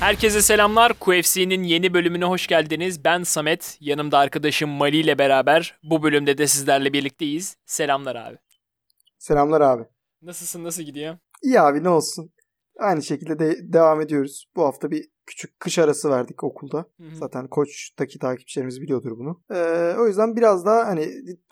Herkese selamlar. QFC'nin yeni bölümüne hoş geldiniz. Ben Samet, yanımda arkadaşım Mali ile beraber bu bölümde de sizlerle birlikteyiz. Selamlar abi. Selamlar abi. Nasılsın, nasıl gidiyor? İyi abi ne olsun. Aynı şekilde de devam ediyoruz. Bu hafta bir küçük kış arası verdik okulda. Hı hı. Zaten koçtaki takipçilerimiz biliyordur bunu. Ee, o yüzden biraz daha hani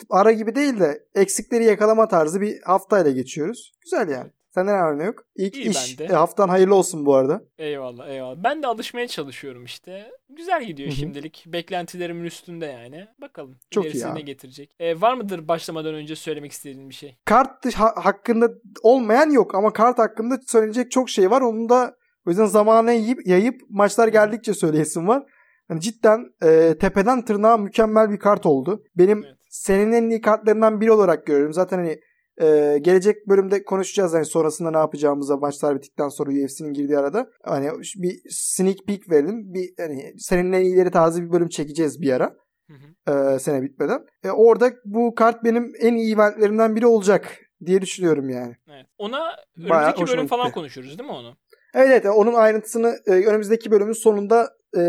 ara gibi değil de eksikleri yakalama tarzı bir haftayla geçiyoruz. Güzel yani. Sende ne var ne yok? İlk İyi iş bende. E, haftan hayırlı olsun bu arada. Eyvallah eyvallah. Ben de alışmaya çalışıyorum işte. Güzel gidiyor Hı-hı. şimdilik. Beklentilerimin üstünde yani. Bakalım Çok iyi ne getirecek. E, var mıdır başlamadan önce söylemek istediğin bir şey? Kart ha- hakkında olmayan yok ama kart hakkında söylenecek çok şey var. Onu da o yüzden zamanı yayıp, yayıp maçlar geldikçe söyleyesim var. Hani cidden e, tepeden tırnağa mükemmel bir kart oldu. Benim evet. senin en iyi kartlarından biri olarak görüyorum. Zaten hani ee, gelecek bölümde konuşacağız hani sonrasında ne yapacağımıza maçlar bittikten sonra UFC'nin girdiği arada. Hani bir sneak peek verelim. Bir hani seninle ileri tarzı bir bölüm çekeceğiz bir ara. Hı hı. E, sene bitmeden. E, orada bu kart benim en iyi eventlerimden biri olacak diye düşünüyorum yani. Evet. Ona önümüzdeki bölüm falan gitti. konuşuruz değil mi onu? Evet evet onun ayrıntısını e, önümüzdeki bölümün sonunda e,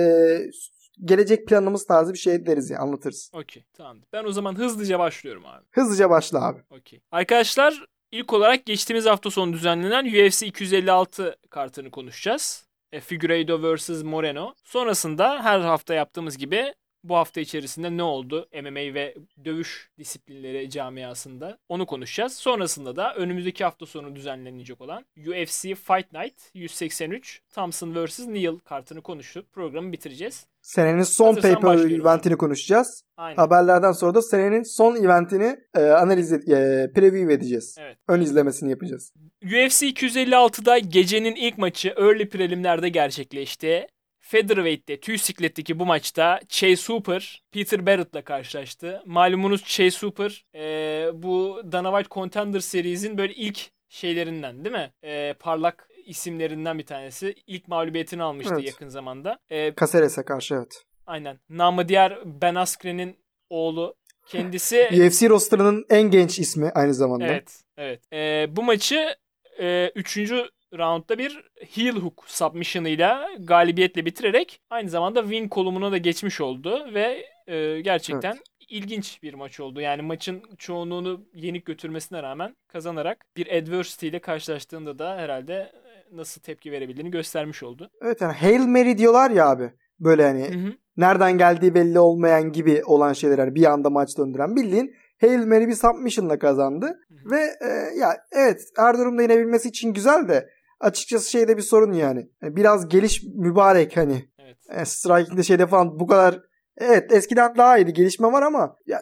gelecek planımız tarzı bir şey deriz ya anlatırız. Okey tamam. Ben o zaman hızlıca başlıyorum abi. Hızlıca başla abi. Okey. Arkadaşlar ilk olarak geçtiğimiz hafta sonu düzenlenen UFC 256 kartını konuşacağız. E, Figueiredo vs Moreno. Sonrasında her hafta yaptığımız gibi bu hafta içerisinde ne oldu MMA ve dövüş disiplinleri camiasında onu konuşacağız. Sonrasında da önümüzdeki hafta sonu düzenlenecek olan UFC Fight Night 183 Thompson vs. Neal kartını konuşup programı bitireceğiz. Senenin son pay-per eventini konuşacağız. Aynen. Haberlerden sonra da senenin son eventini e, analiz e, preview edeceğiz. Evet. Ön izlemesini yapacağız. UFC 256'da gecenin ilk maçı early prelimlerde gerçekleşti. Featherweight'te tüy sikletteki bu maçta Chase Hooper Peter Barrett'la karşılaştı. Malumunuz Chase Hooper e, bu Dana White Contender Series'in böyle ilk şeylerinden değil mi? E, parlak isimlerinden bir tanesi. İlk mağlubiyetini almıştı evet. yakın zamanda. E, Caceres'e karşı evet. Aynen. Namı diğer Ben Askren'in oğlu. Kendisi... UFC rosterının en genç ismi aynı zamanda. Evet. Evet. E, bu maçı e, üçüncü roundda bir heel hook submission'ıyla galibiyetle bitirerek aynı zamanda win kolumuna da geçmiş oldu ve e, gerçekten evet. ilginç bir maç oldu. Yani maçın çoğunluğunu yenik götürmesine rağmen kazanarak bir adversity ile karşılaştığında da herhalde e, nasıl tepki verebildiğini göstermiş oldu. Evet yani Hail Mary diyorlar ya abi. Böyle hani hı hı. nereden geldiği belli olmayan gibi olan şeyler bir anda maç döndüren bildiğin Hail Mary bir submission'la kazandı. Hı hı. Ve e, ya evet her durumda inebilmesi için güzel de açıkçası şeyde bir sorun yani. E, biraz geliş mübarek hani. Evet. E, striking'de şeyde falan bu kadar evet eskiden daha iyiydi. Gelişme var ama ya,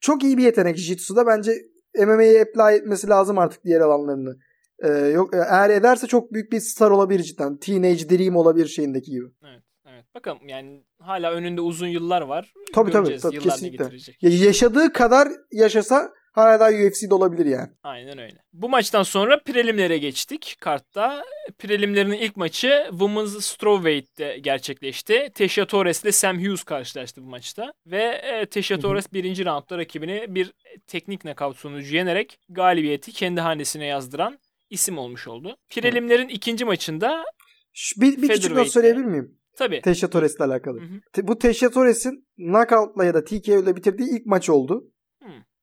çok iyi bir yetenek Jitsu'da. Bence MMA'ye apply etmesi lazım artık diğer alanlarını. Ee, yok e, eğer ederse çok büyük bir star olabilir cidden. Teenage Dream olabilir şeyindeki gibi. Evet. Evet. Bakalım yani hala önünde uzun yıllar var. Tabii Göreceğiz tabii, tabii kesinlikle. Ya, yaşadığı kadar yaşasa hala daha UFC'de olabilir yani. Aynen öyle. Bu maçtan sonra prelimlere geçtik kartta. Prelimlerin ilk maçı Women's Strawweight'te gerçekleşti. Tesha Torres ile Sam Hughes karşılaştı bu maçta. Ve e, Torres birinci roundda rakibini bir teknik knockout sonucu yenerek galibiyeti kendi hanesine yazdıran isim olmuş oldu. Prelimlerin ikinci maçında Şu, bir, bir küçük not söyleyebilir miyim? Tabii. Tesha Torres'le alakalı. Hı hı. Bu Tesha Torres'in knockout'la ya da TKO ile bitirdiği ilk maç oldu.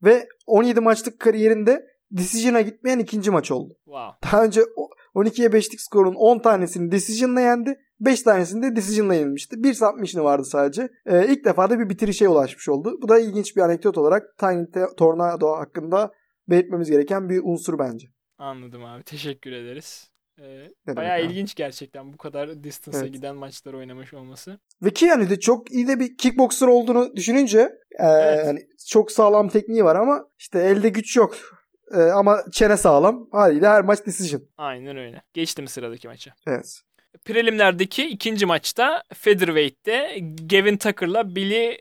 Ve 17 maçlık kariyerinde decision'a gitmeyen ikinci maç oldu. Wow. Daha önce 12'ye 5'lik skorun 10 tanesini decision'la yendi. 5 tanesini de decision'la yenilmişti. Bir submission'ı vardı sadece. Ee, ilk defa da bir bitirişe ulaşmış oldu. Bu da ilginç bir anekdot olarak Tiny Tornado hakkında belirtmemiz gereken bir unsur bence. Anladım abi. Teşekkür ederiz. Ee, bayağı abi. ilginç gerçekten bu kadar distance'a evet. giden maçlar oynamış olması. Ve ki yani de çok iyi de bir kickboxer olduğunu düşününce e, evet. yani çok sağlam tekniği var ama işte elde güç yok. E, ama çene sağlam. Haliyle her maç decision. Aynen öyle. Geçtim sıradaki maça. Evet. Prelimlerdeki ikinci maçta Featherweight'te Gavin Tucker'la Billy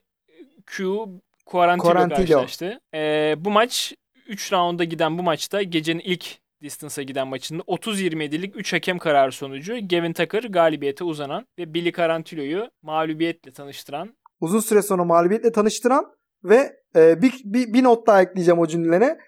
Q Quarantillo karşılaştı. Ee, bu maç 3 rounda giden bu maçta gecenin ilk distance'a giden maçında 30-27'lik 3 hakem kararı sonucu Gavin Tucker galibiyete uzanan ve Billy Carantillo'yu mağlubiyetle tanıştıran uzun süre sonra mağlubiyetle tanıştıran ve e, bir, bir, bir not daha ekleyeceğim o cümlelere.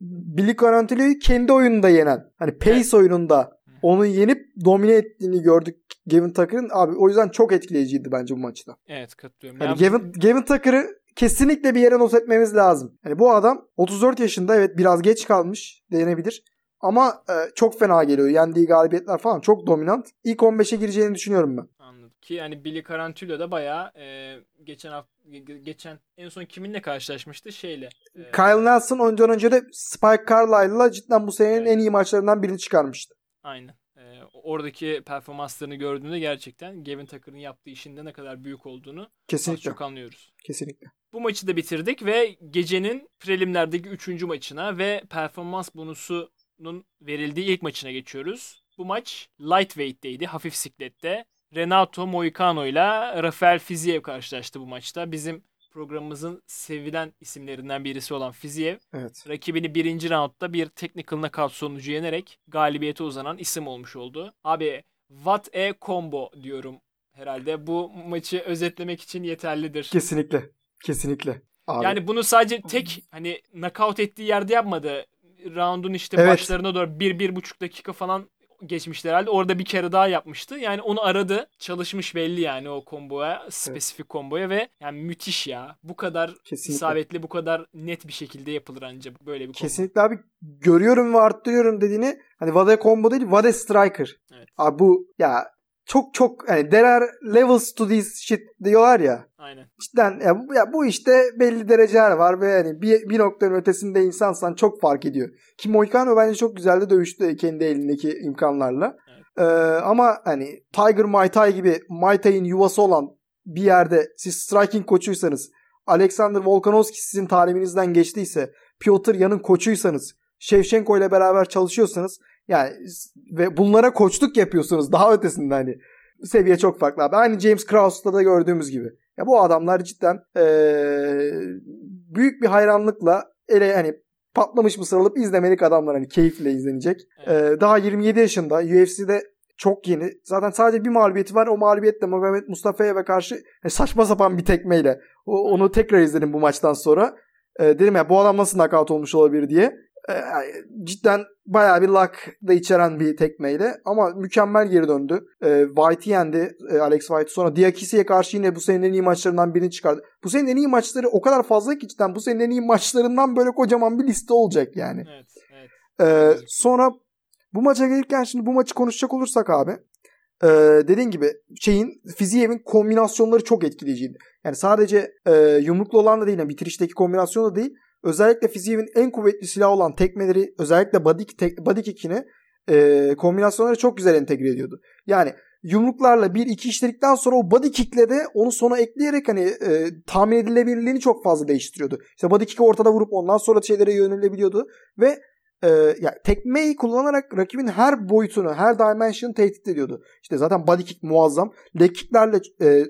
Billy Carantillo'yu kendi oyununda yenen. Hani pace evet. oyununda onu yenip domine ettiğini gördük Gavin Tucker'ın. Abi o yüzden çok etkileyiciydi bence bu maçta. Evet katılıyorum. Hani yani... Gavin, Gavin Tucker'ı kesinlikle bir yere not etmemiz lazım. Yani bu adam 34 yaşında evet biraz geç kalmış denebilir. Ama e, çok fena geliyor. Yendiği galibiyetler falan çok dominant. İlk 15'e gireceğini düşünüyorum ben. Anladım. Ki yani Billy Carantillo da bayağı e, geçen hafta geçen en son kiminle karşılaşmıştı şeyle. E... Kyle Nelson ondan önce de Spike Carlisle'la cidden bu senenin evet. en iyi maçlarından birini çıkarmıştı. Aynen. E, oradaki performanslarını gördüğünde gerçekten Gavin Tucker'ın yaptığı işinde ne kadar büyük olduğunu Kesinlikle. çok anlıyoruz. Kesinlikle. Bu maçı da bitirdik ve gecenin prelimlerdeki 3. maçına ve performans bonusunun verildiği ilk maçına geçiyoruz. Bu maç lightweight'teydi, hafif siklette. Renato Moicano ile Rafael Fiziev karşılaştı bu maçta. Bizim programımızın sevilen isimlerinden birisi olan Fiziev evet. rakibini birinci roundda bir technical knockout sonucu yenerek galibiyete uzanan isim olmuş oldu. Abi what a combo diyorum herhalde. Bu maçı özetlemek için yeterlidir. Kesinlikle. Kesinlikle. Abi. Yani bunu sadece tek hani knockout ettiği yerde yapmadı. Round'un işte evet. başlarına doğru bir, bir buçuk dakika falan geçmişti herhalde. Orada bir kere daha yapmıştı. Yani onu aradı. Çalışmış belli yani o komboya, spesifik evet. komboya ve yani müthiş ya. Bu kadar Kesinlikle. isabetli, bu kadar net bir şekilde yapılır ancak böyle bir kombo. Kesinlikle abi görüyorum ve arttırıyorum dediğini hani Vade combo değil Vade striker. Evet. Abi bu ya çok çok yani there are levels to this shit diyorlar ya. Aynen. Cidden ya, bu, ya bu işte belli dereceler var ve yani bir, bir noktanın ötesinde insansan çok fark ediyor. Ki Moicano bence çok güzel de dövüştü kendi elindeki imkanlarla. Evet. Ee, ama hani Tiger Muay Thai gibi Muay Thai'nin yuvası olan bir yerde siz striking koçuysanız Alexander Volkanovski sizin taliminizden geçtiyse Piotr Yan'ın koçuysanız Shevchenko ile beraber çalışıyorsanız yani ve bunlara koçluk yapıyorsunuz daha ötesinde hani seviye çok farklı abi. Aynı James Krause'da da gördüğümüz gibi. Ya bu adamlar cidden ee, büyük bir hayranlıkla ele hani patlamış mısır alıp izlemelik adamlar hani keyifle izlenecek. Evet. Daha 27 yaşında UFC'de çok yeni. Zaten sadece bir mağlubiyeti var. O mağlubiyet de Mehmet Mustafa'ya karşı yani saçma sapan bir tekmeyle. O, onu tekrar izledim bu maçtan sonra. E, dedim ya bu adam nasıl knockout olmuş olabilir diye. E, cidden bayağı bir luck da içeren bir tekmeyle ama mükemmel geri döndü. E, White'i yendi e, Alex White. Sonra Diakisi'ye karşı yine bu senenin en iyi maçlarından birini çıkardı. Bu senenin en iyi maçları o kadar fazla ki cidden bu senenin en iyi maçlarından böyle kocaman bir liste olacak yani. Evet, evet. E, sonra bu maça gelirken şimdi bu maçı konuşacak olursak abi ee, dediğin gibi şeyin Fiziyev'in kombinasyonları çok etkileyiciydi. Yani sadece e, yumruklu olan da değil, yani bitirişteki kombinasyon da değil. Özellikle Fiziyev'in en kuvvetli silahı olan tekmeleri özellikle body, tek, body kick'ini e, kombinasyonları çok güzel entegre ediyordu. Yani yumruklarla bir iki işledikten sonra o body kick'le de onu sona ekleyerek hani e, tahmin edilebilirliğini çok fazla değiştiriyordu. İşte body kick'i ortada vurup ondan sonra şeylere yönelebiliyordu ve e, yani tekmeyi kullanarak rakibin her boyutunu, her dimension'ı tehdit ediyordu. İşte zaten body kick muazzam. Leg kick'lerle e,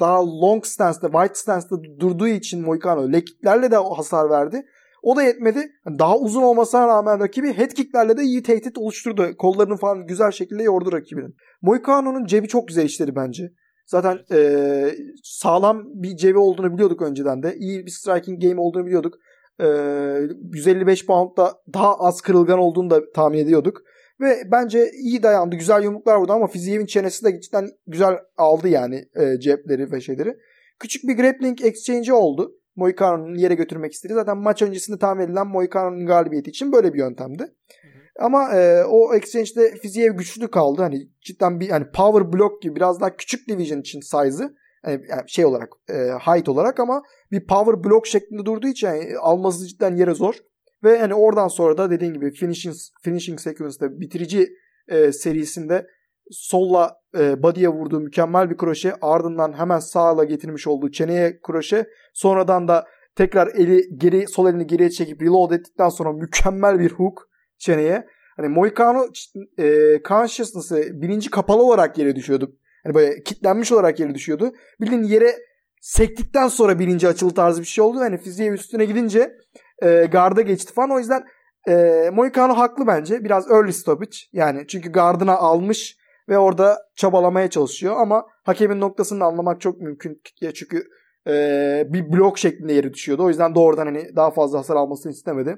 daha long stance'da, wide stance'da durduğu için Moicano leg kick'lerle de hasar verdi. O da yetmedi. Daha uzun olmasına rağmen rakibi head kick'lerle de iyi tehdit oluşturdu. Kollarını falan güzel şekilde yordu rakibinin. Moicano'nun cebi çok güzel işleri bence. Zaten e, sağlam bir cebi olduğunu biliyorduk önceden de. İyi bir striking game olduğunu biliyorduk. E, 155 poundda daha az kırılgan olduğunu da tahmin ediyorduk. Ve bence iyi dayandı. Güzel yumruklar vurdu ama Fiziyev'in çenesi de cidden güzel aldı yani e, cepleri ve şeyleri. Küçük bir grappling exchange oldu. Moicano'nun yere götürmek istedi. Zaten maç öncesinde tahmin edilen Moicano'nun galibiyeti için böyle bir yöntemdi. Hı hı. Ama e, o exchange'de Fiziev güçlü kaldı. Hani cidden bir hani power block gibi biraz daha küçük division için size'ı. Yani şey olarak e, height olarak ama bir power block şeklinde durduğu için yani alması cidden yere zor. Ve hani oradan sonra da dediğin gibi finishing, finishing sequence'da bitirici e, serisinde solla e, body'ye vurduğu mükemmel bir kroşe ardından hemen sağla getirmiş olduğu çeneye kroşe sonradan da tekrar eli geri sol elini geriye çekip reload ettikten sonra mükemmel bir hook çeneye. Hani Moicano e, consciousness'ı bilinci kapalı olarak yere düşüyordu. Hani böyle kitlenmiş olarak yere düşüyordu. Bildiğin yere sektikten sonra bilinci açılı tarzı bir şey oldu. Hani fiziğe üstüne gidince e, garda geçti falan. O yüzden e, Moicano haklı bence. Biraz early stoppage. Yani çünkü gardına almış ve orada çabalamaya çalışıyor ama hakemin noktasını anlamak çok mümkün. Çünkü e, bir blok şeklinde yeri düşüyordu. O yüzden doğrudan hani daha fazla hasar almasını istemedi.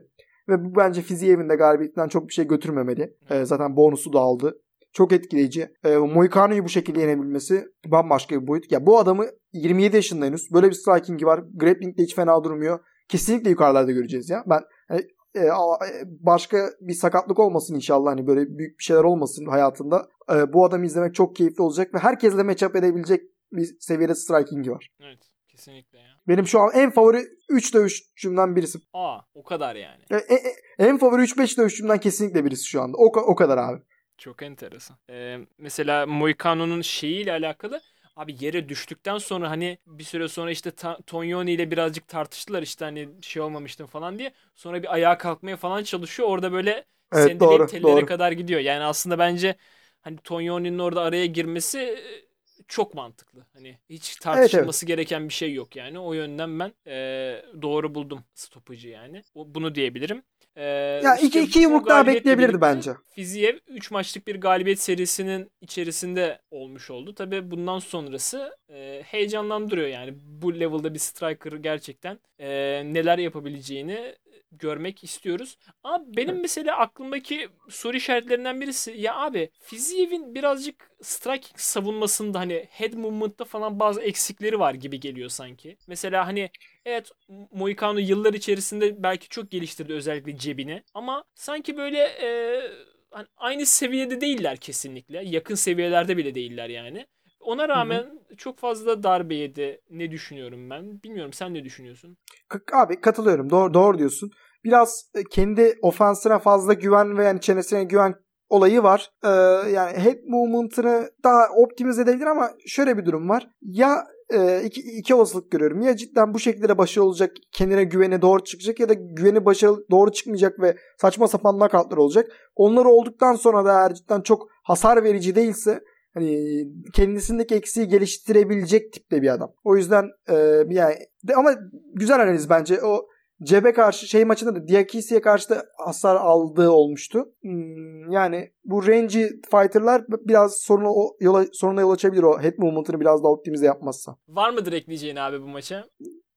Ve bu bence fiziği evinde galibiyetten çok bir şey götürmemeli. E, zaten bonusu da aldı. Çok etkileyici. E, Moicano'yu bu şekilde yenebilmesi bambaşka bir boyut. Ya bu adamı 27 yaşında henüz. Böyle bir striking'i var. Grappling'de hiç fena durmuyor. Kesinlikle yukarılarda göreceğiz ya. Ben hani, e, e, başka bir sakatlık olmasın inşallah hani böyle büyük bir şeyler olmasın hayatında. E, bu adamı izlemek çok keyifli olacak ve herkesle matchup edebilecek bir seviyede striking'i var. Evet kesinlikle ya. Benim şu an en favori 3 dövüşçümden birisi. Aa o kadar yani. E, e, en favori 3-5 dövüşçümden kesinlikle birisi şu anda. O, o kadar abi. Çok enteresan. Ee, mesela Moicano'nun şeyiyle alakalı Abi yere düştükten sonra hani bir süre sonra işte Tonyoni ile birazcık tartıştılar işte hani şey olmamıştın falan diye. Sonra bir ayağa kalkmaya falan çalışıyor. Orada böyle evet, sendeleyip doğru, tellere doğru. kadar gidiyor. Yani aslında bence hani Tonyoni'nin orada araya girmesi çok mantıklı. Hani hiç tartışılması evet, evet. gereken bir şey yok yani. O yönden ben e, doğru buldum stopajı yani. O, bunu diyebilirim. Ee, ya iki, işte iki yumruk daha bekleyebilirdi bence. Fiziev 3 maçlık bir galibiyet serisinin içerisinde olmuş oldu. Tabi bundan sonrası e, heyecanlandırıyor yani. Bu level'da bir striker gerçekten e, neler yapabileceğini görmek istiyoruz. Ama benim mesela aklımdaki soru işaretlerinden birisi ya abi Fiziev'in birazcık striking savunmasında hani head movement'ta falan bazı eksikleri var gibi geliyor sanki. Mesela hani evet Moicano yıllar içerisinde belki çok geliştirdi özellikle cebini ama sanki böyle e, hani aynı seviyede değiller kesinlikle. Yakın seviyelerde bile değiller yani. Ona rağmen Hı-hı. çok fazla darbe yedi. Ne düşünüyorum ben? Bilmiyorum sen ne düşünüyorsun? Abi katılıyorum. Doğru, doğru diyorsun. Biraz e, kendi ofansına fazla güven ve yani çenesine güven olayı var. Ee, yani head movement'ını daha optimize edebilir ama şöyle bir durum var. Ya e, iki, iki olasılık görüyorum. Ya cidden bu şekilde başarılı olacak, kendine güveni doğru çıkacak ya da güveni başarılı doğru çıkmayacak ve saçma sapan nakatlar olacak. Onları olduktan sonra da eğer cidden çok hasar verici değilse hani kendisindeki eksiği geliştirebilecek tipte bir adam. O yüzden e, yani de, ama güzel analiz bence. O Cebe karşı şey maçında da Diakisi'ye karşı da hasar aldığı olmuştu. Hmm, yani bu range fighter'lar biraz soruna yola, soruna yol açabilir o head movement'ını biraz daha optimize yapmazsa. Var mıdır ekleyeceğin abi bu maça?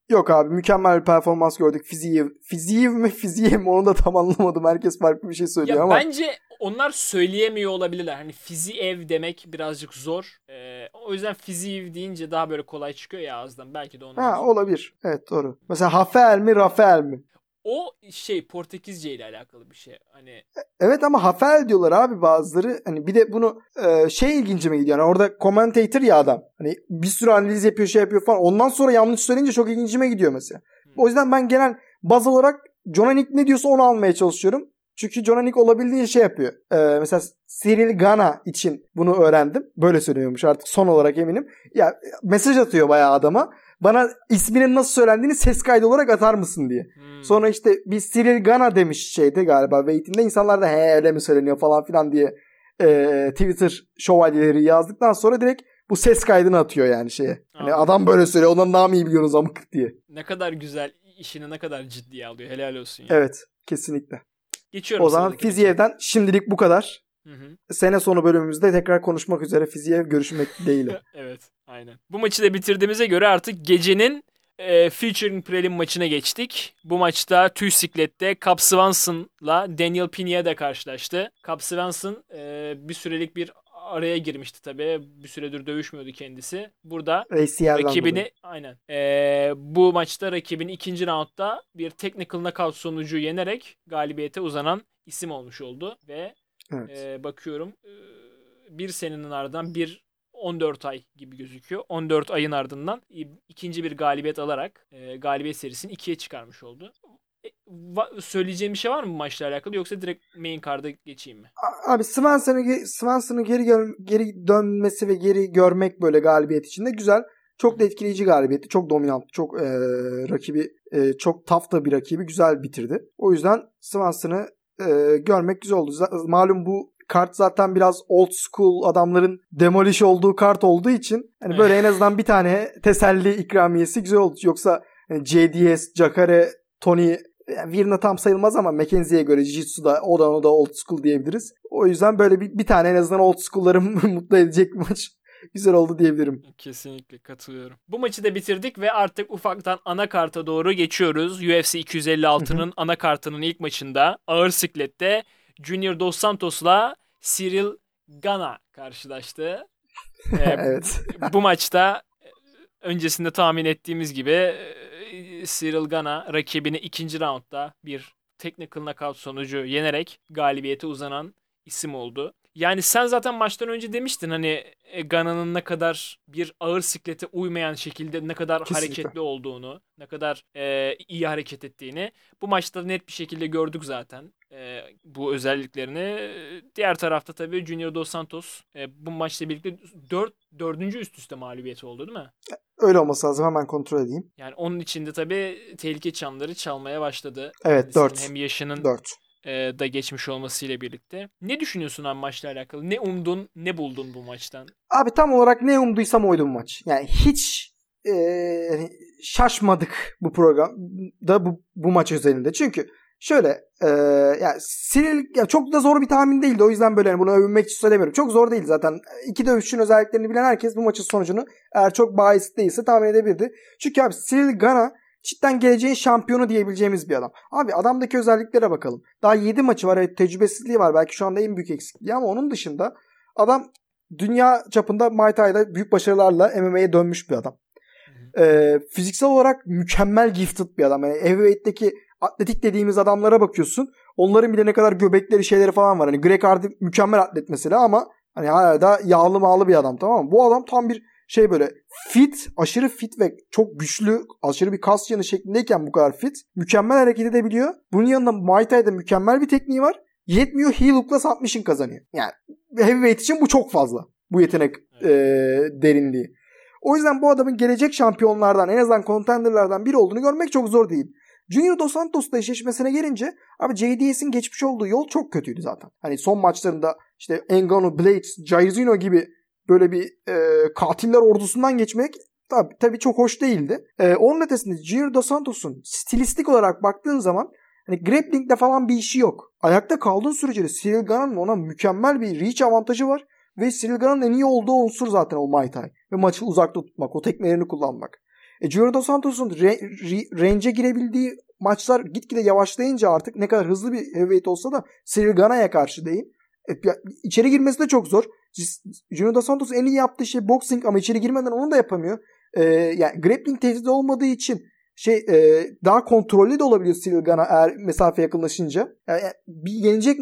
Yok abi mükemmel bir performans gördük. Fiziyev. Fiziyev mi Fiziyev mi onu da tam anlamadım. Herkes farklı bir şey söylüyor ya ama. Bence onlar söyleyemiyor olabilirler. Hani Fiziyev demek birazcık zor. Ee, o yüzden Fiziyev deyince daha böyle kolay çıkıyor ya ağızdan. Belki de ondan. Ha olabilir. Evet doğru. Mesela Hafael mi Rafael mi? O şey Portekizce ile alakalı bir şey. Hani e, Evet ama Hafel diyorlar abi bazıları. Hani bir de bunu e, şey ilgincime gidiyor. Yani orada commentator ya adam. Hani bir sürü analiz yapıyor, şey yapıyor falan. Ondan sonra yanlış söyleyince çok ilgincime gidiyor mesela. Hmm. O yüzden ben genel baz olarak Jonanik ne diyorsa onu almaya çalışıyorum. Çünkü Jonanik olabildiğince şey yapıyor. Ee, mesela Cyril Gana için bunu öğrendim. Böyle söylüyormuş artık son olarak eminim. Ya mesaj atıyor bayağı adama bana isminin nasıl söylendiğini ses kaydı olarak atar mısın diye. Hmm. Sonra işte bir Cyril Gana demiş şeyde galiba Wait'inde insanlar da he öyle mi söyleniyor falan filan diye e, Twitter şövalyeleri yazdıktan sonra direkt bu ses kaydını atıyor yani şeye. Hani adam böyle söylüyor ondan daha mı iyi biliyorsunuz amık diye. Ne kadar güzel işini ne kadar ciddiye alıyor helal olsun ya. Evet kesinlikle. Geçiyorum. O zaman Fiziyev'den şimdilik bu kadar. Hı hı. Sene sonu bölümümüzde tekrar konuşmak üzere Fiziyev görüşmek değil. evet. Aynen. Bu maçı da bitirdiğimize göre artık gecenin e, featuring prelim maçına geçtik. Bu maçta tüy siklette Cap Swanson'la Daniel Pineda karşılaştı. Cap Swanson e, bir sürelik bir araya girmişti tabii. Bir süredir dövüşmüyordu kendisi. Burada ACL'den rakibini dolayı. aynen. E, bu maçta rakibini ikinci roundda bir technical knockout sonucu yenerek galibiyete uzanan isim olmuş oldu ve evet. e, bakıyorum e, bir senenin ardından bir 14 ay gibi gözüküyor. 14 ayın ardından ikinci bir galibiyet alarak e, galibiyet serisini ikiye çıkarmış oldu. E, söyleyeceğim bir şey var mı maçla alakalı yoksa direkt main card'a geçeyim mi? Abi Swanson'ı Swanson'ı geri geri dönmesi ve geri görmek böyle galibiyet içinde güzel. Çok da etkileyici galibiyetti. Çok dominant. Çok e, rakibi e, çok tough da bir rakibi güzel bitirdi. O yüzden Swanson'ı e, görmek güzel oldu. Z- malum bu kart zaten biraz old school adamların demolish olduğu kart olduğu için hani böyle en azından bir tane teselli ikramiyesi güzel oldu. Yoksa yani JDS, Jacare, Tony yani Virna tam sayılmaz ama Mackenzie'ye göre Jiu-Jitsu'da o da o da old school diyebiliriz. O yüzden böyle bir, bir tane en azından old school'ları mutlu edecek bir maç güzel oldu diyebilirim. Kesinlikle katılıyorum. Bu maçı da bitirdik ve artık ufaktan ana karta doğru geçiyoruz. UFC 256'nın ana kartının ilk maçında ağır siklette Junior Dos Santos'la Cyril Gana karşılaştı. Ee, evet. bu maçta öncesinde tahmin ettiğimiz gibi e, Cyril Gana rakibini ikinci roundda bir technical knockout sonucu yenerek galibiyete uzanan isim oldu. Yani sen zaten maçtan önce demiştin hani e, Gana'nın ne kadar bir ağır siklete uymayan şekilde ne kadar Kesinlikle. hareketli olduğunu, ne kadar e, iyi hareket ettiğini bu maçta net bir şekilde gördük zaten e, bu özelliklerini. Diğer tarafta tabii Junior Dos Santos e, bu maçla birlikte 4 dördüncü üst üste mağlubiyeti oldu değil mi? Öyle olması lazım hemen kontrol edeyim. Yani onun içinde tabii tehlike çanları çalmaya başladı. Evet 4. Hem yaşının 4 e, da geçmiş olmasıyla birlikte. Ne düşünüyorsun abi maçla alakalı? Ne umdun, ne buldun bu maçtan? Abi tam olarak ne umduysam oydu bu maç. Yani hiç e, şaşmadık bu programda bu, bu maç özelinde. Çünkü şöyle e, yani Cyril ya çok da zor bir tahmin değildi. O yüzden böyle yani bunu övünmek için söylemiyorum. Çok zor değil zaten. İki dövüşçünün özelliklerini bilen herkes bu maçın sonucunu eğer çok bahis değilse tahmin edebilirdi. Çünkü abi Cyril Gana cidden geleceğin şampiyonu diyebileceğimiz bir adam. Abi adamdaki özelliklere bakalım. Daha 7 maçı var. Evet tecrübesizliği var. Belki şu anda en büyük eksikliği ama onun dışında adam dünya çapında Muay Thai'da büyük başarılarla MMA'ye dönmüş bir adam. Ee, fiziksel olarak mükemmel gifted bir adam. Yani heavyweight'teki atletik dediğimiz adamlara bakıyorsun. Onların bile ne kadar göbekleri şeyleri falan var. Hani Greg Hardy mükemmel atlet mesela ama hani hala da yağlı mağlı bir adam tamam mı? Bu adam tam bir şey böyle fit, aşırı fit ve çok güçlü, aşırı bir kas yanı şeklindeyken bu kadar fit. Mükemmel hareket edebiliyor. Bunun yanında Muay Thai'de mükemmel bir tekniği var. Yetmiyor heel hook'la submission kazanıyor. Yani heavyweight için bu çok fazla. Bu yetenek e, derinliği. O yüzden bu adamın gelecek şampiyonlardan en azından contenderlardan biri olduğunu görmek çok zor değil. Junior Dos Santos'la eşleşmesine gelince abi JDS'in geçmiş olduğu yol çok kötüydü zaten. Hani son maçlarında işte Engano, Blades, Jairzinho gibi böyle bir e, katiller ordusundan geçmek tabii, tabii çok hoş değildi. E, onun ötesinde Giro Dos Santos'un stilistik olarak baktığın zaman hani grappling'de falan bir işi yok. Ayakta kaldığın sürece Cyril Gana'nın ona mükemmel bir reach avantajı var. Ve Cyril Gana'nın en iyi olduğu unsur zaten o Muay Thai. Ve maçı uzakta tutmak, o tekmelerini kullanmak. E, Giro Dos Santos'un range'e girebildiği maçlar gitgide yavaşlayınca artık ne kadar hızlı bir heavyweight olsa da Cyril Gana'ya karşı değil. E, içeri girmesi de çok zor. Junior Dos Santos en iyi yaptığı şey boxing ama içeri girmeden onu da yapamıyor. Ee, yani grappling tehdidi olmadığı için şey e, daha kontrollü de olabiliyor Silgana eğer mesafe yakınlaşınca. Yani, yani bir yenecek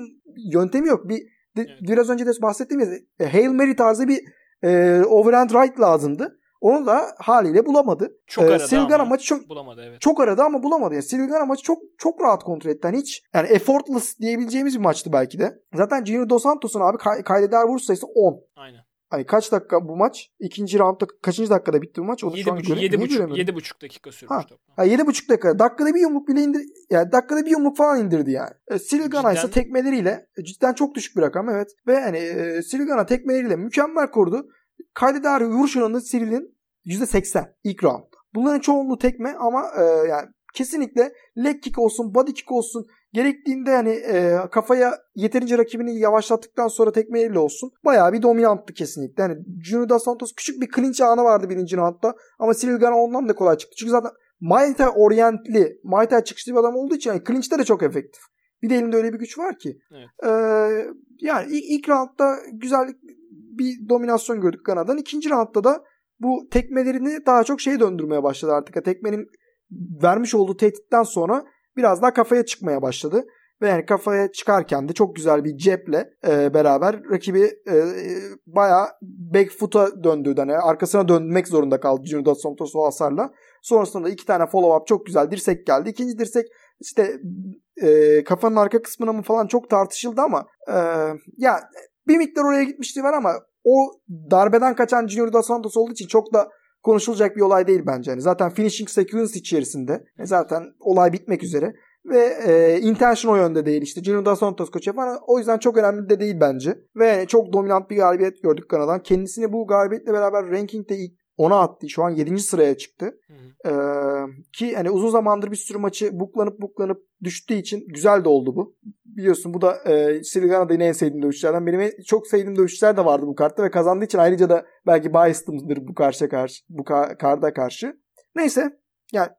yöntemi yok. Bir de, evet. biraz önce de bahsettiğimiz e, Hail Mary tarzı bir e, overhand right lazımdı. Onu da haliyle bulamadı. Çok ee, aradı Silgana ama maçı çok bulamadı evet. Çok aradı ama bulamadı. Yani Silgana maçı çok çok rahat kontrol etti. Yani hiç yani effortless diyebileceğimiz bir maçtı belki de. Zaten Junior Dos Santos'un abi kay- kaydeder vuruş sayısı 10. Aynen. Hani kaç dakika bu maç? İkinci roundda kaçıncı dakikada bitti bu maç? Onu 7 şu an buçuk, göre, 7 buçuk, 7 buçuk dakika sürmüş ha. toplam. Ha, 7 buçuk dakika. Dakikada bir yumruk bile indir yani dakikada bir yumruk falan indirdi yani. E, Silgana ise tekmeleriyle cidden çok düşük bir rakam evet. Ve hani e, Silgana tekmeleriyle mükemmel kurdu. Kaydeder vuruş oranı Cyril'in %80 ilk round. Bunların çoğunluğu tekme ama e, yani kesinlikle leg kick olsun, body kick olsun gerektiğinde yani e, kafaya yeterince rakibini yavaşlattıktan sonra tekmeyle olsun. Bayağı bir dominanttı kesinlikle. Yani Junior Dos Santos küçük bir clinch anı vardı birinci roundda ama Cyril Gana ondan da kolay çıktı. Çünkü zaten Muay Thai oryantli, Muay Thai çıkışlı bir adam olduğu için yani clinch'te de çok efektif. Bir de elinde öyle bir güç var ki. Evet. Ee, yani ilk, ilk roundda güzel bir dominasyon gördük Gana'dan. İkinci roundda da bu tekmelerini daha çok şeye döndürmeye başladı artık. Tekmenin vermiş olduğu tehditten sonra biraz daha kafaya çıkmaya başladı. Ve yani kafaya çıkarken de çok güzel bir ceple e, beraber rakibi e, bayağı back foot'a döndürdü. Hani arkasına dönmek zorunda kaldı Junior Dos Santos o hasarla. Sonrasında iki tane follow up çok güzel dirsek geldi. İkinci dirsek işte e, kafanın arka kısmına mı falan çok tartışıldı ama e, ya bir miktar oraya gitmişti var ama o darbeden kaçan Junior Dos Santos olduğu için çok da konuşulacak bir olay değil bence. Yani zaten finishing sequence içerisinde e, zaten olay bitmek üzere ve e, intention o yönde değil işte. Junior Dos Santos koç yapan o yüzden çok önemli de değil bence. Ve çok dominant bir galibiyet gördük Kanada'dan. Kendisini bu galibiyetle beraber rankingde ilk 10'a attı. Şu an 7. sıraya çıktı. Ee, ki hani uzun zamandır bir sürü maçı buklanıp buklanıp düştüğü için güzel de oldu bu. Biliyorsun bu da e, Silgana'da yine en sevdiğim dövüşçülerden. Benim çok sevdiğim dövüşçüler de vardı bu kartta ve kazandığı için ayrıca da belki biased'ımdır bu karşıya karşı bu ka- karda karşı. Neyse yani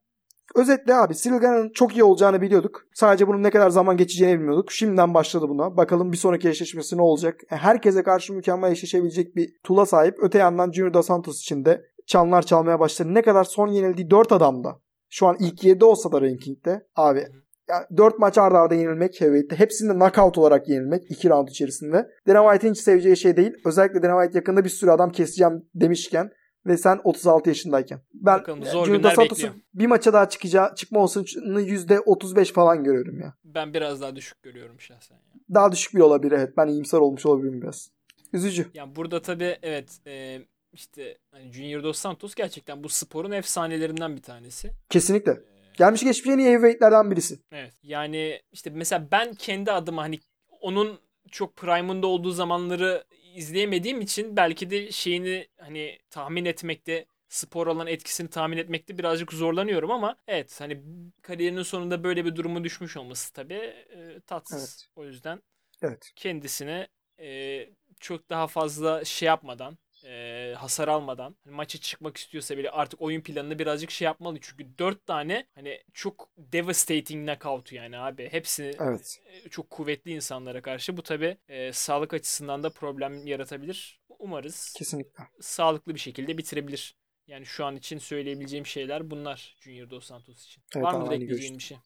Özetle abi Silgana'nın çok iyi olacağını biliyorduk. Sadece bunun ne kadar zaman geçeceğini bilmiyorduk. Şimdiden başladı buna. Bakalım bir sonraki eşleşmesi ne olacak. E, herkese karşı mükemmel eşleşebilecek bir tula sahip. Öte yandan Junior Dos Santos için de çanlar çalmaya başladı. Ne kadar son yenildiği 4 adamda. Şu an ilk 7 olsa da rankingde. Abi yani 4 maç arda arda yenilmek heavyweight'te. Hepsinde knockout olarak yenilmek 2 round içerisinde. Dana White'in hiç seveceği şey değil. Özellikle Dana White yakında bir sürü adam keseceğim demişken ve sen 36 yaşındayken. Ben Bakalım, zor Junior bekliyor. bir maça daha çıkacağı çıkma olasılığını %35 falan görüyorum ya. Ben biraz daha düşük görüyorum şahsen. Ya. Daha düşük bir olabilir evet. Ben iyimser olmuş olabilirim biraz. Üzücü. Yani burada tabii evet e, işte hani Junior Dos Santos gerçekten bu sporun efsanelerinden bir tanesi. Kesinlikle. Ee, Gelmiş geçmiş en iyi heavyweight'lerden birisi. Evet. Yani işte mesela ben kendi adıma hani onun çok prime'ında olduğu zamanları izleyemediğim için belki de şeyini hani tahmin etmekte spor olan etkisini tahmin etmekte birazcık zorlanıyorum ama evet hani kariyerinin sonunda böyle bir durumu düşmüş olması tabii e, tatsız. Evet. O yüzden evet. kendisine e, çok daha fazla şey yapmadan e, hasar almadan hani maça çıkmak istiyorsa bile artık oyun planını birazcık şey yapmalı. Çünkü dört tane hani çok devastating knockout yani abi. Hepsi evet. çok kuvvetli insanlara karşı. Bu tabi e, sağlık açısından da problem yaratabilir. Umarız Kesinlikle. sağlıklı bir şekilde bitirebilir. Yani şu an için söyleyebileceğim şeyler bunlar Junior Dos Santos için. Evet, Var mı ekleyeceğin bir şey?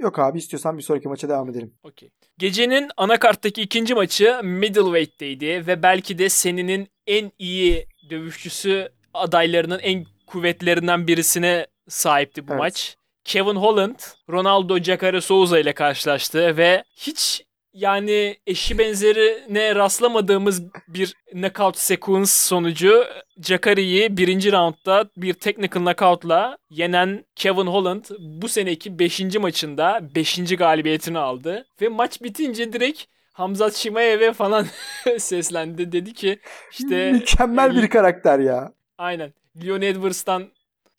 Yok abi istiyorsan bir sonraki maça devam edelim. Okey. Gecenin anakarttaki ikinci maçı middleweight'teydi ve belki de seninin en iyi dövüşçüsü adaylarının en kuvvetlerinden birisine sahipti bu evet. maç. Kevin Holland, Ronaldo Jacare Souza ile karşılaştı ve hiç yani eşi benzerine rastlamadığımız bir knockout sequence sonucu Jacari'yi birinci roundda bir technical knockoutla yenen Kevin Holland bu seneki 5. maçında 5. galibiyetini aldı. Ve maç bitince direkt Hamzat Şimayev'e falan seslendi. Dedi ki işte... Mükemmel bir karakter ya. Aynen. Leon Edwards'tan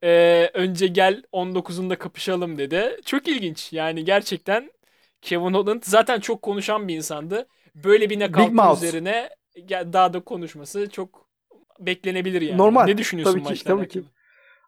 e, önce gel 19'unda kapışalım dedi. Çok ilginç. Yani gerçekten Kevin Holland zaten çok konuşan bir insandı. Böyle bir knockout üzerine daha da konuşması çok beklenebilir yani. Normal. Ne düşünüyorsun tabii ki, tabii ki.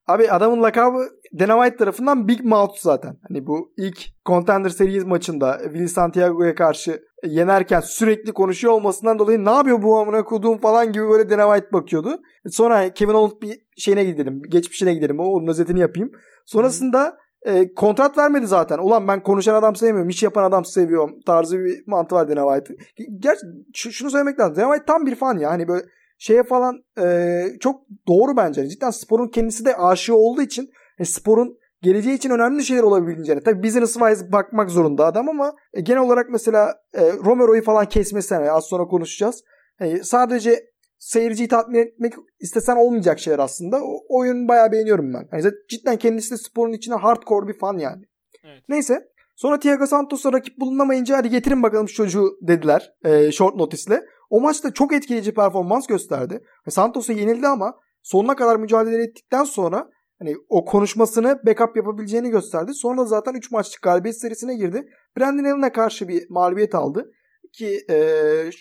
Abi adamın lakabı Dana White tarafından Big Mouth zaten. Hani bu ilk Contender Series maçında Will Santiago'ya karşı yenerken sürekli konuşuyor olmasından dolayı ne yapıyor bu amına koduğum falan gibi böyle Dana White bakıyordu. Sonra Kevin Owens bir şeyine gidelim. Geçmişine gidelim. O onun özetini yapayım. Sonrasında e, kontrat vermedi zaten. Ulan ben konuşan adam sevmiyorum. iş yapan adam seviyorum. Tarzı bir mantığı var Dana White. Gerçi şunu söylemek lazım. Dana White tam bir fan ya. Hani böyle şeye falan e, çok doğru bence. Cidden sporun kendisi de aşığı olduğu için e, sporun geleceği için önemli şeyler olabileceğini. Tabii business wise bakmak zorunda adam ama e, genel olarak mesela e, Romero'yu falan kesmesi yani az sonra konuşacağız. E, sadece seyirciyi tatmin etmek istesen olmayacak şeyler aslında. O oyunu bayağı beğeniyorum ben. Yani cidden kendisi de sporun içine hardcore bir fan yani. Evet. Neyse. Sonra Thiago Santos'a rakip bulunamayınca hadi getirin bakalım şu çocuğu dediler e, short notice'le. O maçta çok etkileyici performans gösterdi. Santos'a yenildi ama sonuna kadar mücadele ettikten sonra hani o konuşmasını backup yapabileceğini gösterdi. Sonra zaten 3 maçlık galibiyet serisine girdi. Brandon Allen'a karşı bir mağlubiyet aldı. Ki e,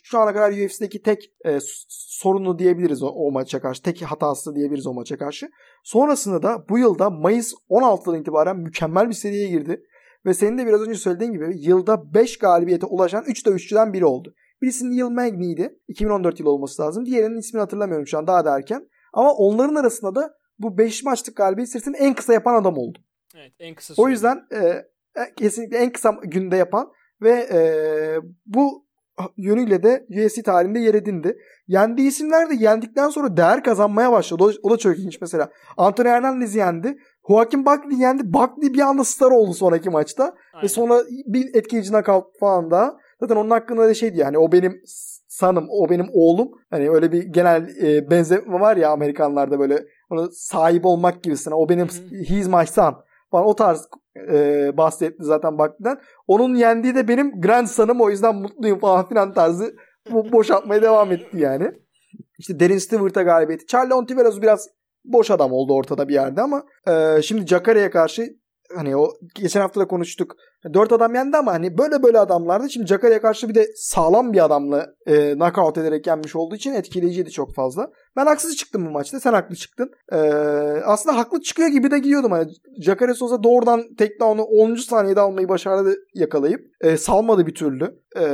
şu ana kadar UFC'deki tek e, sorunu diyebiliriz o, o maça karşı. Tek hatası diyebiliriz o maça karşı. Sonrasında da bu yılda Mayıs 16'dan itibaren mükemmel bir seriye girdi. Ve senin de biraz önce söylediğin gibi yılda 5 galibiyete ulaşan 3 dövüşçüden biri oldu. Birisinin Neil Magny'ydi. 2014 yılı olması lazım. Diğerinin ismini hatırlamıyorum şu an daha da erken. Ama onların arasında da bu 5 maçlık galibiyet serisini en kısa yapan adam oldu. Evet en kısa O yüzden e, e, kesinlikle en kısa günde yapan ve e, bu yönüyle de UFC tarihinde yer edindi. Yendiği isimler de yendikten sonra değer kazanmaya başladı. O, o da çok ilginç mesela. Anthony Hernandez yendi. Joaquin Buckley yendi. Buckley bir anda star oldu sonraki maçta. Aynen. Ve sonra bir etkileyici knockout falan da. Zaten onun hakkında da şeydi yani o benim sanım, o benim oğlum. Hani öyle bir genel e, benzeme var ya Amerikanlarda böyle onu sahip olmak gibisine. O benim he's my son falan o tarz e, bahsetti zaten Buckley'den. Onun yendiği de benim grandson'ım o yüzden mutluyum falan filan tarzı bu boşaltmaya devam etti yani. İşte Derin Stewart'a galibiyeti. Charlie Ontiveros biraz boş adam oldu ortada bir yerde ama e, şimdi Jakare'ye karşı hani o geçen hafta da konuştuk. Dört adam yendi ama hani böyle böyle adamlardı. Şimdi Jakare'ye karşı bir de sağlam bir adamla e, knockout ederek yenmiş olduğu için etkileyiciydi çok fazla. Ben haksız çıktım bu maçta. Sen haklı çıktın. E, aslında haklı çıkıyor gibi de gidiyordum. Hani Jacare Souza doğrudan takedown'u 10. saniyede almayı başardı yakalayıp. E, salmadı bir türlü. E,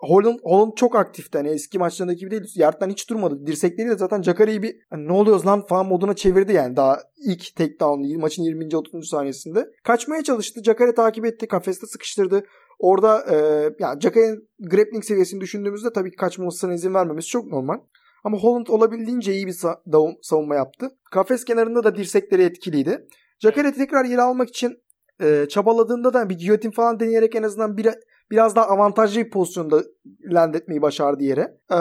Holland, Holland çok aktifti. Hani eski maçlarındaki gibi değil. Yardtan hiç durmadı. Dirsekleri de zaten Jakare'yi bir hani ne oluyoruz lan falan moduna çevirdi yani. Daha ilk takedown maçın 20. 30. saniyesinde. Kaçmaya çalıştı. Jacare takip etti. Kafeste sıkıştırdı. Orada e, yani Jakare'nin grappling seviyesini düşündüğümüzde tabii ki kaçmamasına izin vermemesi çok normal. Ama Holland olabildiğince iyi bir sa- savunma yaptı. Kafes kenarında da dirsekleri etkiliydi. Jacare tekrar yer almak için e, çabaladığında da bir giyotin falan deneyerek en azından bir biraz daha avantajlı bir pozisyonda land etmeyi başardı yere. Ee,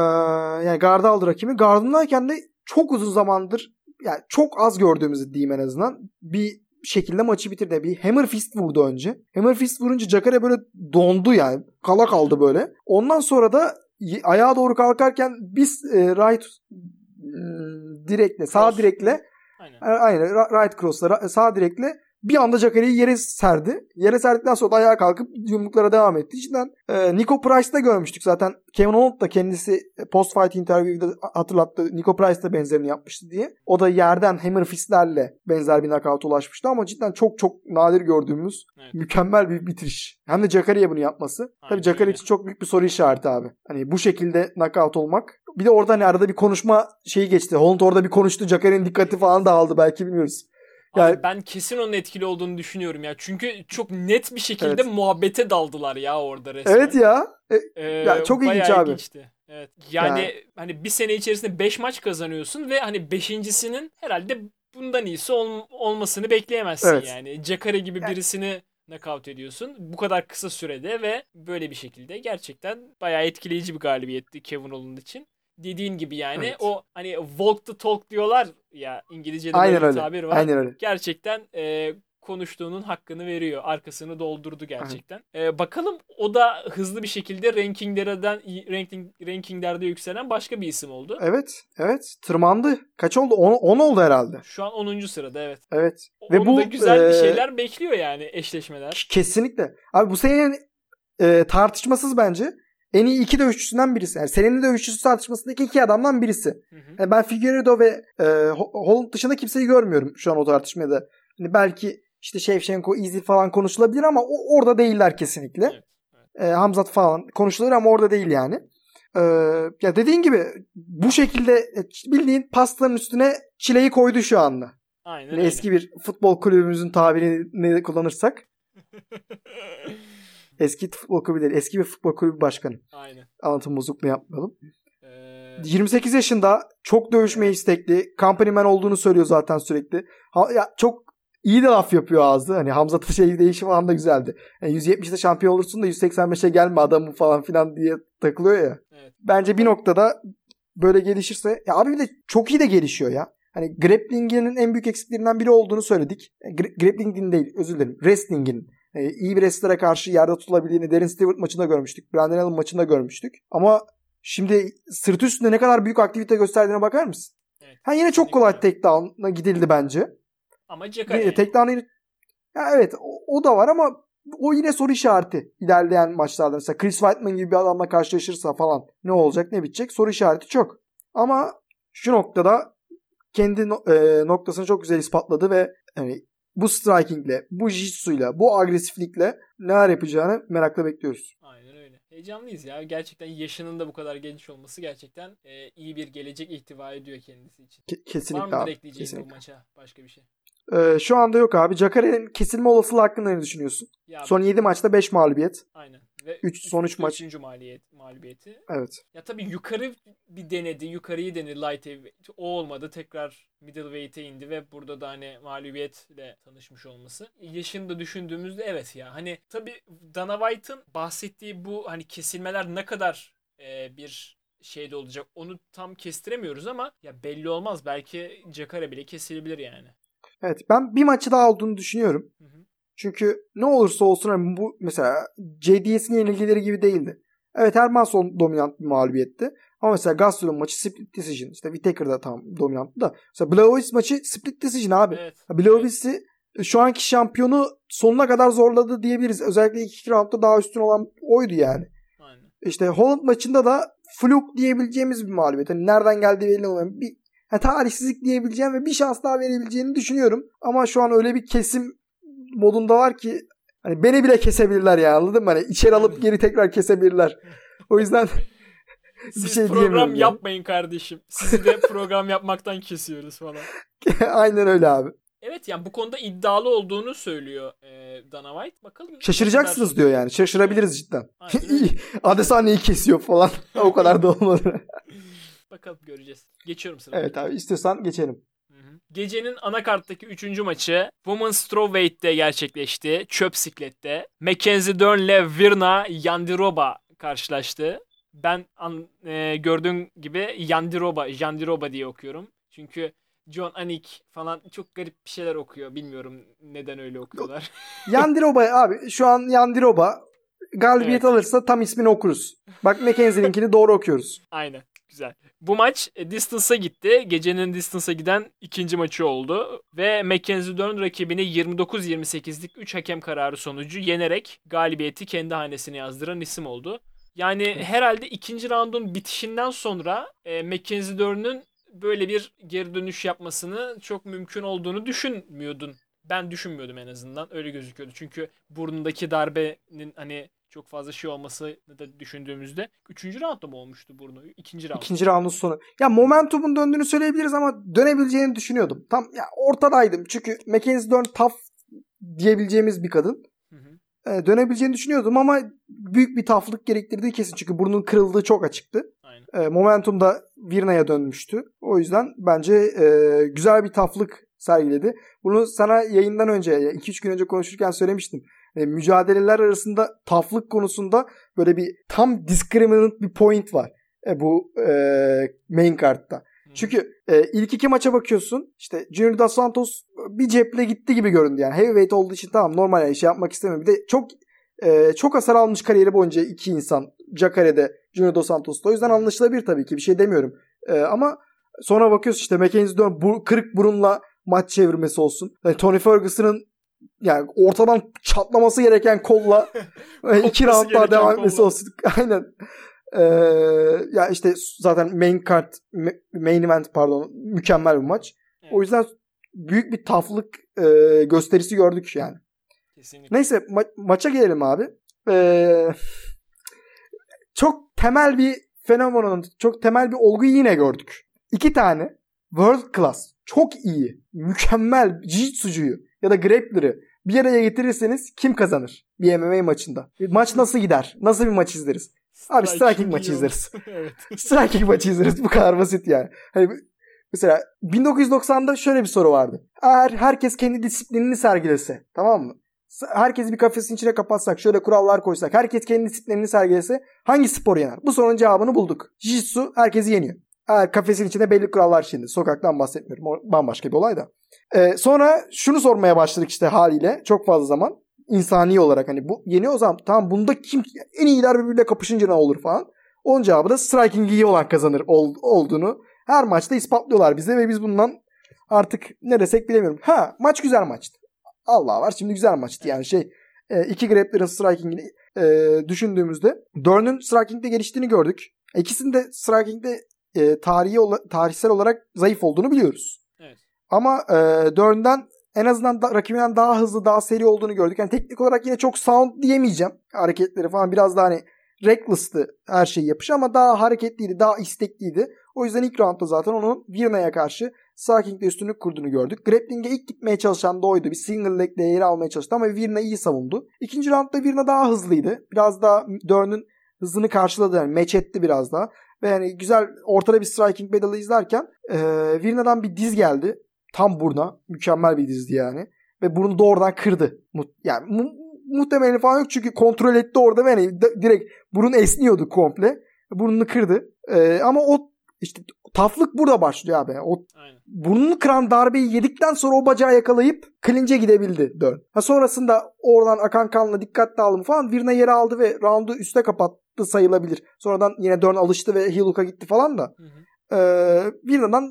yani garda aldı rakibi. Gardındayken de çok uzun zamandır yani çok az gördüğümüzü diyeyim en azından. Bir şekilde maçı bitirdi. Bir hammer fist vurdu önce. Hammer fist vurunca Jacare böyle dondu yani. Kala kaldı böyle. Ondan sonra da ayağa doğru kalkarken biz e, right ıı, direkle sağ direkle aynen, aynen right cross'la sağ direkle bir anda Jackare'yi yere serdi. Yere serdikten sonra da ayağa kalkıp yumruklara devam etti. İçinden e, Nico Price'da görmüştük zaten. Kevin Holland da kendisi post fight interview'da hatırlattı. Nico Price da benzerini yapmıştı diye. O da yerden hammer fistlerle benzer bir knockout ulaşmıştı ama cidden çok çok nadir gördüğümüz evet. mükemmel bir bitiriş. Hem de Jackare'ye bunu yapması. Aynen Tabii Jacare için çok büyük bir soru işareti abi. Hani bu şekilde knockout olmak. Bir de orada hani arada bir konuşma şeyi geçti. Holland orada bir konuştu. Jackare'nin dikkati falan dağıldı belki bilmiyoruz. Yani, Abi ben kesin onun etkili olduğunu düşünüyorum ya. Çünkü çok net bir şekilde evet. muhabbete daldılar ya orada resmen. Evet ya. E, ee, ya çok ilginç abi. Ilginçti. Evet. Yani ya. hani bir sene içerisinde 5 maç kazanıyorsun ve hani beşincisinin herhalde bundan iyisi ol, olmasını bekleyemezsin evet. yani. Jacare gibi yani. birisini knockout ediyorsun. Bu kadar kısa sürede ve böyle bir şekilde gerçekten bayağı etkileyici bir galibiyetti Kevin Holland için dediğin gibi yani evet. o hani walk the talk diyorlar ya İngilizce'de Aynen böyle bir tabir var. Aynen öyle. Gerçekten e, konuştuğunun hakkını veriyor. Arkasını doldurdu gerçekten. Ee, bakalım o da hızlı bir şekilde rankinglerden ranking rankinglerde yükselen başka bir isim oldu. Evet. Evet. Tırmandı. Kaç oldu? 10, 10 oldu herhalde. Şu an 10. sırada evet. Evet. Ve Onu bu da güzel e, bir şeyler bekliyor yani eşleşmeler. Kesinlikle. Abi bu senenin e, tartışmasız bence en iyi iki dövüşçüsünden birisi. Yani senenin dövüşçüsü tartışmasındaki iki adamdan birisi. Hı hı. Yani ben Figueiredo ve e, Holland dışında kimseyi görmüyorum şu an o tartışmada. Yani belki işte Shevchenko, Easy falan konuşulabilir ama o, orada değiller kesinlikle. Evet, evet. E, Hamzat falan konuşulur ama orada değil yani. E, ya dediğin gibi bu şekilde e, bildiğin pastanın üstüne çileyi koydu şu anda. Aynen yani Eski bir futbol kulübümüzün tabirini kullanırsak. Eski futbol kulübü değil. Eski bir futbol kulübü başkanı. Aynen. Anlatım bozukluğu yapmayalım. Ee... 28 yaşında çok dövüşmeye istekli. Company man olduğunu söylüyor zaten sürekli. Ha, ya çok iyi de laf yapıyor ağzı. Hani Hamza şey değişi falan da güzeldi. Yani 170'te şampiyon olursun da 185'e gelme adamı falan filan diye takılıyor ya. Evet. Bence bir noktada böyle gelişirse ya abi bir de çok iyi de gelişiyor ya. Hani grappling'in en büyük eksiklerinden biri olduğunu söyledik. E, grappling'in değil özür dilerim. Wrestling'in e, iyi bir wrestler'e karşı yerde tutulabildiğini Darren Stewart maçında görmüştük. Brandon Allen maçında görmüştük. Ama şimdi sırt üstünde ne kadar büyük aktivite gösterdiğine bakar mısın? Evet, ha yine çok kolay takedown'a gidildi bence. Ama Jacare. Takedown'a ya evet o, o da var ama o yine soru işareti ilerleyen maçlarda. Mesela Chris Whiteman gibi bir adamla karşılaşırsa falan ne olacak ne bitecek soru işareti çok. Ama şu noktada kendi e, noktasını çok güzel ispatladı ve yani bu strikingle, bu jitsu'yla, bu agresiflikle neler yapacağını merakla bekliyoruz. Aynen öyle. Heyecanlıyız ya. Gerçekten yaşının da bu kadar genç olması gerçekten e, iyi bir gelecek ihtiva ediyor kendisi için. Ke- kesinlikle Var mıdır ekleyeceğin bu maça başka bir şey? Ee, şu anda yok abi. Jakare'nin kesilme olasılığı hakkında ne düşünüyorsun? Ya, Son 7 maçta 5 mağlubiyet. Aynen. Ve 3 son 3 maç. 3. Maliyet, mağlubiyeti. Evet. Ya tabii yukarı bir denedi. Yukarıyı denedi light heavyweight. O olmadı. Tekrar middleweight'e indi ve burada da hani mağlubiyetle tanışmış olması. Yaşını da düşündüğümüzde evet ya. Hani tabii Dana White'ın bahsettiği bu hani kesilmeler ne kadar e, bir şeyde olacak onu tam kestiremiyoruz ama ya belli olmaz. Belki Jakara bile kesilebilir yani. Evet ben bir maçı daha olduğunu düşünüyorum. Hı hı. Çünkü ne olursa olsun hani bu mesela JDS'in yenilgileri gibi değildi. Evet Hermanson dominant bir mağlubiyetti. Ama mesela Gastelum maçı split decision. İşte Whittaker'da tam dominanttı da. Mesela Blaovic maçı split decision abi. Evet. Blaovic'i şu anki şampiyonu sonuna kadar zorladı diyebiliriz. Özellikle ilk iki roundda daha üstün olan oydu yani. Aynen. İşte Holland maçında da fluk diyebileceğimiz bir mağlubiyet. Hani nereden geldiği belli olmayan bir yani tarihsizlik diyebileceğim ve bir şans daha verebileceğini düşünüyorum. Ama şu an öyle bir kesim modunda var ki hani beni bile kesebilirler ya anladın mı? Hani içeri alıp geri tekrar kesebilirler. O yüzden bir Siz şey program diyemiyorum. yani. yapmayın kardeşim. Sizi de program yapmaktan kesiyoruz falan. Aynen öyle abi. Evet yani bu konuda iddialı olduğunu söylüyor e, Dana White. Bakalım. Şaşıracaksınız diyor yani. Şaşırabiliriz cidden. Adesane'yi kesiyor falan. o kadar da olmadı. Bakalım göreceğiz. Geçiyorum sıra. evet abi istiyorsan geçelim. Gecenin anakarttaki 3. maçı Women's Strawweight'te gerçekleşti. Çöp siklette. Mackenzie Dern'le Virna Yandiroba karşılaştı. Ben an, e, gördüğün gibi Yandiroba, Yandiroba diye okuyorum. Çünkü John Anik falan çok garip bir şeyler okuyor. Bilmiyorum neden öyle okuyorlar. Yandiroba abi şu an Yandiroba galibiyet Evet. alırsa tam ismini okuruz. Bak Mackenzie'ninkini doğru okuyoruz. Aynen. Güzel. Bu maç e, Distance'a gitti. Gecenin Distance'a giden ikinci maçı oldu. Ve Mackenzie Dern rakibini 29-28'lik 3 hakem kararı sonucu yenerek galibiyeti kendi hanesine yazdıran isim oldu. Yani herhalde ikinci roundun bitişinden sonra e, Mackenzie Dern'ün böyle bir geri dönüş yapmasını çok mümkün olduğunu düşünmüyordun. Ben düşünmüyordum en azından. Öyle gözüküyordu. Çünkü burnundaki darbenin hani çok fazla şey olmasını da düşündüğümüzde. Üçüncü roundda mı olmuştu burnu? İkinci round. İkinci roundun sonu. Ya momentumun döndüğünü söyleyebiliriz ama dönebileceğini düşünüyordum. Tam ya ortadaydım. Çünkü Mackenzie Dern tough diyebileceğimiz bir kadın. Hı hı. Ee, dönebileceğini düşünüyordum ama büyük bir taflık gerektirdiği kesin. Çünkü burnun kırıldığı çok açıktı. Aynen. E, momentum da Virna'ya dönmüştü. O yüzden bence e, güzel bir taflık sergiledi. Bunu sana yayından önce 2-3 gün önce konuşurken söylemiştim. E, mücadeleler arasında taflık konusunda böyle bir tam discriminant bir point var. E, bu e, main kartta. Çünkü e, ilk iki maça bakıyorsun. İşte Junior Dos Santos bir ceple gitti gibi göründü yani. Heavyweight olduğu için tamam normal yani şey yapmak istemiyor. Bir de çok e, çok hasar almış kariyeri boyunca iki insan. Jacare'de Junior Dos Santos'ta. O yüzden anlaşılabilir tabii ki. Bir şey demiyorum. E, ama sonra bakıyorsun işte Mackenzie Dern bu, kırık burunla maç çevirmesi olsun. Yani Tony Ferguson'ın yani ortadan çatlaması gereken kolla iki round daha devam etmesi olsun. Aynen. Ee, ya işte zaten main card main event pardon mükemmel bir maç. Evet. O yüzden büyük bir taflık e, gösterisi gördük yani. Kesinlikle. Neyse ma- maça gelelim abi. Ee, çok temel bir fenomenon, çok temel bir olguyu yine gördük. İki tane world class, çok iyi, mükemmel jiu-jitsucuyu ya da grappler'ı bir araya getirirseniz kim kazanır bir MMA maçında? Maç nasıl gider? Nasıl bir maç izleriz? Abi striking maçı izleriz. evet. Striking maçı izleriz. Bu kadar basit yani. Hani mesela 1990'da şöyle bir soru vardı. Eğer herkes kendi disiplinini sergilese tamam mı? Herkesi bir kafesin içine kapatsak, şöyle kurallar koysak, herkes kendi disiplinini sergilese hangi spor yener? Bu sorunun cevabını bulduk. Jiu-Jitsu herkesi yeniyor. Eğer kafesin içinde belli kurallar şimdi. Sokaktan bahsetmiyorum. O bambaşka bir olay da. Ee, sonra şunu sormaya başladık işte haliyle. Çok fazla zaman. insani olarak hani bu yeniyor o zaman tamam bunda kim en iyiler birbiriyle kapışınca ne olur falan. Onun cevabı da striking iyi olan kazanır ol, olduğunu her maçta ispatlıyorlar bize ve biz bundan artık ne desek bilemiyorum. Ha maç güzel maçtı. Allah var şimdi güzel maçtı yani şey e, iki grappler'ın striking'ini e, düşündüğümüzde Dern'ün striking'de geliştiğini gördük. İkisinin de striking'de e, tarihi ola- tarihsel olarak zayıf olduğunu biliyoruz. Evet. Ama e, Dern'den en azından da, rakibinden daha hızlı, daha seri olduğunu gördük. Yani teknik olarak yine çok sound diyemeyeceğim. Hareketleri falan biraz daha hani reckless'tı her şeyi yapışı ama daha hareketliydi, daha istekliydi. O yüzden ilk roundda zaten onun Virna'ya karşı striking'de üstünlük kurduğunu gördük. Grappling'e ilk gitmeye çalışan da oydu. Bir single leg'le yeri almaya çalıştı ama Virna iyi savundu. İkinci roundda Virna daha hızlıydı. Biraz daha Dern'ün hızını karşıladı. Yani match etti biraz daha. Ve yani güzel ortada bir striking battle'ı izlerken e, Virna'dan bir diz geldi. Tam buruna. Mükemmel bir dizdi yani. Ve bunu doğrudan kırdı. Yani mu- muhtemelen falan yok çünkü kontrol etti orada ve d- direkt burun esniyordu komple. Burnunu kırdı. E, ama o işte taflık burada başlıyor abi. O Aynen. burnunu kıran darbeyi yedikten sonra o bacağı yakalayıp clinch'e gidebildi Dön. Ha sonrasında oradan akan kanla dikkatli aldım falan Virna yere aldı ve roundu üste kapattı. sayılabilir. Sonradan yine Dörn alıştı ve hook'a gitti falan da. Hı hı. Ee,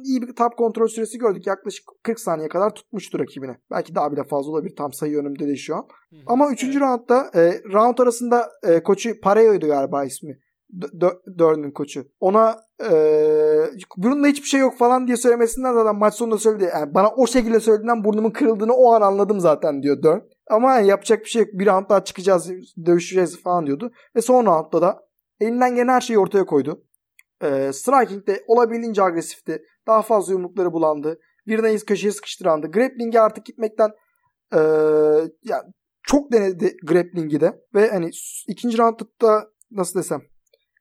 iyi bir top kontrol süresi gördük. Yaklaşık 40 saniye kadar tutmuştu rakibine. Belki daha bile fazla olabilir. Tam sayı önümde değil şu an. Hı hı. Ama 3. Evet. roundda e, round arasında e, koçu Pareo'ydu galiba ismi. Dörn'ün koçu. Ona e, burnunda hiçbir şey yok falan diye söylemesinden zaten maç sonunda söyledi. Yani bana o şekilde söylediğinden burnumun kırıldığını o an anladım zaten diyor Dörn. Ama yani yapacak bir şey yok. Bir round daha çıkacağız, dövüşeceğiz falan diyordu. Ve son roundda da elinden gelen her şeyi ortaya koydu. E, striking'de olabildiğince agresifti. Daha fazla yumrukları bulandı. Virna'yı köşeye sıkıştırandı. Grappling'e artık gitmekten e, ya çok denedi grappling'i de. Ve hani ikinci roundda nasıl desem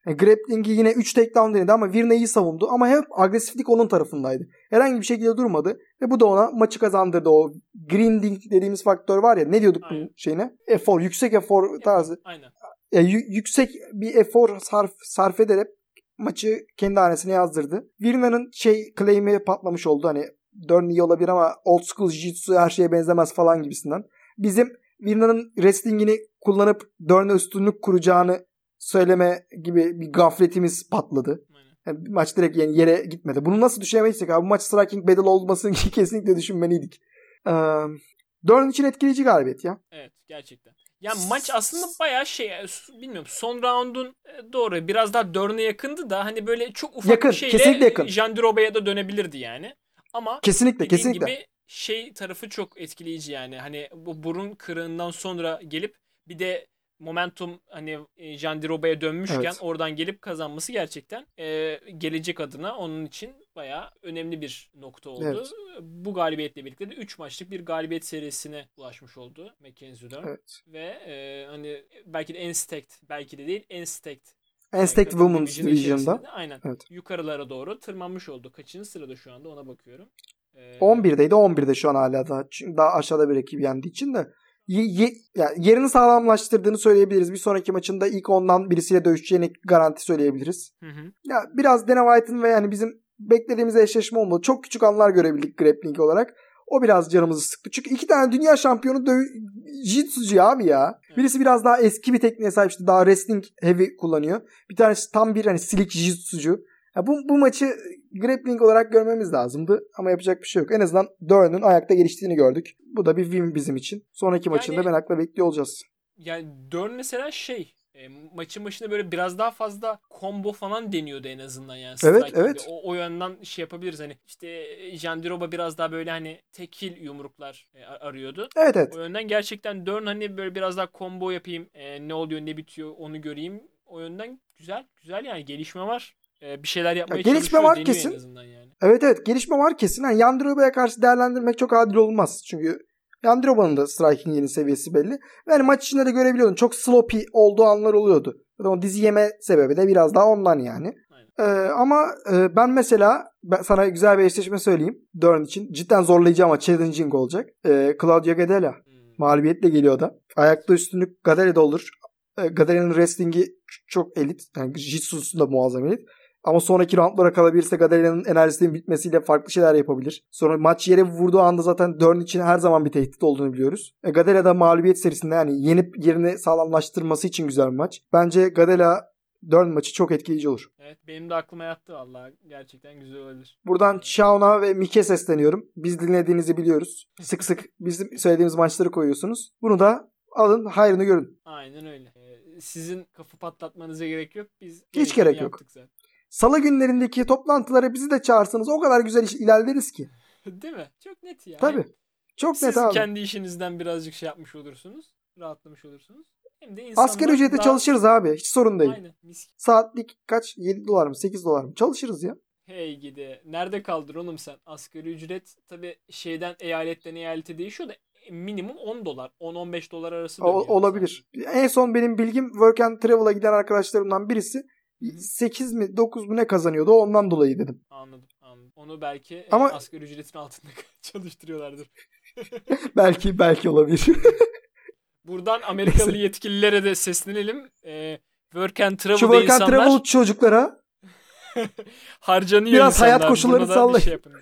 yani grappling'i yine 3 takedown denedi ama Virna iyi savundu. Ama hep agresiflik onun tarafındaydı. Herhangi bir şekilde durmadı. Ve bu da ona maçı kazandırdı. O grinding dediğimiz faktör var ya. Ne diyorduk Aynen. bu şeyine? Efor, yüksek efor tarzı. Aynen. Yü- yüksek bir efor sarf, sarf ederek maçı kendi hanesine yazdırdı. Virna'nın şey claim'i patlamış oldu. Hani Dörn iyi olabilir ama old school jiu-jitsu her şeye benzemez falan gibisinden. Bizim Virna'nın wrestling'ini kullanıp Dörn'e üstünlük kuracağını söyleme gibi bir gafletimiz patladı. Yani maç direkt yani yere gitmedi. Bunu nasıl düşünemeyiz abi? Bu maç striking battle olmasını kesinlikle düşünmeliydik. Ee, Dörn için etkileyici galibiyet ya. Evet gerçekten. Ya maç aslında bayağı şey bilmiyorum son roundun e, doğru biraz daha dörne yakındı da hani böyle çok ufak Yakın, bir şeyle kesinlikle yakın. Jandiroba'ya da dönebilirdi yani. Ama Kesinlikle kesinlikle. gibi şey tarafı çok etkileyici yani. Hani bu burun kırığından sonra gelip bir de momentum hani e, Jandiroba'ya dönmüşken Evet. oradan gelip kazanması gerçekten e, gelecek adına onun için bayağı önemli bir nokta oldu. Evet. Bu galibiyetle birlikte de 3 maçlık bir galibiyet serisine ulaşmış oldu Mackenzie Dern. Evet. Ve e, hani belki de en stacked, belki de değil en stacked. En stacked kadın Women's division Division'da. Aynen. Evet. Yukarılara doğru tırmanmış oldu. Kaçıncı sırada şu anda ona bakıyorum. E, 11'deydi 11'de şu an hala daha. Çünkü daha aşağıda bir rakip yendiği için de ye- ye- yani yerini sağlamlaştırdığını söyleyebiliriz. Bir sonraki maçında ilk ondan birisiyle dövüşeceğini garanti söyleyebiliriz. Hı hı. Ya biraz Dana White'ın ve yani bizim beklediğimiz eşleşme olmadı. Çok küçük anlar görebildik grappling olarak. O biraz canımızı sıktı. Çünkü iki tane dünya şampiyonu döv- jitsucu abi ya. Birisi biraz daha eski bir tekniğe sahip. işte daha wrestling heavy kullanıyor. Bir tanesi tam bir hani silik jitsucu. Ya bu, bu maçı grappling olarak görmemiz lazımdı. Ama yapacak bir şey yok. En azından Dörn'ün ayakta geliştiğini gördük. Bu da bir win bizim için. Sonraki maçında Yani- merakla bekliyor olacağız. Yani Dern mesela şey e, maçın başında böyle biraz daha fazla combo falan deniyordu en azından yani. Evet, striking'de. evet. O, o yönden şey yapabiliriz hani işte e, Jandiroba biraz daha böyle hani tekil yumruklar e, ar- arıyordu. Evet evet. O yönden gerçekten Dern hani böyle biraz daha combo yapayım e, ne oluyor ne bitiyor onu göreyim. O yönden güzel güzel yani gelişme var. E, bir şeyler yapmaya gelişme çalışıyor var kesin. en azından yani. Evet evet gelişme var kesin. Yani Yandroba'ya karşı değerlendirmek çok adil olmaz. Çünkü Yandroba'nın da striking'inin seviyesi belli. Ve hani maç içinde de görebiliyordun. Çok sloppy olduğu anlar oluyordu. O dizi yeme sebebi de biraz daha ondan yani. Ee, ama e, ben mesela ben sana güzel bir eşleşme söyleyeyim. Dörn için. Cidden zorlayıcı ama challenging olacak. Ee, Claudia Gadela. Hmm. Mağlubiyetle geliyor da. Ayakta üstünlük Gadela'da olur. E, Gadela'nın wrestling'i çok elit. Yani Jitsu'su da muazzam elit. Ama sonraki roundlara kalabilirse Gadela'nın enerjisinin bitmesiyle farklı şeyler yapabilir. Sonra maç yere vurduğu anda zaten Dörn için her zaman bir tehdit olduğunu biliyoruz. E, Gadela da mağlubiyet serisinde yani yenip yerini sağlamlaştırması için güzel bir maç. Bence Gadela Dörn maçı çok etkileyici olur. Evet benim de aklıma yattı valla gerçekten güzel olabilir. Buradan Shaun'a ve Mike sesleniyorum. Biz dinlediğinizi biliyoruz. Sık sık bizim söylediğimiz maçları koyuyorsunuz. Bunu da alın hayrını görün. Aynen öyle. E, sizin kafa patlatmanıza gerek yok. Biz Hiç gerek yok. zaten. Salı günlerindeki toplantılara bizi de çağırsanız o kadar güzel iş ilerleriz ki. Değil mi? Çok net ya. Tabii. Çok Siz net abi. kendi işinizden birazcık şey yapmış olursunuz. Rahatlamış olursunuz. Hem de insanlar Asgari ücrete daha- çalışırız abi. Hiç sorun değil. Aynen. Mis Saatlik kaç? 7 dolar mı? 8 dolar mı? Çalışırız ya. Hey gidi. Nerede kaldın oğlum sen? Asgari ücret tabi şeyden eyaletten eyalete değişiyor da minimum 10 dolar. 10-15 dolar arası O- olabilir. En son benim bilgim Work and Travel'a giden arkadaşlarımdan birisi 8 mi 9 mu ne kazanıyordu ondan dolayı dedim. Anladım. anladım. Onu belki Ama- asgari ücretin altında çalıştırıyorlardır. belki belki olabilir. Buradan Amerikalı yetkililere de seslenelim. Ee, work and Şu travel'da Work and insanlar Travel çocuklara harcanıyor Biraz hayat koşullarını sallayın. Şey yapın.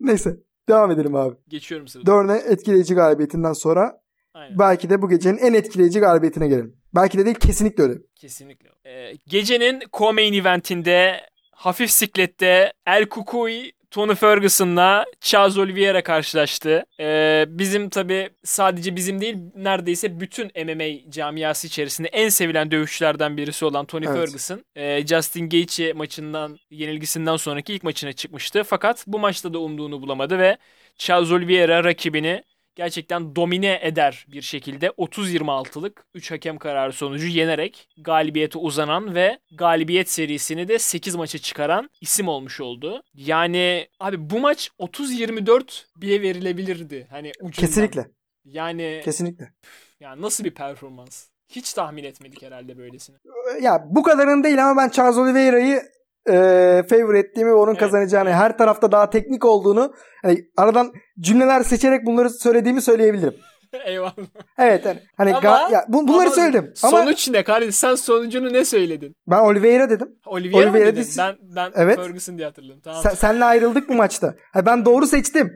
neyse devam edelim abi. Geçiyorum sırada. Dörne etkileyici galibiyetinden sonra Aynen. belki de bu gecenin en etkileyici galibiyetine gelelim. Belki de değil kesinlikle öyle. Kesinlikle. Ee, gecenin co-main eventinde hafif siklette El Kukui Tony Ferguson'la Charles Oliveira karşılaştı. Ee, bizim tabi sadece bizim değil neredeyse bütün MMA camiası içerisinde en sevilen dövüşçülerden birisi olan Tony Evet. Ferguson. e, Justin Gaethje maçından yenilgisinden sonraki ilk maçına çıkmıştı. Fakat bu maçta da umduğunu bulamadı ve Charles Oliveira rakibini gerçekten domine eder bir şekilde 30-26'lık 3 hakem kararı sonucu yenerek galibiyete uzanan ve galibiyet serisini de 8 maça çıkaran isim olmuş oldu. Yani abi bu maç 30-24 biye verilebilirdi. Hani ucundan. Kesinlikle. Yani Kesinlikle. ya nasıl bir performans? Hiç tahmin etmedik herhalde böylesini. Ya bu kadarın değil ama ben Charles Oliveira'yı e, favor ettiğimi ve onun Evet. kazanacağını, her tarafta daha teknik olduğunu hani aradan cümleler seçerek bunları söylediğimi söyleyebilirim. Eyvallah. Evet hani, hani Ama- ga- ya, bu- bunları Ama söyledim. Ama Sonuç ne kardeşim? Sen sonucunu ne söyledin? ben Oliveira dedim. Oliveira Oliveira dedin? değil. Ben, ben Evet. Ferguson diye hatırladım. Tamam. Sen, senle ayrıldık bu maçta. Ha, ben doğru seçtim.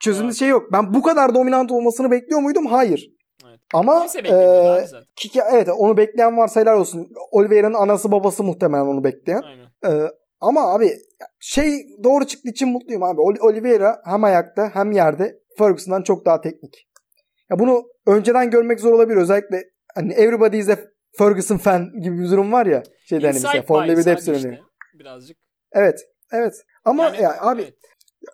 Çözümde Evet. şey yok. Ben bu kadar dominant olmasını bekliyor muydum? Hayır. Evet. Ama e, ki- evet onu bekleyen varsa helal olsun. Oliveira'nın anası babası muhtemelen onu bekleyen. Aynen. Ee, ama abi şey doğru çıktığı için mutluyum abi. Ol- Oliveira hem ayakta hem yerde Ferguson'dan çok daha teknik. Ya bunu önceden görmek zor olabilir. Özellikle hani everybody is a Ferguson fan gibi bir durum var ya. Şeyde hani mesela Formula bias 1'de hep söyleniyor. işte. Birazcık. Evet. Evet. Ama Yani, ya abi evet,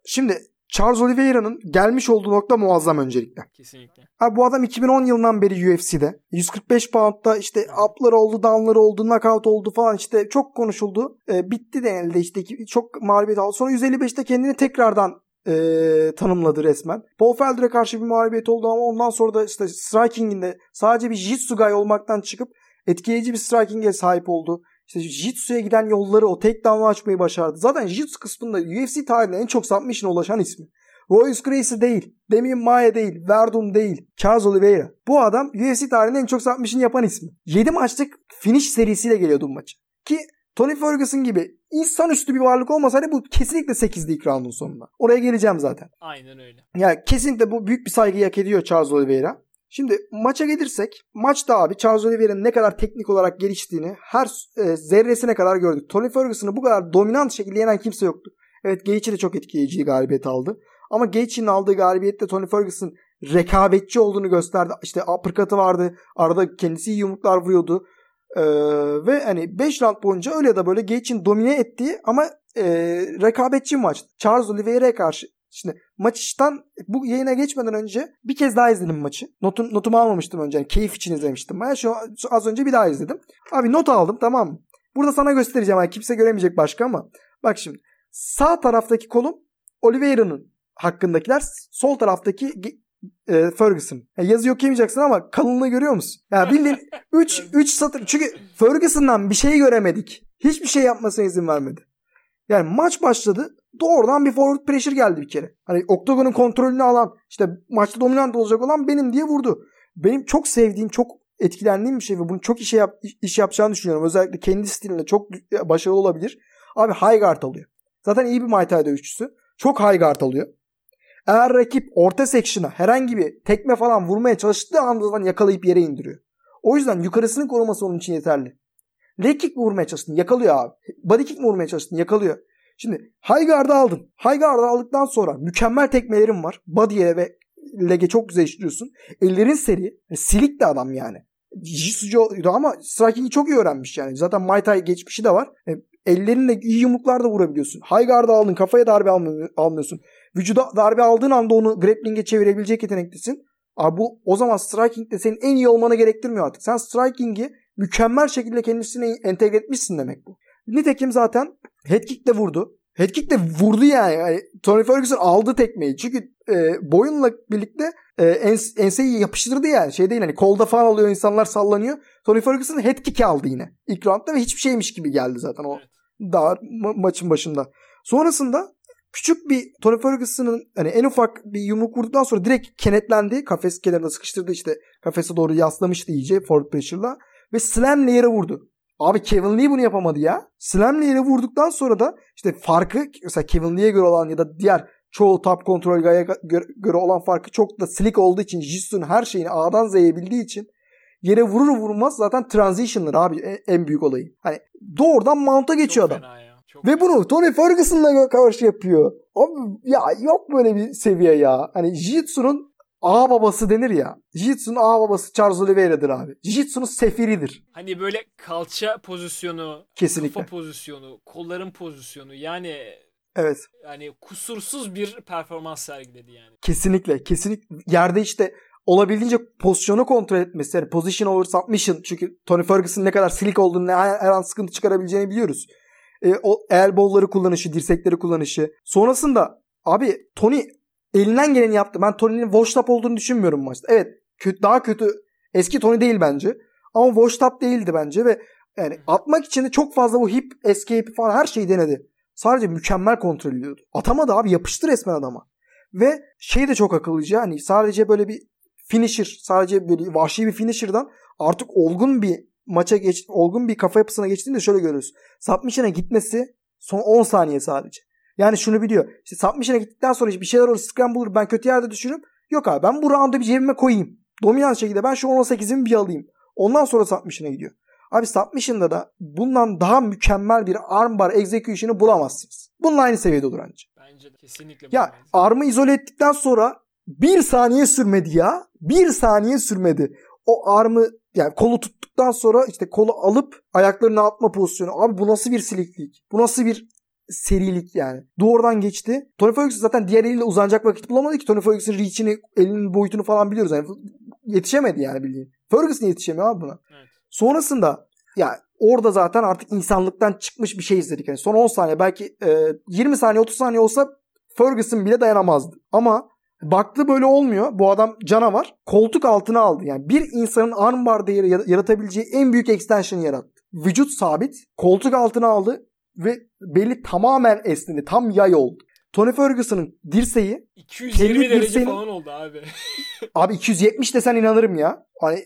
şimdi Charles Oliveira'nın gelmiş olduğu nokta muazzam öncelikle. kesinlikle. Abi bu adam 2010 yılından beri UFC'de. 145 pound'da işte up'ları oldu, down'ları oldu, knockout oldu falan işte çok konuşuldu. Ee, bitti denildi işte çok mağlubiyet aldı. Sonra 155'te kendini tekrardan ee, tanımladı resmen. Paul Felder'e karşı bir mağlubiyet oldu ama ondan sonra da işte striking'inde sadece bir jiu-jitsu guy olmaktan çıkıp etkileyici bir striking'e sahip oldu. İşte jiu-jitsu'ya giden yolları o takedown'u açmayı başardı. Zaten jiu-jitsu kısmında UFC tarihinde en çok submission'a ulaşan ismi. Royce Gracie değil. Demian Maia değil. Verdum değil. Charles Oliveira. Bu adam UFC tarihinde en çok submission yapan ismi. 7 maçlık finish serisiyle geliyordu bu maçı. Ki Tony Ferguson gibi insanüstü bir varlık olmasaydı bu kesinlikle 8'di ilk roundun sonunda. Oraya geleceğim zaten. Aynen öyle. Yani kesinlikle bu büyük bir saygı hak ediyor Charles Oliveira. Şimdi maça gelirsek maçta abi Charles Oliveira'nın ne kadar teknik olarak geliştiğini her e, zerresine kadar gördük. Tony Ferguson'ı bu kadar dominant şekilde yenen kimse yoktu. Evet Gaethje de çok etkileyici galibiyet aldı. Ama Gaethje'nin aldığı galibiyette Tony Ferguson rekabetçi olduğunu gösterdi. İşte uppercut'ı vardı. Arada kendisi iyi yumruklar vuruyordu. Ee, ve hani 5 round boyunca öyle ya da böyle Gaethje'nin domine ettiği ama e, rekabetçi maç. Charles Oliveira'ya karşı Şimdi maçtan bu yayına geçmeden önce bir kez daha izledim maçı. Notum, notumu almamıştım önce. Yani keyif için izlemiştim. Ben şu, az önce bir daha izledim. Abi not aldım tamam mı? Burada sana göstereceğim. Yani kimse göremeyecek başka ama. Bak şimdi. Sağ taraftaki kolum Oliveira'nın hakkındakiler. Sol taraftaki e, Ferguson. Yani yazı okuyamayacaksın ama kalınlığı görüyor musun? Ya yani bildiğin 3 3 satır. Çünkü Ferguson'dan bir şey göremedik. Hiçbir şey yapmasına izin vermedi. Yani maç başladı. Doğrudan bir forward pressure geldi bir kere. Hani oktagonun kontrolünü alan, işte maçta dominant olacak olan benim diye vurdu. Benim çok sevdiğim, çok etkilendiğim bir şey ve bunu çok işe yap, iş yapacağını düşünüyorum. Özellikle kendi stilinde çok başarılı olabilir. Abi high guard alıyor. Zaten iyi bir Muay Thai dövüşçüsü. Çok high guard alıyor. Eğer rakip orta section'a herhangi bir tekme falan vurmaya çalıştığı anda yakalayıp yere indiriyor. O yüzden yukarısını koruması onun için yeterli. Leg kick mi vurmaya çalıştın? Yakalıyor abi. Body kick mi vurmaya çalıştın? Yakalıyor. Şimdi high guard'ı aldın. High guard'ı aldıktan sonra mükemmel tekmelerin var. Body'ye ve leg'e çok güzel işliyorsun. Ellerin seri. Silik de adam yani. Jitsucu ama striking'i çok iyi öğrenmiş yani. Zaten Muay Thai geçmişi de var. E, ellerinle iyi yumruklar da vurabiliyorsun. High guard'ı aldın. Kafaya darbe almıyorsun. Vücuda darbe aldığın anda onu grappling'e çevirebilecek yeteneklisin. Abi bu o zaman striking'de senin en iyi olmanı gerektirmiyor artık. Sen striking'i mükemmel şekilde kendisine entegre etmişsin demek bu. Nitekim zaten headkick de vurdu. Headkick de vurdu yani. yani Tony Ferguson aldı tekmeyi. Çünkü e, boyunla birlikte e, ens, enseyi yapıştırdı yani. Şey değil hani kolda falan alıyor insanlar sallanıyor. Tony Ferguson headkick aldı yine. İlk roundda ve hiçbir şeymiş gibi geldi zaten o daha ma- maçın başında. Sonrasında küçük bir Tony Ferguson'ın hani en ufak bir yumruk vurduktan sonra direkt kenetlendi. Kafes kenarına sıkıştırdı işte. Kafese doğru yaslamıştı iyice forward pressure'la. Ve slam'le yere vurdu. Abi Kevin Lee bunu yapamadı ya. Slam'le yere vurduktan sonra da işte farkı mesela Kevin Lee'ye göre olan ya da diğer çoğu top kontrol gaya gö- göre olan farkı çok da slick olduğu için Jitsu'nun her şeyini A'dan Z'ye bildiği için yere vurur vurmaz zaten transition'lar abi en, en büyük olayı. Hani doğrudan mount'a geçiyor Çok adam. Çok Ve fena. bunu Tony Ferguson'la karşı yapıyor. Abi ya yok böyle bir seviye ya. Hani Jiu-Jitsu'nun ağ babası denir ya. Jiu-Jitsu'nun ağ babası Charles Oliveira'dır abi. Jiu-Jitsu'nun sefiridir. Hani böyle kalça pozisyonu, Kesinlikle. kafa pozisyonu, kolların pozisyonu yani Evet. yani kusursuz bir performans sergiledi yani. Kesinlikle. Kesinlikle. Yerde işte olabildiğince pozisyonu kontrol etmesi. Yani position over submission. Çünkü Tony Ferguson ne kadar silik olduğunu, her an sıkıntı çıkarabileceğini biliyoruz. E, o elbow'ları kullanışı, dirsekleri kullanışı. Sonrasında abi Tony elinden geleni yaptı. Ben Tony'nin up olduğunu düşünmüyorum maçta. Evet kötü, daha kötü eski Tony değil bence. Ama up değildi bence ve yani atmak için de çok fazla bu hip escape falan her şeyi denedi. Sadece mükemmel kontrol ediyordu. Atamadı abi yapıştı resmen adama. Ve şey de çok akıllıca hani sadece böyle bir finisher sadece böyle vahşi bir finisher'dan artık olgun bir maça geç olgun bir kafa yapısına geçtiğinde şöyle görüyoruz. Submission'a gitmesi son 10 saniye sadece. Yani şunu biliyor. İşte submission'a gittikten sonra işte bir şeyler olur scramble ben kötü yerde düşürürüm. Yok abi ben bu round'u bir cebime koyayım. Dominant şekilde ben şu 18'imi bir alayım. Ondan sonra submission'a gidiyor. Abi submission'da da bundan daha mükemmel bir armbar execution'ı bulamazsınız. Bununla aynı seviyede olur ancak. Bence de kesinlikle. Ya armı izole ettikten sonra bir saniye sürmedi ya. Bir saniye sürmedi. O armı yani kolu tuttuktan sonra işte kolu alıp ayaklarını atma pozisyonu. Abi bu nasıl bir siliklik? Bu nasıl bir serilik yani. Doğrudan geçti. Tony Ferguson zaten diğer eliyle uzanacak vakit bulamadı ki. Tony Ferguson reach'ini, elinin boyutunu falan biliyoruz. Yani yetişemedi yani bildiğin. Ferguson yetişemiyor abi buna. Evet. Sonrasında ya orada zaten artık insanlıktan çıkmış bir şey izledik. Yani son 10 saniye belki e, 20 saniye 30 saniye olsa Ferguson bile dayanamazdı. Ama baktı böyle olmuyor. Bu adam canavar. Koltuk altına aldı. Yani bir insanın armbar değeri yar- yaratabileceği en büyük extension yarattı. Vücut sabit. Koltuk altına aldı ve beli tamamen esnedi. Tam yay oldu. Tony Ferguson'ın dirseği 220 kendi derece dirseğini- falan oldu abi. Abi 270 desen inanırım ya. Hani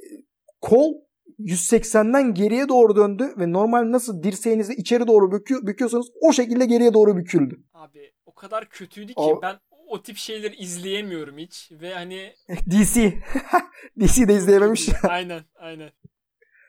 kol 180'den geriye doğru döndü ve normal nasıl dirseğinizi içeri doğru büküyor, büküyorsanız o şekilde geriye doğru büküldü. Abi o kadar kötüydü ki Al- ben o tip şeyleri izleyemiyorum hiç ve hani DC. DC de izleyememiş. aynen aynen.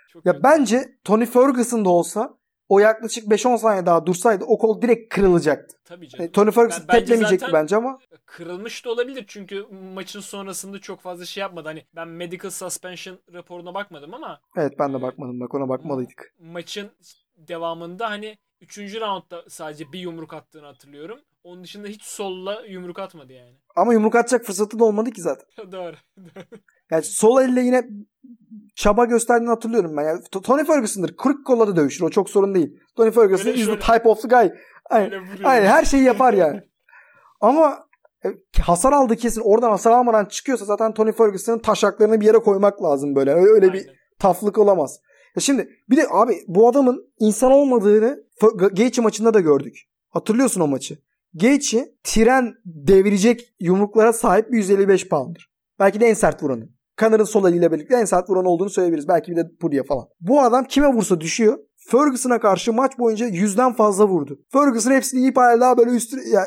Çok ya kötü. bence Tony Ferguson da olsa o yaklaşık 5-10 saniye daha dursaydı o kol direkt kırılacaktı. tabii canım. Yani Tony Ferguson Ben- bence teklemeyecekti zaten- bence ama kırılmış da olabilir çünkü maçın sonrasında çok fazla şey yapmadı. Hani ben medical suspension raporuna bakmadım ama evet ben de bakmadım bak ona bakmalıydık. maçın devamında hani 3. roundda sadece bir yumruk attığını hatırlıyorum. Onun dışında hiç solla yumruk atmadı yani. Ama yumruk atacak fırsatı da olmadı ki zaten. Doğru. Yani sol elle yine çaba gösterdiğini hatırlıyorum ben. Yani Tony Ferguson'dır. Kırık kolla da dövüşür. O çok sorun değil. Tony Ferguson Öyle is the şöyle- type of the guy. Aynen, aynen her şeyi yapar yani. Ama e, hasar aldı kesin. Oradan hasar almadan çıkıyorsa zaten Tony Ferguson'ın taşaklarını bir yere koymak lazım böyle. Öyle, öyle bir Aynen. taflık olamaz. Ya şimdi bir de abi bu adamın insan olmadığını Gaethje maçında da gördük. Hatırlıyorsun o maçı. Gaethje tren devirecek yumruklara sahip bir 155 pound'dır. Belki de en sert vuranı. Connor'ın sol eliyle birlikte en sert vuran olduğunu söyleyebiliriz. Belki bir de Purya falan. Bu adam kime vursa düşüyor. Ferguson'a karşı maç boyunca yüzden fazla vurdu. Ferguson hepsini yiyip hala böyle üstü ya,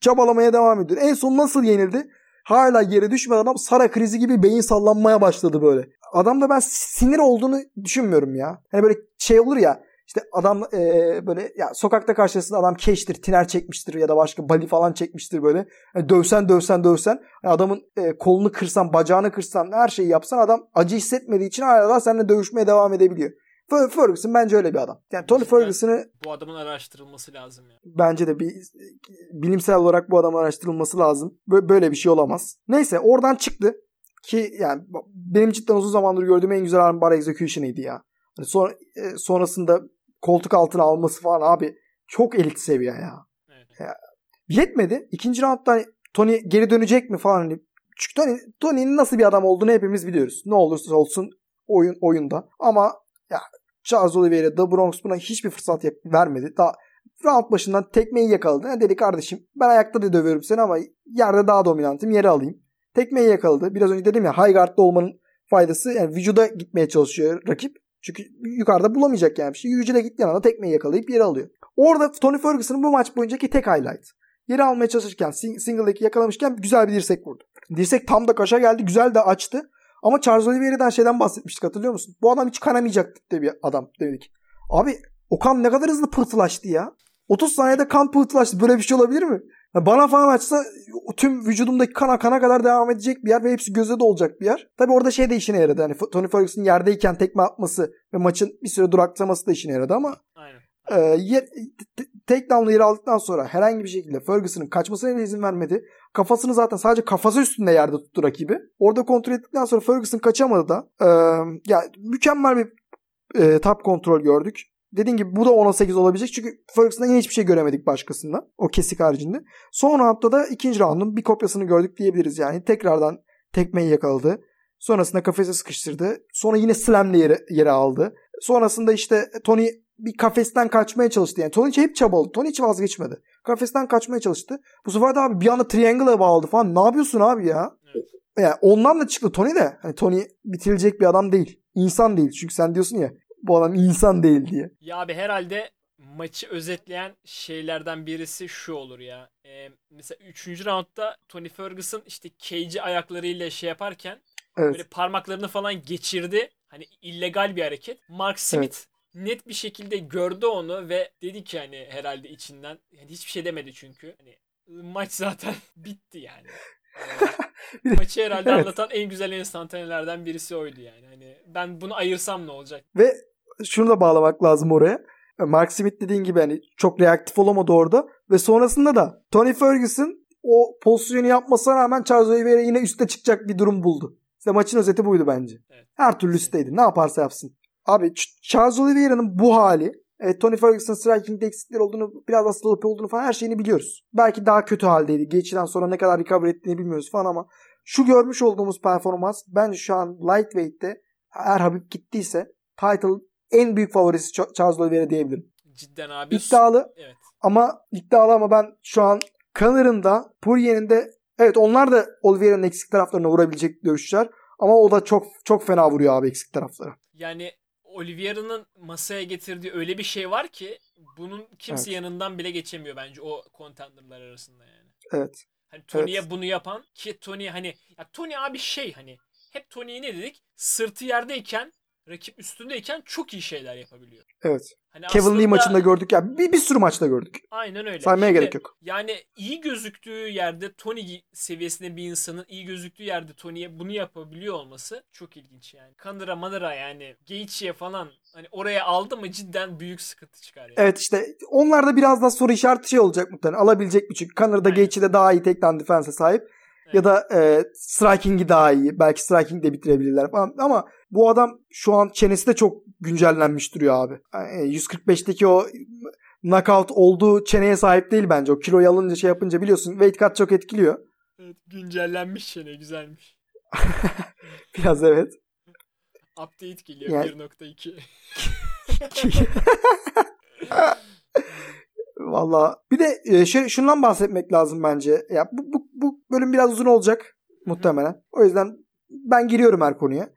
çabalamaya devam ediyor. En son nasıl yenildi? Hala yere düşmeden adam Sara krizi gibi beyin sallanmaya başladı böyle. Adamda ben sinir olduğunu düşünmüyorum ya. Hani böyle şey olur ya işte adam e, böyle ya sokakta karşısında adam keştir, tiner çekmiştir ya da başka bali falan çekmiştir böyle. Yani dövsen dövsen dövsen yani adamın e, kolunu kırsan, bacağını kırsan, her şeyi yapsan adam acı hissetmediği için hala seninle dövüşmeye devam edebiliyor. Fer- Ferguson bence öyle bir adam. Yani Tony. Ferguson'ı Bu adamın araştırılması lazım ya. bence de bir bilimsel olarak bu adamın araştırılması lazım. Bö- Böyle bir şey olamaz. Neyse oradan çıktı ki yani benim cidden uzun zamandır gördüğüm en güzel armbar execution'ıydı ya. Hani sonra, e, sonrasında koltuk altına alması falan abi çok elit seviye ya. Evet. Yetmedi. İkinci roundda hani Tony geri dönecek mi falan hani çünkü Tony, Tony'nin nasıl bir adam olduğunu hepimiz biliyoruz. Ne olursa olsun oyun oyunda. Ama ya Charles Oliveira, The Bronx buna hiçbir fırsat vermedi. Daha round başından tekmeyi yakaladı. Ne dedi kardeşim ben ayakta da dövüyorum seni ama yerde daha dominantım yere alayım. Tekmeyi yakaladı. Biraz önce dedim ya high guard'da olmanın faydası yani vücuda gitmeye çalışıyor rakip. Çünkü yukarıda bulamayacak yani bir şey. Vücuda gittiği anda tekmeyi yakalayıp yere alıyor. Orada Tony Ferguson'ın bu maç boyuncaki tek highlight. Yeri almaya çalışırken sing- single'daki yakalamışken güzel bir dirsek vurdu. Dirsek tam da kaşa geldi. Güzel de açtı. Ama Charles Oliveira'dan şeyden bahsetmiştik hatırlıyor musun? Bu adam hiç kanamayacak diye bir adam dedik. Abi o kan ne kadar hızlı pıhtılaştı ya. 30 saniyede kan pıhtılaştı. Böyle bir şey olabilir mi? Bana falan açsa tüm vücudumdaki kan akana kadar devam edecek bir yer ve hepsi göze de olacak bir yer. Tabi orada şey de işine yaradı. Hani Tony Ferguson yerdeyken tekme atması ve maçın bir süre duraklaması da işine yaradı ama Aynen. e, yer, takedown'la yeri aldıktan sonra herhangi bir şekilde Ferguson'ın kaçmasına izin vermedi. Kafasını zaten sadece kafası üstünde yerde tuttu rakibi. Orada kontrol ettikten sonra Ferguson kaçamadı da. E, ya mükemmel bir e, top kontrol gördük. Dediğim gibi bu da 10'a 8 olabilecek. Çünkü Ferguson'dan yine hiçbir şey göremedik başkasından. O kesik haricinde. Son roundda da ikinci roundun bir kopyasını gördük diyebiliriz. Yani tekrardan tekmeyi yakaladı. Sonrasında kafese sıkıştırdı. Sonra yine slamle yere, yere aldı. Sonrasında işte Tony bir kafesten kaçmaya çalıştı. Yani Tony hep çabaladı. Tony hiç vazgeçmedi. Kafesten kaçmaya çalıştı. Bu sefer de abi bir anda triangle'a bağladı falan. Ne yapıyorsun abi ya? Evet. Yani ondan da çıktı Tony de. Hani Tony bitirilecek bir adam değil. İnsan değil. Çünkü sen diyorsun ya bu adam insan değil diye. Ya abi herhalde maçı özetleyen şeylerden birisi şu olur ya. Ee, mesela 3. roundda Tony Ferguson işte Cage'i ayaklarıyla şey yaparken Evet. böyle parmaklarını falan geçirdi. Hani illegal bir hareket. Mark Smith net bir şekilde gördü onu ve dedi ki hani herhalde içinden yani hiçbir şey demedi çünkü. Hani maç zaten bitti yani. De- Maçı herhalde Evet. anlatan en güzel enstantanelerden birisi oydu yani. Hani ben bunu ayırsam ne olacak? Ve şunu da bağlamak lazım oraya. Mark Smith dediğin gibi hani çok reaktif olamadı orada. Ve sonrasında da Tony Ferguson o pozisyonu yapmasına rağmen Charles Oliveira yine üste çıkacak bir durum buldu. İşte maçın özeti buydu bence. Evet. Her türlü üstteydi. Ne yaparsa yapsın. Abi Ch- Charles Oliveira'nın bu hali Evet, Tony Ferguson striking'de eksikleri olduğunu, biraz hastalık olduğunu falan her şeyini biliyoruz. Belki daha kötü haldeydi. Geçiden sonra ne kadar recover ettiğini bilmiyoruz falan ama şu görmüş olduğumuz performans bence şu an lightweight'te eğer Habib gittiyse title en büyük favorisi Ch- Charles Oliveira diyebilirim. Cidden abi. İddialı Evet. ama iddialı ama ben şu an Connor'ın da Poirier'in de evet onlar da Oliveira'nın eksik taraflarına vurabilecek dövüşçüler ama o da çok çok fena vuruyor abi eksik taraflara. Yani Oliveira'nın masaya getirdiği öyle bir şey var ki bunun kimse Evet. yanından bile geçemiyor bence o contenderlar arasında yani. Evet. Hani Tony'ye Evet. bunu yapan ki Tony hani ya Tony abi şey hani hep Tony'ye ne dedik? Sırtı yerdeyken rakip üstündeyken çok iyi şeyler yapabiliyor. Evet. Hani Kevin Lee aslında- maçında gördük ya. Bir, bir sürü maçta gördük. Aynen öyle. Saymaya Şimdi gerek yok. Yani iyi gözüktüğü yerde Tony seviyesinde bir insanın iyi gözüktüğü yerde Tony'ye bunu yapabiliyor olması çok ilginç yani. Kanıra manıra yani Gaethje'ye falan hani oraya aldı mı cidden büyük sıkıntı çıkar yani. Evet işte onlar da biraz daha soru işareti şey olacak muhtemelen. Alabilecek mi? Çünkü Aynen. Gaethje de daha iyi takedown defense'e sahip. Ya da e, striking'i daha iyi. Belki striking de bitirebilirler falan. Ama bu adam şu an çenesi de çok güncellenmiş duruyor abi. Yani 145'teki o knockout olduğu çeneye sahip değil bence. O kiloyu alınca şey yapınca biliyorsun weight cut çok etkiliyor. Evet, güncellenmiş çene güzelmiş. Biraz evet. Update geliyor Yani- 1.2. Valla bir de e, şey, şundan bahsetmek lazım bence. Ya bu, bu, bu bölüm biraz uzun olacak muhtemelen. O yüzden ben giriyorum her konuya.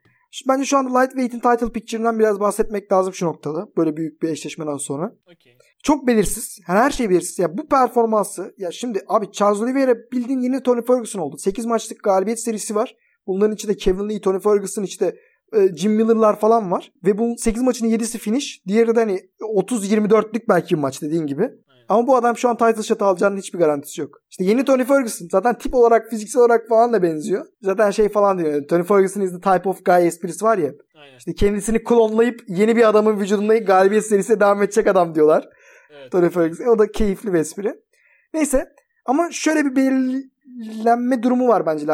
Bence şu anda Lightweight'in title picture'ından biraz bahsetmek lazım şu noktada. Böyle büyük bir eşleşmeden sonra. Okey. Çok belirsiz. Yani her şey belirsiz. Ya bu performansı ya şimdi abi Charles Oliveira bildiğin yeni Tony Ferguson oldu. 8 maçlık galibiyet serisi var. Bunların içinde Kevin Lee, Tony Ferguson işte e, Jim Miller'lar falan var. Ve bu 8 maçın 7'si finish. Diğeri de hani 30-24'lük belki bir maç dediğin gibi. Aynen. Ama bu adam şu an title shot alacağının hiçbir garantisi yok. İşte yeni Tony Ferguson. Zaten tip olarak fiziksel olarak falan da benziyor. Zaten şey falan diyor. Tony Ferguson is the type of guy esprisi var ya. Aynen. İşte kendisini klonlayıp yeni bir adamın vücudunda galibiyet serisine devam edecek adam diyorlar. Evet. Tony Ferguson. O da keyifli bir espri. Neyse. Ama şöyle bir belirlenme durumu var bence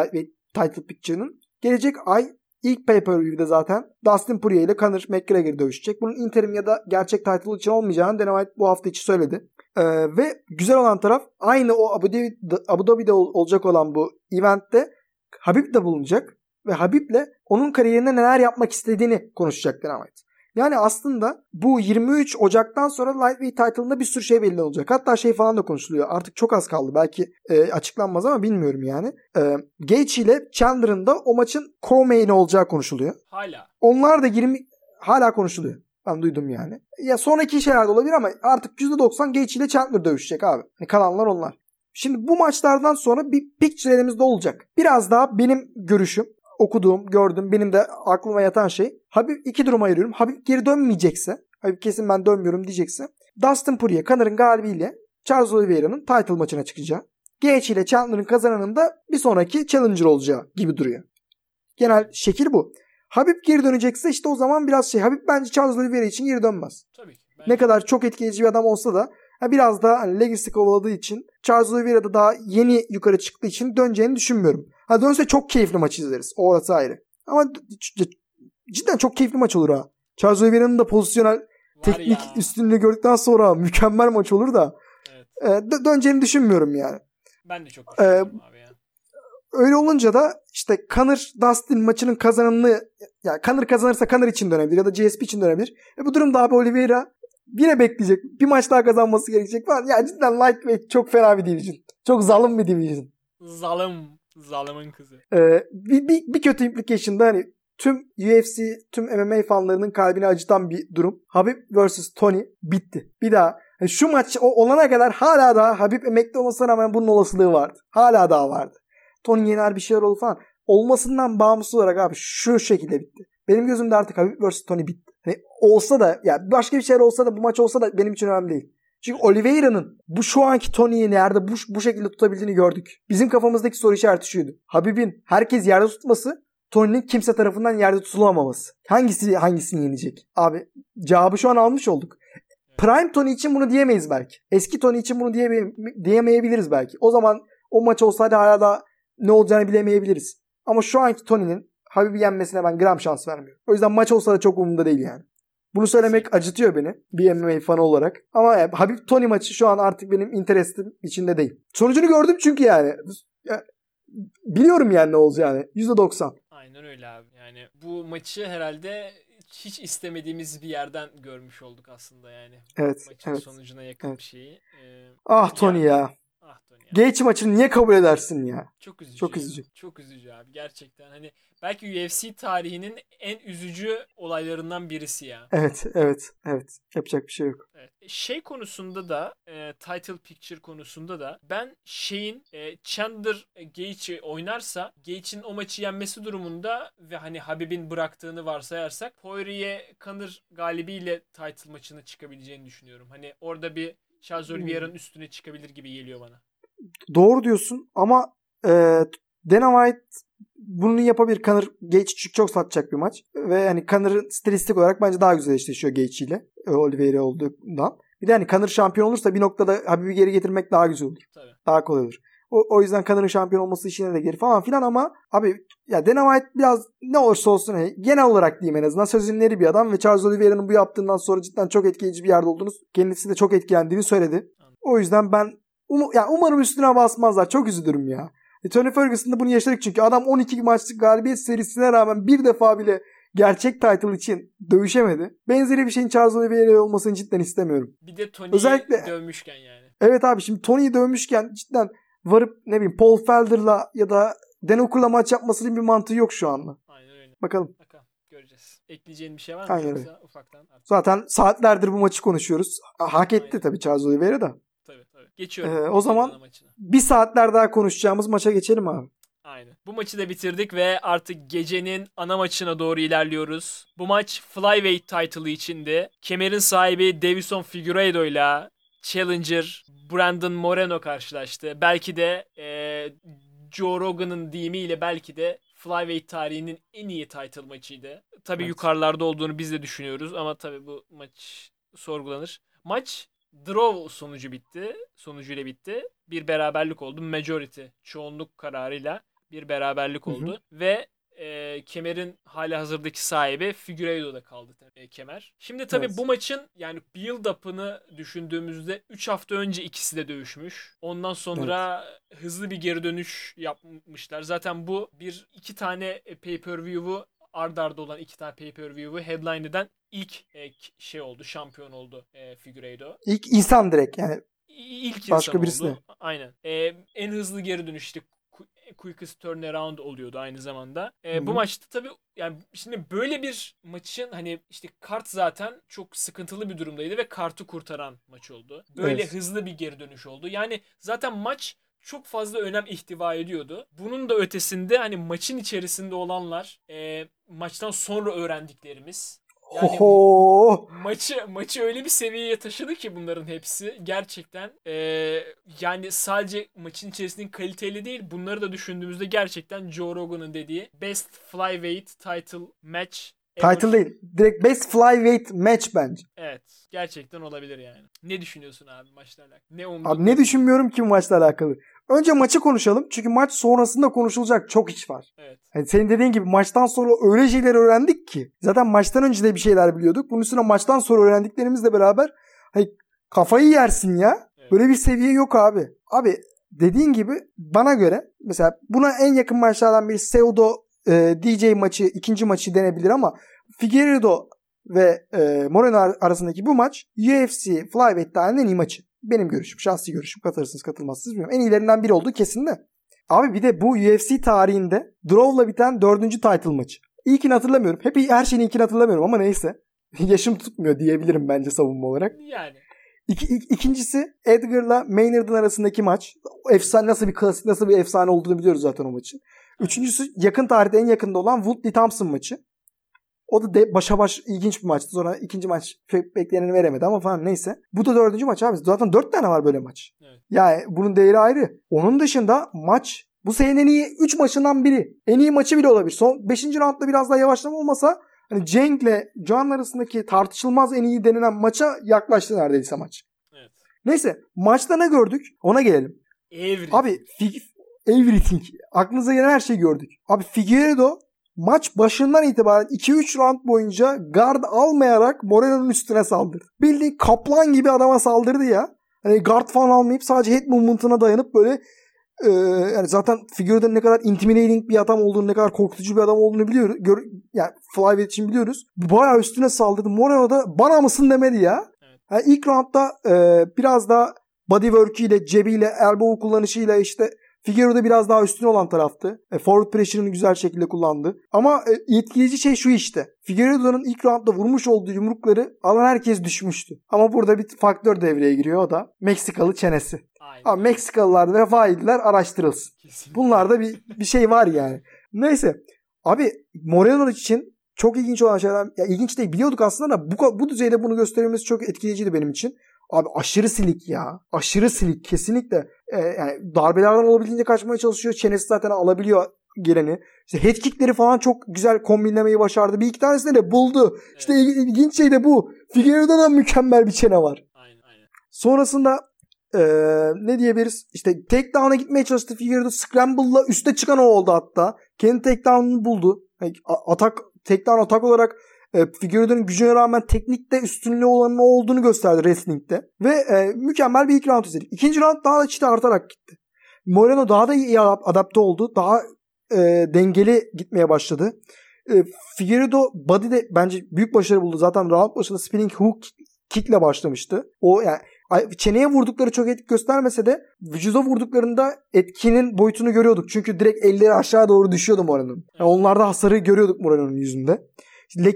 Title Picture'ın. Gelecek ay ilk pay-per-view'de zaten Dustin Poirier ile Conor McGregor dövüşecek. Bunun interim ya da gerçek title için olmayacağını Dana White bu hafta içi söyledi. Ee, ve güzel olan taraf aynı o Abu, Dhabi, Abu Dhabi'de ol- olacak olan bu eventte Habib de bulunacak. Ve Habib'le onun kariyerinde neler yapmak istediğini konuşacak Dana White. Yani aslında bu 23 Ocak'tan sonra Lightweight title'ında bir sürü şey belli olacak. Hatta şey falan da konuşuluyor. Artık çok az kaldı. Belki e, açıklanmaz ama bilmiyorum yani. E, Gaethje ile Chandler'ın da o maçın co-main olacağı konuşuluyor. Hala. Onlar da 20 hala konuşuluyor. Ben duydum yani. Ya sonraki şeyler de olabilir ama artık %90 Gaethje ile Chandler dövüşecek abi. Yani kalanlar onlar. Şimdi bu maçlardan sonra bir picture elimizde olacak. Biraz daha benim görüşüm okuduğum, gördüm, benim de aklıma yatan şey. Habib iki duruma ayırıyorum. Habib geri dönmeyecekse, Habib kesin ben dönmüyorum diyecekse Dustin Poirier Connor'ın galibiyle Charles Oliveira'nın title maçına çıkacağı. Gaethje ile Chandler'ın kazananın da bir sonraki challenger olacağı gibi duruyor. Genel şekil bu. Habib geri dönecekse işte o zaman biraz şey. Habib bence Charles Oliveira için geri dönmez. Tabii ki. Ne kadar çok etkileyici bir adam olsa da ha biraz daha hani legacy kovaladığı için Charles Oliveira da daha yeni yukarı çıktığı için döneceğini düşünmüyorum. Ha dönse çok keyifli maç izleriz. O orası ayrı. Ama cidden çok keyifli maç olur ha. Charles Oliveira'nın da pozisyonel teknik ya. üstünlüğü gördükten sonra mükemmel maç olur da evet. e, dö- döneceğini düşünmüyorum yani. Ben de çok ee, abi ya. Öyle olunca da işte Conor Dustin maçının kazananını ya yani Conor kazanırsa Conor için dönebilir ya da GSP için dönebilir. E bu durumda abi Oliveira yine bekleyecek. Bir maç daha kazanması gerekecek falan. Ya cidden lightweight çok fena bir division. Çok zalim bir division. Zalim. Zalimin kızı. Ee, bir, bir, bir kötü implication'da hani tüm UFC, tüm MMA fanlarının kalbini acıtan bir durum. Habib vs. Tony bitti. Bir daha yani şu maç o olana kadar hala daha Habib emekli olmasına rağmen bunun olasılığı vardı. Hala daha vardı. Tony yener bir şeyler oldu falan. Olmasından bağımsız olarak abi şu şekilde bitti. Benim gözümde artık Habib vs. Tony bitti. Hani olsa da ya yani başka bir şeyler olsa da bu maç olsa da benim için önemli değil. Çünkü Oliveira'nın bu şu anki Tony'yi nerede bu, bu şekilde tutabildiğini gördük. Bizim kafamızdaki soru işareti şuydu. Habib'in herkes yerde tutması, Tony'nin kimse tarafından yerde tutulamaması. Hangisi hangisini yenecek? Abi cevabı şu an almış olduk. Prime Tony için bunu diyemeyiz belki. Eski Tony için bunu diyeme diyemeyebiliriz belki. O zaman o maç olsaydı hala da ne olacağını bilemeyebiliriz. Ama şu anki Tony'nin Habib'i yenmesine ben gram şans vermiyorum. O yüzden maç olsa da çok umurumda değil yani. Bunu söylemek acıtıyor beni bir MMA fanı olarak. Ama yani Habib Tony maçı şu an artık benim interestim içinde değil. Sonucunu gördüm çünkü yani. Ya, biliyorum yani ne olacağını. %90. Aynen öyle abi. Yani bu maçı herhalde hiç istemediğimiz bir yerden görmüş olduk aslında yani. Evet. Maçın evet. sonucuna yakın evet. bir şeyi. Ee, ah Tony ya. ya. Ah Tony. Geç maçını niye kabul edersin ya? Çok üzücü. Çok üzücü. Çok üzücü abi gerçekten. Hani belki UFC tarihinin en üzücü olaylarından birisi ya. Evet, evet, evet. Yapacak bir şey yok. Evet. Şey konusunda da, e, title picture konusunda da ben şeyin e, Chandler e, Gage'i oynarsa Gage'in o maçı yenmesi durumunda ve hani Habib'in bıraktığını varsayarsak Poirier Conor galibiyle title maçına çıkabileceğini düşünüyorum. Hani orada bir Charles hmm. üstüne çıkabilir gibi geliyor bana. Doğru diyorsun ama e, Dana White bunu yapabilir. Conor Gage çok satacak bir maç. Ve yani Conor stilistik olarak bence daha güzel eşleşiyor Gage ile. E, Oliveira olduğundan. Bir de hani Conor şampiyon olursa bir noktada Habib'i geri getirmek daha güzel olur. Tabii. Daha kolay olur. O, o yüzden Connor'ın şampiyon olması işine de geri falan filan ama abi ya Dana White biraz ne olursa olsun hani genel olarak diyeyim en azından sözünleri bir adam ve Charles Oliveira'nın bu yaptığından sonra cidden çok etkileyici bir yerde olduğunu kendisi de çok etkilendiğini söyledi. O yüzden ben um, ya umarım üstüne basmazlar. Çok üzülürüm ya. E, Tony Ferguson da bunu yaşadık çünkü adam 12 maçlık galibiyet serisine rağmen bir defa bile gerçek title için dövüşemedi. Benzeri bir şeyin Charles Oliveira olmasını cidden istemiyorum. Bir de Tony'yi Özellikle... dövmüşken yani. Evet abi şimdi Tony'yi dövmüşken cidden varıp ne bileyim Paul Felder'la ya da Dan Hooker'la maç yapmasının bir mantığı yok şu anda. Aynen öyle. Bakalım. Bakalım. Göreceğiz. Ekleyeceğin bir şey var mı? Aynen öyle. Ufaktan artık. Zaten saatlerdir bu maçı konuşuyoruz. Hak etti Aynen. tabii Charles Oliveira da. Tabii tabii. Geçiyorum. Ee, o zaman bir saatler daha konuşacağımız maça geçelim abi. Aynen. Bu maçı da bitirdik ve artık gecenin ana maçına doğru ilerliyoruz. Bu maç Flyweight title'ı içindi. Kemerin sahibi Davison Figueiredo ile Challenger Brandon Moreno karşılaştı. Belki de e, Joe Rogan'ın deyimiyle belki de Flyweight tarihinin en iyi title maçıydı. Tabii evet. yukarılarda olduğunu biz de düşünüyoruz ama tabii bu maç sorgulanır. Maç draw sonucu bitti. Sonucuyla bitti. Bir beraberlik oldu. Majority çoğunluk kararıyla bir beraberlik oldu. Hı hı. Ve e, kemerin hali hazırdaki sahibi Figueiredo'da kaldı e, kemer. Şimdi tabii evet. bu maçın yani build-up'ını düşündüğümüzde 3 hafta önce ikisi de dövüşmüş. Ondan sonra evet. hızlı bir geri dönüş yapmışlar. Zaten bu bir iki tane pay-per-view'u ard arda olan iki tane pay-per-view'u headline eden ilk e, şey oldu, şampiyon oldu e, Figueiredo. İlk insan direkt yani. İlk Başka birisi oldu. Aynen. E, en hızlı geri dönüş işte quickest turnaround oluyordu aynı zamanda. E, bu maçta tabii yani şimdi böyle bir maçın hani işte kart zaten çok sıkıntılı bir durumdaydı ve kartı kurtaran maç oldu. Böyle evet. hızlı bir geri dönüş oldu. Yani zaten maç çok fazla önem ihtiva ediyordu. Bunun da ötesinde hani maçın içerisinde olanlar e, maçtan sonra öğrendiklerimiz. Yani Oho. maçı maçı öyle bir seviyeye taşıdı ki bunların hepsi gerçekten e, yani sadece maçın içerisinde kaliteli değil bunları da düşündüğümüzde gerçekten Joe Rogan'ın dediği best flyweight title match. Title değil. Direkt best flyweight match bence. Evet. Gerçekten olabilir yani. Ne düşünüyorsun abi maçla alakalı? Ne umdun? Abi ne düşünmüyorum ki bu maçla alakalı. Önce maçı konuşalım. Çünkü maç sonrasında konuşulacak çok iş var. Evet. Yani senin dediğin gibi maçtan sonra öyle şeyler öğrendik ki. Zaten maçtan önce de bir şeyler biliyorduk. Bunun üstüne maçtan sonra öğrendiklerimizle beraber hani kafayı yersin ya. Evet. Böyle bir seviye yok abi. Abi dediğin gibi bana göre mesela buna en yakın maçlardan biri Seudo e, DJ maçı, ikinci maçı denebilir ama Figueiredo ve e, Moreno ar- arasındaki bu maç UFC Flyweight tarihinin en iyi maçı. Benim görüşüm, şahsi görüşüm. Katılırsınız, katılmazsınız bilmiyorum. En iyilerinden biri olduğu kesin de. Abi bir de bu UFC tarihinde draw'la biten dördüncü title maçı. İlkini hatırlamıyorum. Hep her şeyin ilkini hatırlamıyorum ama neyse. Yaşım tutmuyor diyebilirim bence savunma olarak. Yani. İki, ik- ikincisi Edgar'la Maynard'ın arasındaki maç. Efsane nasıl bir klasik nasıl bir efsane olduğunu biliyoruz zaten o maçın. Üçüncüsü yakın tarihte en yakında olan Woodley Thompson maçı. O da de başa baş ilginç bir maçtı. Sonra ikinci maç pek bekleneni veremedi ama falan neyse. Bu da dördüncü maç abi. Zaten dört tane var böyle maç. Evet. Yani bunun değeri ayrı. Onun dışında maç bu senenin en iyi 3 maçından biri. En iyi maçı bile olabilir. Son 5. roundda biraz daha yavaşlama olmasa hani Cenk'le Can arasındaki tartışılmaz en iyi denilen maça yaklaştı neredeyse maç. Evet. Neyse maçta ne gördük? Ona gelelim. Every. Abi Fig- everything. Aklınıza gelen her şeyi gördük. Abi Figueiredo maç başından itibaren 2-3 round boyunca guard almayarak Moreno'nun üstüne saldırdı. Bildiğin kaplan gibi adama saldırdı ya. Hani guard falan almayıp sadece head movement'ına dayanıp böyle e, yani zaten Figueiredo'nun ne kadar intimidating bir adam olduğunu, ne kadar korkutucu bir adam olduğunu biliyoruz. Gör, yani flyweight için biliyoruz. Bayağı üstüne saldırdı. Moreno da bana mısın demedi ya. Evet. Yani ilk roundda e, biraz daha bodywork'iyle, cebiyle, elbow kullanışıyla işte Figueiredo biraz daha üstün olan taraftı. E, forward pressure'ını güzel şekilde kullandı. Ama e, etkileyici şey şu işte. Figueiredo'nun ilk roundda vurmuş olduğu yumrukları alan herkes düşmüştü. Ama burada bir faktör devreye giriyor o da Meksikalı çenesi. Aynen. Ama Meksikalılar vefa ettiler araştırılsın. Kesinlikle. Bunlarda bir, bir şey var yani. Neyse. Abi Moreno için çok ilginç olan şeyler ya ilginç değil biliyorduk aslında da bu, bu düzeyde bunu gösterilmesi çok etkileyiciydi benim için. Abi aşırı silik ya. Aşırı silik kesinlikle. Ee, yani darbelerden olabildiğince kaçmaya çalışıyor. Çenesi zaten alabiliyor geleni. İşte head kickleri falan çok güzel kombinlemeyi başardı. Bir iki tanesini de buldu. İşte il- ilginç şey de bu. Figueiredo'da mükemmel bir çene var. Aynen aynen. Sonrasında eee, ne diyebiliriz? İşte takedown'a gitmeye çalıştı Figueiredo. Scramble'la üste çıkan o oldu hatta. Kendi takedown'unu buldu. Yani atak, takedown atak olarak e, Figueiredo'nun gücüne rağmen teknikte üstünlüğü olanın olduğunu gösterdi wrestling'de. Ve e, mükemmel bir ilk round izledik. İkinci round daha da çite artarak gitti. Moreno daha da iyi adap- adapte oldu. Daha e, dengeli gitmeye başladı. E, Figueiredo body'de bence büyük başarı buldu. Zaten round başında spinning hook kickle başlamıştı. O yani çeneye vurdukları çok etki göstermese de vücuda vurduklarında etkinin boyutunu görüyorduk. Çünkü direkt elleri aşağı doğru düşüyordu Moreno'nun. Yani onlarda hasarı görüyorduk Moreno'nun yüzünde. Leg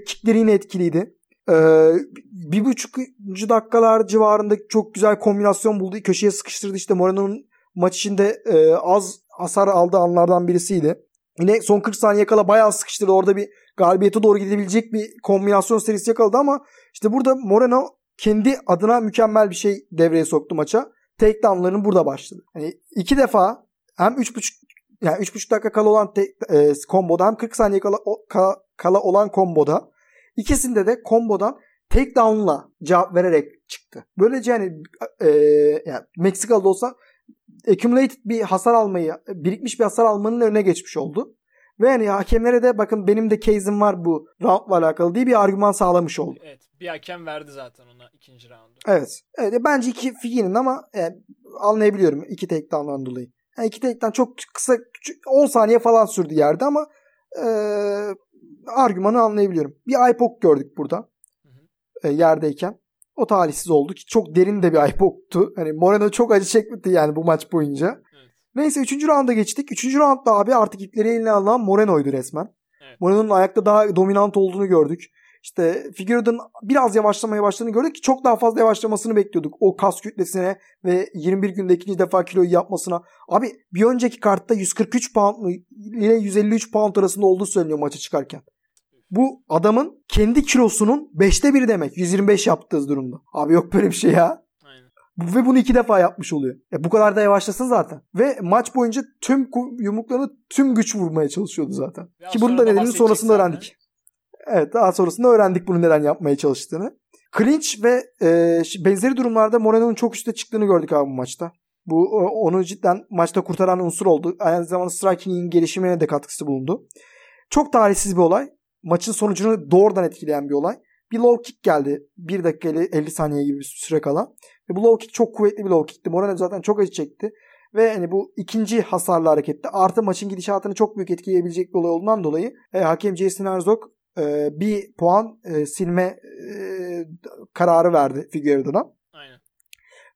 etkiliydi. Ee, bir buçukuncu dakikalar civarında çok güzel kombinasyon buldu. Köşeye sıkıştırdı işte Moreno'nun maç içinde e, az hasar aldığı anlardan birisiydi. Yine son 40 saniye kala bayağı sıkıştırdı. Orada bir galibiyete doğru gidebilecek bir kombinasyon serisi yakaladı ama işte burada Moreno kendi adına mükemmel bir şey devreye soktu maça. Takedown'ların burada başladı. Hani iki defa hem 3.5 yani 3.5 dakika kala olan te, e, komboda hem 40 saniye kala, o- kala, kala olan komboda ikisinde de kombodan takedown'la cevap vererek çıktı. Böylece yani, e, yani Meksikalı olsa accumulated bir hasar almayı, birikmiş bir hasar almanın önüne geçmiş oldu. Ve yani hakemlere de bakın benim de case'im var bu roundla alakalı diye bir argüman sağlamış oldu. Evet. Bir hakem verdi zaten ona ikinci roundu. Evet. Evet bence iki Figi'nin ama e, anlayabiliyorum iki takedown'dan dolayı. Yani iki takedown çok kısa küçük, 10 saniye falan sürdü yerde ama e, argümanı anlayabiliyorum. Bir poke gördük burada. E, yerdeyken. O talihsiz oldu ki çok derin de bir eye poke'tu. Hani Moreno çok acı çekmedi yani bu maç boyunca. Evet. Neyse 3. rounda geçtik. 3. roundda abi artık ipleri eline alan Moreno'ydu resmen. Evet. Moreno'nun ayakta daha dominant olduğunu gördük. İşte Figueroa'nın biraz yavaşlamaya başladığını gördük ki çok daha fazla yavaşlamasını bekliyorduk. O kas kütlesine ve 21 günde ikinci defa kiloyu yapmasına. Abi bir önceki kartta 143 pound ile 153 pound arasında olduğu söyleniyor maça çıkarken. Bu adamın kendi kilosunun 5'te biri demek. 125 yaptığı durumda. Abi yok böyle bir şey ya. Aynen. Ve bunu iki defa yapmış oluyor. E bu kadar da yavaşlasın zaten. Ve maç boyunca tüm yumruklarını tüm güç vurmaya çalışıyordu zaten. Ve Ki bunun da nedenini sonrasında öğrendik. Evet daha sonrasında öğrendik bunu neden yapmaya çalıştığını. Clinch ve e, benzeri durumlarda Moreno'nun çok üstte çıktığını gördük abi bu maçta. Bu onu cidden maçta kurtaran unsur oldu. Aynı zamanda striking'in gelişimine de katkısı bulundu. Çok talihsiz bir olay. Maçın sonucunu doğrudan etkileyen bir olay. Bir low kick geldi. 1 dakika ile 50 saniye gibi bir süre kala. Ve bu low kick çok kuvvetli bir low kickti. Moreno zaten çok acı çekti. Ve hani bu ikinci hasarlı hareketti. Artı maçın gidişatını çok büyük etkileyebilecek bir olay olduğundan dolayı e, hakem Jason Herzog e, bir puan e, silme e, kararı verdi Figueiredo'dan. Aynen.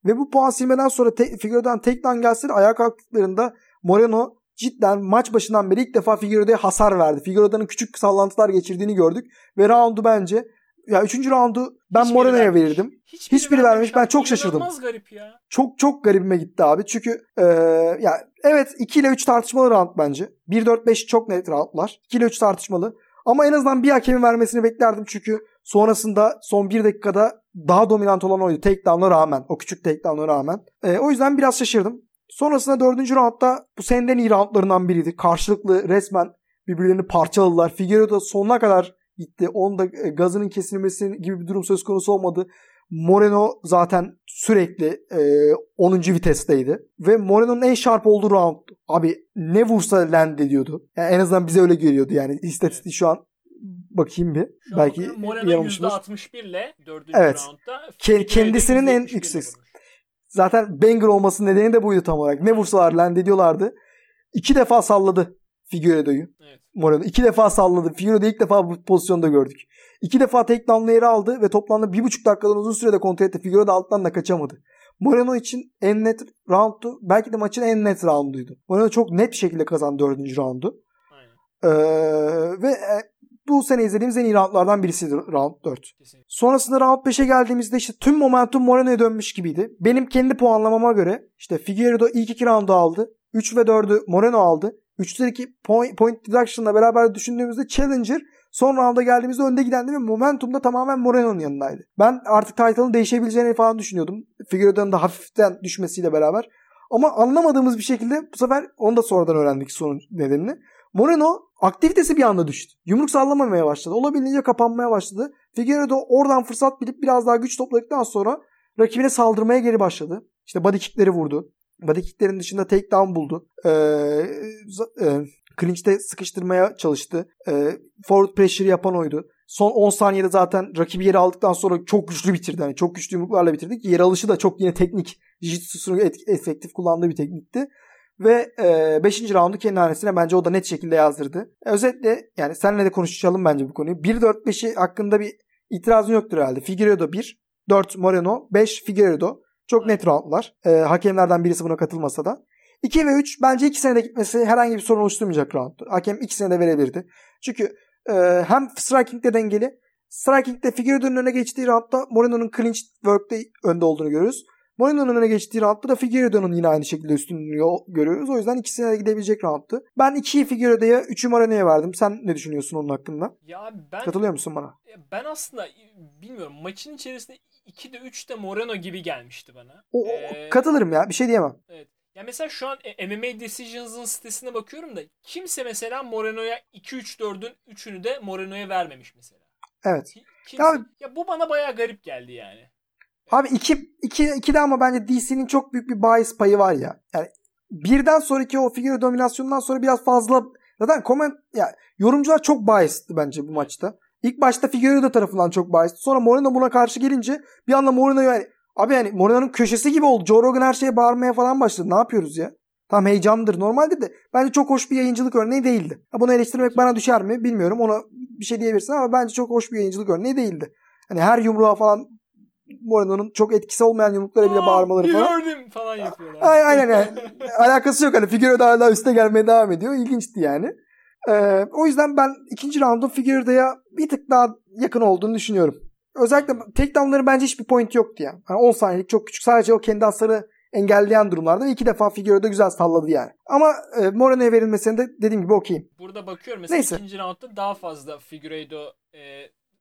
Ve bu puan silmeden sonra te- Figueiredo'dan takedown gelse de ayağa kalktıklarında Moreno cidden maç başından beri ilk defa Figueiredo'ya hasar verdi. Figueiredo'nun küçük sallantılar geçirdiğini gördük. Ve roundu bence ya üçüncü roundu ben Moreno'ya verirdim. Hiçbiri, Hiçbiri vermemiş. Ben çok şaşırdım. Garip ya. Çok çok garibime gitti abi. Çünkü e, ya evet 2 ile 3 tartışmalı round bence. 1-4-5 çok net roundlar. 2 ile 3 tartışmalı. Ama en azından bir hakemin vermesini beklerdim. Çünkü sonrasında son 1 dakikada daha dominant olan oydu. Takedown'a rağmen. O küçük takedown'a rağmen. E, o yüzden biraz şaşırdım. Sonrasında 4. roundda bu senden iyi roundlarından biriydi. Karşılıklı resmen birbirlerini parçaladılar. Figueiredo sonuna kadar gitti. Onun da e, gazının kesilmesi gibi bir durum söz konusu olmadı. Moreno zaten sürekli e, 10. vitesteydi. Ve Moreno'nun en sharp olduğu round. Abi ne vursa land ediyordu. Yani en azından bize öyle geliyordu yani. İstatistiği şu an bakayım bir. Şu Belki yanılmışımdır. %61 ile 4. Evet. roundda. Ke- kendisinin en %71 ile yüksek. Zaten banger olmasının nedeni de buydu tam olarak. Ne vursalar land ediyorlardı. İki defa salladı Figueiredo'yu. Evet. Moreno. İki defa salladı. Figueiredo'yu ilk defa bu pozisyonda gördük. İki defa takedown'la yeri aldı ve toplamda bir buçuk dakikadan uzun sürede kontrol etti. Figueiredo alttan da kaçamadı. Moreno için en net roundtu. Belki de maçın en net rounduydu. Moreno çok net bir şekilde kazandı dördüncü roundu. Ee, ve e, bu sene izlediğimiz en iyi roundlardan birisiydi round 4. Kesinlikle. Sonrasında round 5'e geldiğimizde işte tüm momentum Moreno'ya dönmüş gibiydi. Benim kendi puanlamama göre işte Figueiredo ilk iki roundu aldı. 3 ve 4'ü Moreno aldı. 3'teki point, point deduction'la beraber düşündüğümüzde Challenger son rounda geldiğimizde önde gidendi ve momentum da tamamen Moreno'nun yanındaydı. Ben artık title'ın değişebileceğini falan düşünüyordum. Figueiredo'nun da hafiften düşmesiyle beraber. Ama anlamadığımız bir şekilde bu sefer onu da sonradan öğrendik sorun nedenini. Moreno aktivitesi bir anda düştü. Yumruk sallamamaya başladı. Olabildiğince kapanmaya başladı. Figueiredo oradan fırsat bilip biraz daha güç topladıktan sonra rakibine saldırmaya geri başladı. İşte body kickleri vurdu. Body kicklerin dışında takedown buldu. Ee, e, clinch'te sıkıştırmaya çalıştı. Ee, forward pressure yapan oydu. Son 10 saniyede zaten rakibi yere aldıktan sonra çok güçlü bitirdi. Yani çok güçlü yumruklarla bitirdik. Yer alışı da çok yine teknik. Jiu-Jitsu'sunu et- efektif kullandığı bir teknikti. Ve 5. roundu kendi hanesine bence o da net şekilde yazdırdı. E, özetle yani seninle de konuşalım bence bu konuyu. 1-4-5'i hakkında bir itirazın yoktur herhalde. Figueiredo 1, 4 Moreno, 5 Figueiredo. Çok net roundlar. E, hakemlerden birisi buna katılmasa da. 2 ve 3 bence 2 senede gitmesi herhangi bir sorun oluşturmayacak roundtu. Hakem 2 senede verebilirdi. Çünkü e, hem striking'de dengeli. Striking'de Figueiredo'nun öne geçtiği roundda Moreno'nun clinch work'te önde olduğunu görüyoruz. Moreno'nun öne geçtiği roundda da Figueiredo'nun yine aynı şekilde üstünlüğü görüyoruz. O yüzden ikisine de gidebilecek roundtu. Ben 2'yi Figueiredo'ya 3'ü Moreno'ya verdim. Sen ne düşünüyorsun onun hakkında? Ya ben Katılıyor musun bana? ben aslında bilmiyorum maçın içerisinde 2'de 3'te Moreno gibi gelmişti bana. O, Ee, katılırım ya. Bir şey diyemem. Ya mesela şu an e, MMA Decisions'ın sitesine bakıyorum da kimse mesela Moreno'ya 2-3-4'ün 3'ünü de Moreno'ya vermemiş mesela. Evet. Ki- Kimse, Ya- ya bu bana bayağı garip geldi yani. Abi 2 2 2'de ama bence DC'nin çok büyük bir bias payı var ya. Yani birden sonraki o figür dominasyonundan sonra biraz fazla zaten comment ya yorumcular çok biased bence bu maçta. İlk başta Figueiredo tarafından çok biased. Sonra Moreno buna karşı gelince bir anda Moreno yani abi yani Moreno'nun köşesi gibi oldu. Joe Rogan her şeye bağırmaya falan başladı. Ne yapıyoruz ya? Tam heyecandır normaldir de bence çok hoş bir yayıncılık örneği değildi. Bunu eleştirmek bana düşer mi bilmiyorum. Ona bir şey diyebilirsin ama bence çok hoş bir yayıncılık örneği değildi. Hani her yumruğa falan Moreno'nun çok etkisi olmayan yumruklara bile Aa, bağırmaları falan. Gördüm falan yapıyorlar. Ay, aynen yani. Alakası yok hani Figueiredo hala üste gelmeye devam ediyor. İlginçti yani. Ee, o yüzden ben ikinci roundun Figueiredo'ya bir tık daha yakın olduğunu düşünüyorum. Özellikle takedown'ların bence hiçbir point yoktu ya. Yani 10 saniyelik çok küçük. Sadece o kendi hasarı engelleyen durumlarda iki defa Figueiredo güzel salladı yani. Ama e, Moreno'ya verilmesine de dediğim gibi okeyim. Burada bakıyorum mesela Neyse. ikinci roundda daha fazla Figueiredo e,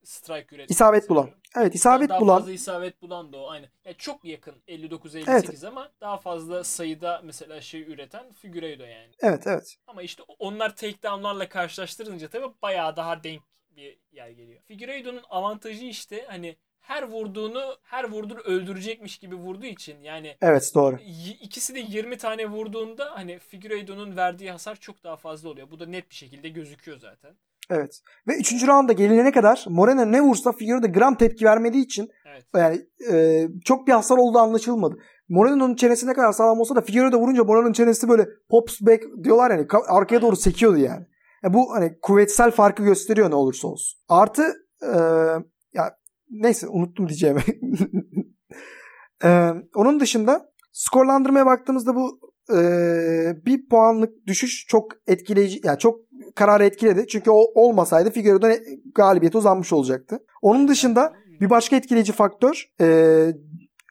strike üretti. İsabet bulan. Evet isabet daha bulan. Daha fazla isabet bulan da o aynı. Yani çok yakın 59-58 evet. ama daha fazla sayıda mesela şey üreten Figueiredo yani. Evet evet. Ama işte onlar takedownlarla karşılaştırınca tabii bayağı daha denk bir yer geliyor. Figueiredo'nun avantajı işte hani her vurduğunu her vurduğunu öldürecekmiş gibi vurduğu için yani Evet doğru. ikisi de 20 tane vurduğunda hani Figueiredo'nun verdiği hasar çok daha fazla oluyor. Bu da net bir şekilde gözüküyor zaten. Evet. Ve 3. rounda gelinene kadar Moreno ne vursa Figueiredo gram tepki vermediği için evet. yani e, çok bir hasar olduğu anlaşılmadı. Moreno'nun çenesi ne kadar sağlam olsa da Figueiredo vurunca Moreno'nun çenesi böyle pops back diyorlar yani arkaya doğru sekiyordu yani. yani. Bu hani kuvvetsel farkı gösteriyor ne olursa olsun. Artı e, ya neyse unuttum diyeceğimi. e, onun dışında skorlandırmaya baktığımızda bu e, bir puanlık düşüş çok etkileyici yani çok kararı etkiledi. Çünkü o olmasaydı Figueiredo galibiyete uzanmış olacaktı. Onun dışında bir başka etkileyici faktör e,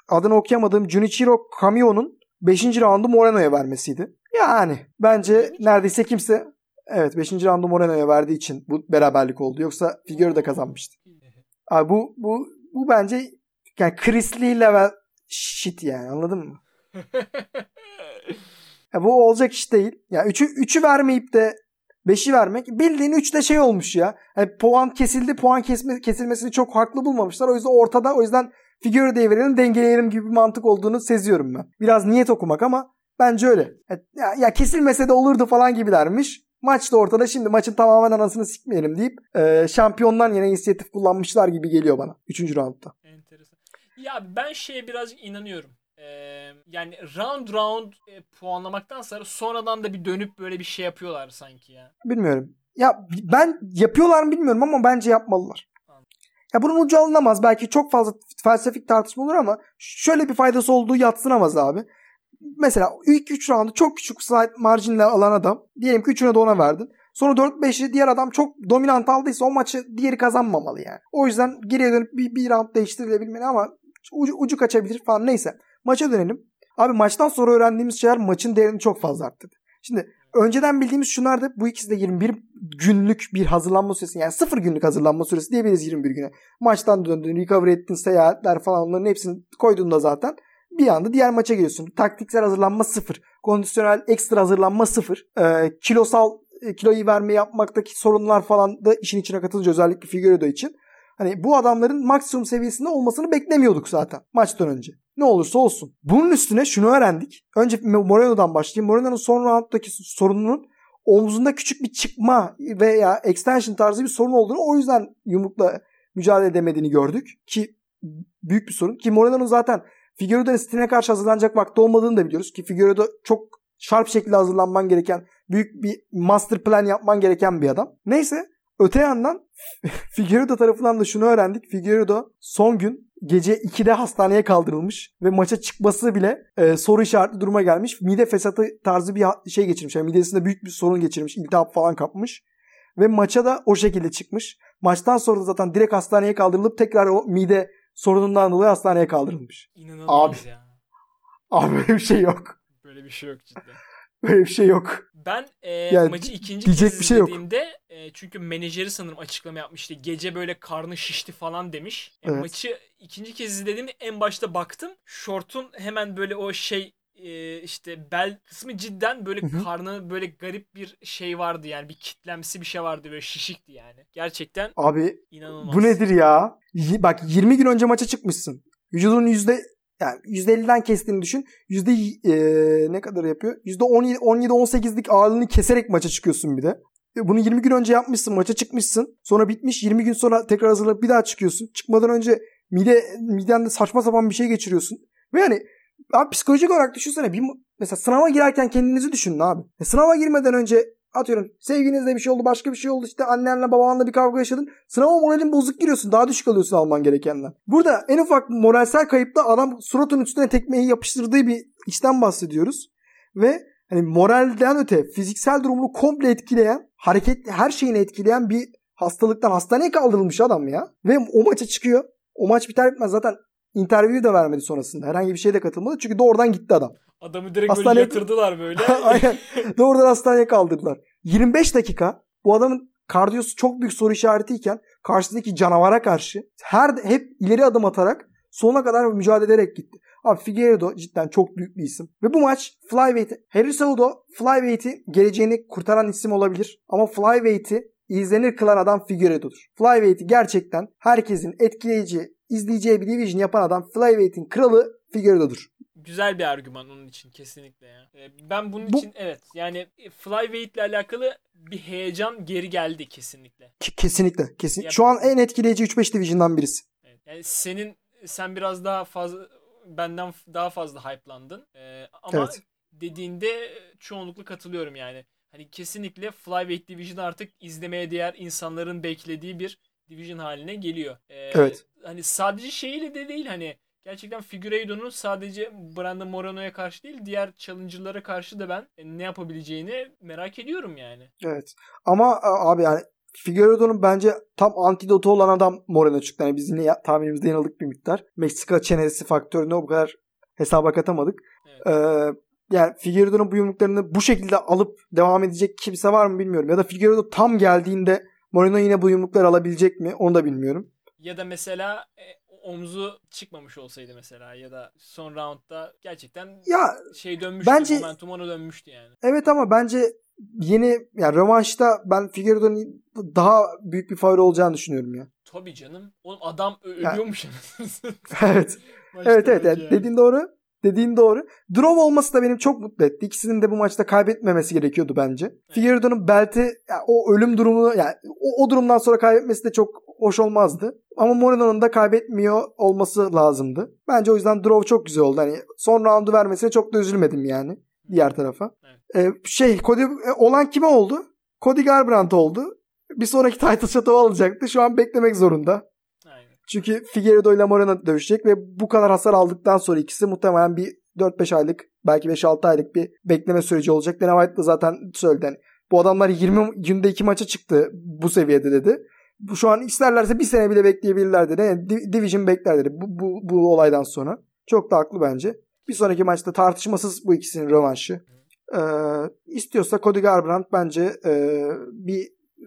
adını okuyamadığım Junichiro Kamio'nun 5. roundu Moreno'ya vermesiydi. Yani bence neredeyse kimse evet 5. roundu Moreno'ya verdiği için bu beraberlik oldu. Yoksa Figueiredo da kazanmıştı. Abi bu bu bu bence yani Chrisley level shit yani anladın mı? ya bu olacak iş değil. Ya yani 3'ü 3'ü vermeyip de 5'i vermek bildiğin 3'te şey olmuş ya. Yani puan kesildi. Puan kesme, kesilmesini çok haklı bulmamışlar. O yüzden ortada. O yüzden figürü devirelim dengeleyelim gibi bir mantık olduğunu seziyorum ben. Biraz niyet okumak ama bence öyle. Ya, ya kesilmese de olurdu falan gibilermiş. Maç da ortada şimdi maçın tamamen anasını sikmeyelim deyip e, şampiyondan yine inisiyatif kullanmışlar gibi geliyor bana 3. roundda. Enteresan. Ya ben şeye birazcık inanıyorum. Ee, yani round round e, puanlamaktansa sonradan da bir dönüp böyle bir şey yapıyorlar sanki ya. Bilmiyorum. Ya ben yapıyorlar mı bilmiyorum ama bence yapmalılar. Ya bunun ucu alınamaz. Belki çok fazla felsefik tartışma olur ama şöyle bir faydası olduğu yatsınamaz abi. Mesela ilk 3 roundu çok küçük side marjinle alan adam. Diyelim ki 3'üne de ona verdin. Sonra 4-5'i diğer adam çok dominant aldıysa o maçı diğeri kazanmamalı yani. O yüzden geriye dönüp bir, bir round değiştirilebilmeli ama ucu, ucu kaçabilir falan neyse. Maça dönelim. Abi maçtan sonra öğrendiğimiz şeyler maçın değerini çok fazla arttırdı. Şimdi önceden bildiğimiz şunlardı. Bu ikisi de 21 günlük bir hazırlanma süresi. Yani 0 günlük hazırlanma süresi diyebiliriz 21 güne. Maçtan döndün, recover ettin, seyahatler falan onların hepsini koyduğunda zaten bir anda diğer maça giriyorsun. Taktiksel hazırlanma sıfır. Kondisyonel ekstra hazırlanma sıfır. Ee, kilosal e, kiloyu verme yapmaktaki sorunlar falan da işin içine katılınca özellikle Figueredo için. Hani bu adamların maksimum seviyesinde olmasını beklemiyorduk zaten maçtan önce. Ne olursa olsun. Bunun üstüne şunu öğrendik. Önce Moreno'dan başlayayım. Moreno'nun son rounddaki sorununun omzunda küçük bir çıkma veya extension tarzı bir sorun olduğunu o yüzden yumrukla mücadele edemediğini gördük. Ki büyük bir sorun. Ki Moreno'nun zaten Figueiredo'nun stiline karşı hazırlanacak vakti olmadığını da biliyoruz. Ki Figueiredo çok şarp şekilde hazırlanman gereken, büyük bir master plan yapman gereken bir adam. Neyse öte yandan Figueiredo tarafından da şunu öğrendik. Figueiredo son gün gece 2'de hastaneye kaldırılmış ve maça çıkması bile e, soru işaretli duruma gelmiş. Mide fesatı tarzı bir şey geçirmiş. Yani midesinde büyük bir sorun geçirmiş. İltihap falan kapmış. Ve maça da o şekilde çıkmış. Maçtan sonra da zaten direkt hastaneye kaldırılıp tekrar o mide sorunundan dolayı hastaneye kaldırılmış. İnanılmaz abi, ya. Abi böyle bir şey yok. Böyle bir şey yok cidden. Böyle bir şey yok. Ben e, yani, maçı ikinci kez bir şey izlediğimde yok. E, çünkü menajeri sanırım açıklama yapmıştı. Gece böyle karnı şişti falan demiş. E, evet. Maçı ikinci kez izlediğimde en başta baktım. Şortun hemen böyle o şey e, işte bel kısmı cidden böyle Hı-hı. karnı böyle garip bir şey vardı yani bir kitlemsi bir şey vardı böyle şişikti yani. Gerçekten Abi inanılmaz. Bu nedir ya? Y- bak 20 gün önce maça çıkmışsın. Vücudun yüzde yani %50'den kestiğini düşün. Yüzde e, ne kadar yapıyor? Yüzde 17-18'lik ağırlığını keserek maça çıkıyorsun bir de. E, bunu 20 gün önce yapmışsın. Maça çıkmışsın. Sonra bitmiş. 20 gün sonra tekrar hazırlanıp bir daha çıkıyorsun. Çıkmadan önce mide midende saçma sapan bir şey geçiriyorsun. Ve yani abi psikolojik olarak düşünsene. Bir, mesela sınava girerken kendinizi düşünün abi. E, sınava girmeden önce atıyorum sevginizle bir şey oldu başka bir şey oldu işte annenle babanla bir kavga yaşadın. Sınava moralin bozuk giriyorsun daha düşük alıyorsun alman gerekenden. Burada en ufak moralsel kayıpta adam suratın üstüne tekmeyi yapıştırdığı bir işten bahsediyoruz. Ve hani moralden öte fiziksel durumunu komple etkileyen, hareket her şeyini etkileyen bir hastalıktan hastaneye kaldırılmış adam ya. Ve o maça çıkıyor. O maç biter bitmez zaten interview de vermedi sonrasında. Herhangi bir şeye de katılmadı. Çünkü doğrudan gitti adam. Adamı direkt Hastane... böyle yatırdılar böyle. Aynen. Doğrudan hastaneye kaldırdılar. 25 dakika bu adamın kardiyosu çok büyük soru işaretiyken karşısındaki canavara karşı her hep ileri adım atarak sonuna kadar mücadele ederek gitti. Abi Figueiredo cidden çok büyük bir isim. Ve bu maç flyweight Harry Cejudo flyweight'i geleceğini kurtaran isim olabilir. Ama flyweight'i izlenir kılan adam Figueiredo'dur. Flyweight'i gerçekten herkesin etkileyici, izleyeceği bir division yapan adam Flyweight'in kralı Figueiredo'dur. Güzel bir argüman onun için kesinlikle ya. Ee, ben bunun bu... için evet yani Flyweight ile alakalı bir heyecan geri geldi kesinlikle. Kesinlikle. Kesin. Şu an en etkileyici 3-5 division'dan birisi. Evet. Yani senin sen biraz daha fazla benden daha fazla hype'landın. Ee, ama evet. dediğinde çoğunlukla katılıyorum yani. Hani kesinlikle Flyweight Division artık izlemeye değer insanların beklediği bir division haline geliyor. Ee, evet. Hani sadece şeyle de değil hani gerçekten Figueiredo'nun sadece Brandon Moreno'ya karşı değil diğer challenger'lara karşı da ben e, ne yapabileceğini merak ediyorum yani. Evet. Ama abi yani Figueiredo'nun bence tam antidotu olan adam Moreno çıktı. Yani biz yine tahminimizde yanıldık bir miktar. Meksika çenesi faktörünü o kadar hesaba katamadık. Evet. Ee, yani Figueiredo'nun bu yumruklarını bu şekilde alıp devam edecek kimse var mı bilmiyorum. Ya da Figueiredo tam geldiğinde Moreno yine bu yumrukları alabilecek mi onu da bilmiyorum. Ya da mesela e, omzu çıkmamış olsaydı mesela ya da son roundda gerçekten ya, şey dönmüştü. Bence, momentum ona dönmüştü yani. Evet ama bence yeni yani rövanşta ben Figueiredo'nun daha büyük bir favori olacağını düşünüyorum ya. Tabii canım. Oğlum adam ölüyormuş. evet. evet evet yani. dediğin doğru. Dediğin doğru. Draw olması da benim çok mutlu etti. İkisinin de bu maçta kaybetmemesi gerekiyordu bence. Evet. Figueiredo'nun belti yani o ölüm durumunu yani o, o durumdan sonra kaybetmesi de çok hoş olmazdı. Ama Moreno'nun da kaybetmiyor olması lazımdı. Bence o yüzden draw çok güzel oldu. Hani son roundu vermesine çok da üzülmedim yani diğer tarafa. Evet. Ee, şey Cody e, olan kime oldu? Cody Garbrandt oldu. Bir sonraki title shot'ı alacaktı. Şu an beklemek zorunda. Çünkü Figueiredo ile Moreno dövüşecek ve bu kadar hasar aldıktan sonra ikisi muhtemelen bir 4-5 aylık belki 5-6 aylık bir bekleme süreci olacak. Dana White da zaten söyledi. Yani bu adamlar 20 günde 2 maça çıktı bu seviyede dedi. Şu an isterlerse bir sene bile bekleyebilirler dedi. Yani Division bekler dedi bu, bu, bu olaydan sonra. Çok da haklı bence. Bir sonraki maçta tartışmasız bu ikisinin rövanşı. Ee, istiyorsa Cody Garbrandt bence e, bir e,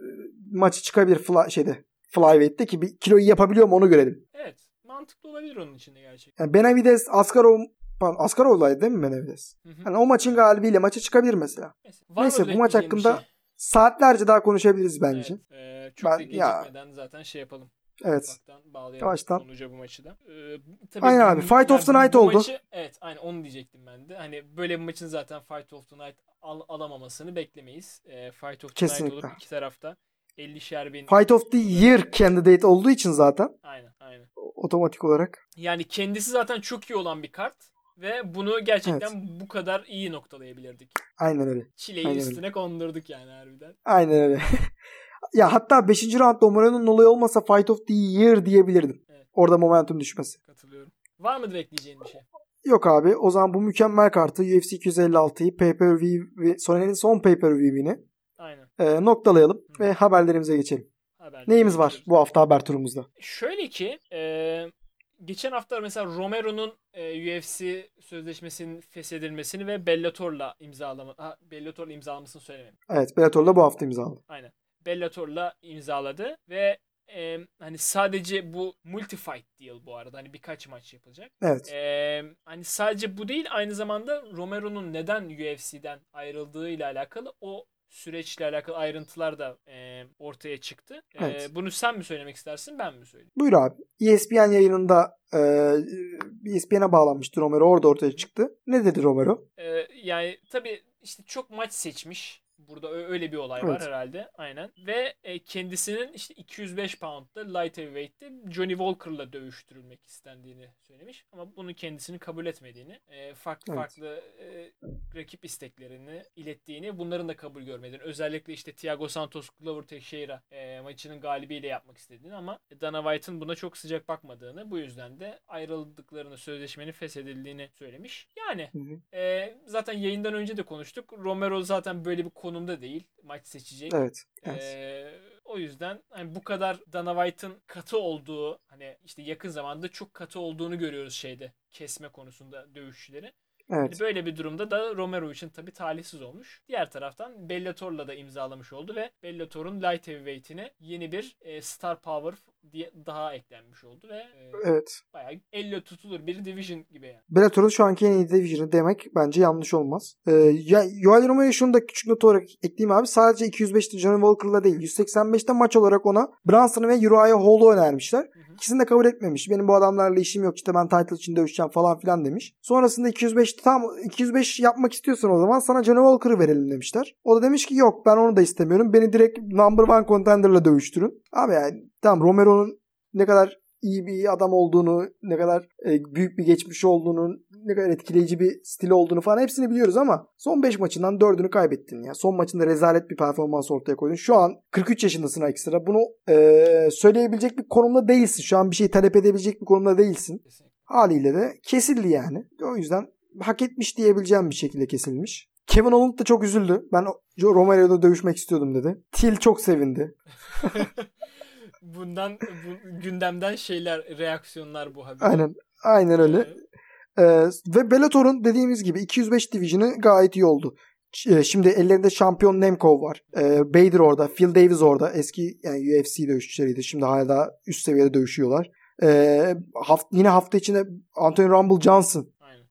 maçı çıkabilir fly, şeyde Flyweight'te ki bir kiloyu yapabiliyor mu onu görelim. Evet. Mantıklı olabilir onun için de gerçekten. Yani Benavides Askarov pardon, Askarov'daydı değil mi Benavides? Hı hı. Hani o maçın galibiyle maça çıkabilir mesela. Neyse, Neyse bu maç hakkında şey? saatlerce daha konuşabiliriz bence. Evet, e, çok ben, gecikmeden ya, zaten şey yapalım. Evet. Yavaştan. Sonuca bu maçı da. Ee, tabii aynen abi. Fight of the Night oldu. Maçı, evet aynen onu diyecektim ben de. Hani böyle bir maçın zaten Fight of the Night al, alamamasını beklemeyiz. Ee, Fight of the Kesinlikle. Night olup iki tarafta 50'şer bin. Fight of the Year candidate olduğu için zaten. Aynen aynen. Otomatik olarak. Yani kendisi zaten çok iyi olan bir kart. Ve bunu gerçekten evet. bu kadar iyi noktalayabilirdik. Aynen öyle. Çileyi Aynen üstüne öyle. kondurduk yani harbiden. Aynen öyle. ya hatta 5. roundda Moreno'nun olayı olmasa Fight of the Year diyebilirdim. Evet. Orada momentum düşmesi. Katılıyorum. Var mıdır ekleyeceğin bir şey? Yok abi. O zaman bu mükemmel kartı UFC 256'yı pay-per-view Sony'nin son pay-per-view'ini. E, noktalayalım Hı. ve haberlerimize geçelim. Haberlerimize Neyimiz var bu hafta haber turumuzda? Şöyle ki e, geçen hafta mesela Romero'nun e, UFC sözleşmesinin feshedilmesini ve Bellator'la imzalama ha, Bellator'la imzalamasını söylemedim. Evet, Bellator'la bu hafta imzaladı. Aynen. Bellator'la imzaladı ve e, hani sadece bu multi fight deal bu arada hani birkaç maç yapılacak. Evet. E, hani sadece bu değil aynı zamanda Romero'nun neden UFC'den ayrıldığı ile alakalı o süreçle alakalı ayrıntılar da e, ortaya çıktı. E, evet. bunu sen mi söylemek istersin ben mi söyleyeyim? Buyur abi. ESPN yayınında e, ESPN'e bağlanmıştı Romero. Orada ortaya çıktı. Ne dedi Romero? E, yani tabii işte çok maç seçmiş. Burada öyle bir olay Evet. var herhalde. Aynen. Ve e, kendisinin işte 205 pound'da light heavyweight'te Johnny Walker'la dövüştürülmek istendiğini söylemiş. Ama bunu kendisinin kabul etmediğini, e, farklı Evet. farklı e, rakip isteklerini ilettiğini, bunların da kabul görmediğini. Özellikle işte Thiago Santos Glover Teixeira e, maçının galibiyle yapmak istediğini ama Dana White'ın buna çok sıcak bakmadığını, bu yüzden de ayrıldıklarını, sözleşmenin feshedildiğini söylemiş. Yani Hı hı. e, zaten yayından önce de konuştuk. Romero zaten böyle bir konumda değil. Maç seçecek. Evet. evet. Ee, o yüzden hani bu kadar Dana White'ın katı olduğu hani işte yakın zamanda çok katı olduğunu görüyoruz şeyde kesme konusunda dövüşçüleri. evet. Hani böyle bir durumda da Romero için tabii talihsiz olmuş. Diğer taraftan Bellator'la da imzalamış oldu ve Bellator'un light heavyweight'ine yeni bir e, star power diye daha eklenmiş oldu ve e, Evet. bayağı elle tutulur bir division gibi yani. Bellator'un şu anki en iyi division'ı demek bence yanlış olmaz. Ee, ya, Yoel Romero'ya şunu da küçük not olarak ekleyeyim abi. Sadece 205'te Johnny Walker'la değil. 185'te maç olarak ona Brunson'ı ve Uriah Hall'u önermişler. Hı hı. İkisini de kabul etmemiş. Benim bu adamlarla işim yok işte ben title için dövüşeceğim falan filan demiş. Sonrasında 205 tam 205 yapmak istiyorsan o zaman sana Johnny Walker'ı verelim demişler. O da demiş ki yok ben onu da istemiyorum. Beni direkt number one contender'la dövüştürün. Abi yani tamam Romero'nun ne kadar iyi bir adam olduğunu, ne kadar e, büyük bir geçmiş olduğunu, ne kadar etkileyici bir stili olduğunu falan hepsini biliyoruz ama son 5 maçından 4'ünü kaybettin ya. Son maçında rezalet bir performans ortaya koydun. Şu an 43 yaşındasın ekstra. Bunu e, söyleyebilecek bir konumda değilsin. Şu an bir şey talep edebilecek bir konumda değilsin. Haliyle de kesildi yani. O yüzden hak etmiş diyebileceğim bir şekilde kesilmiş. Kevin Owens da çok üzüldü. Ben Romero'da dövüşmek istiyordum dedi. Till çok sevindi. Bundan bu, gündemden şeyler, reaksiyonlar bu haber. Aynen. Aynen öyle. Ee, ve Bellator'un dediğimiz gibi 205 Division'ı gayet iyi oldu. E, Şimdi ellerinde şampiyon Nemkov var. Ee, Bader orada. Phil Davis orada. Eski yani UFC dövüşçüleriydi. Şimdi hala üst seviyede dövüşüyorlar. Ee, haft- yine hafta içinde Anthony Rumble Johnson Aynen.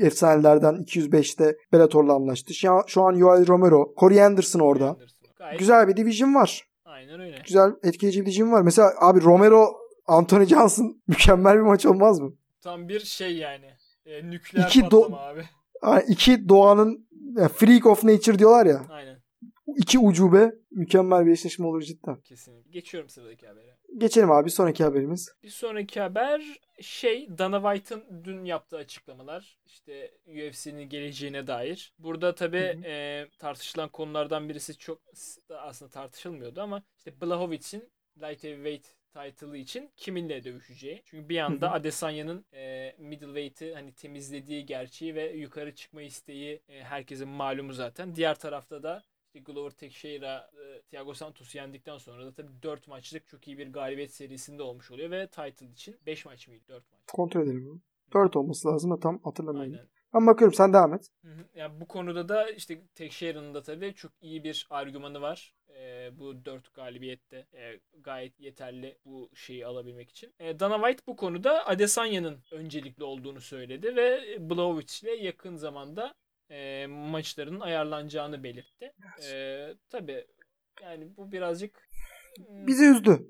e, efsanelerden 205'te Bellator'la anlaştı. Şu an, şu an Yoel Romero, Corey Anderson orada. Anderson. Gayet Güzel bir division var. Aynen öyle. Güzel etkileyici bir division var. Mesela abi Romero, Anthony Johnson mükemmel bir maç olmaz mı? Tam bir şey yani. E, nükleer İki do- patlama abi. Ha, iki doğanın yani freak of nature diyorlar ya. Aynen. İki ucube mükemmel bir eşleşme olur cidden. Kesinlikle. Geçiyorum sıradaki habere. Geçelim abi sonraki haberimiz. Bir sonraki haber şey Dana White'ın dün yaptığı açıklamalar işte UFC'nin geleceğine dair. Burada tabi e, tartışılan konulardan birisi çok da aslında tartışılmıyordu ama işte Blachowicz light heavyweight title'ı için kiminle dövüşeceği. Çünkü bir anda Hı hı. Adesanya'nın e, middleweight'i hani temizlediği gerçeği ve yukarı çıkma isteği e, herkesin malumu zaten. Diğer tarafta da işte Glover Teixeira, e, Thiago Santos'u yendikten sonra da tabii 4 maçlık çok iyi bir galibiyet serisinde olmuş oluyor ve title için 5 maç mıydı? 4 maç. Kontrol edelim. 4 olması lazım da tam hatırlamıyorum. Aynen. Ben bakıyorum sen devam et. Hı hı. Yani bu konuda da işte Teixeira'nın da tabii çok iyi bir argümanı var. Ee, bu 4 galibiyette e, gayet yeterli bu şeyi alabilmek için. E, Dana White bu konuda Adesanya'nın öncelikli olduğunu söyledi ve Blachowicz ile yakın zamanda e, maçların ayarlanacağını belirtti. E, tabii yani bu birazcık hmm, Bizi üzdü.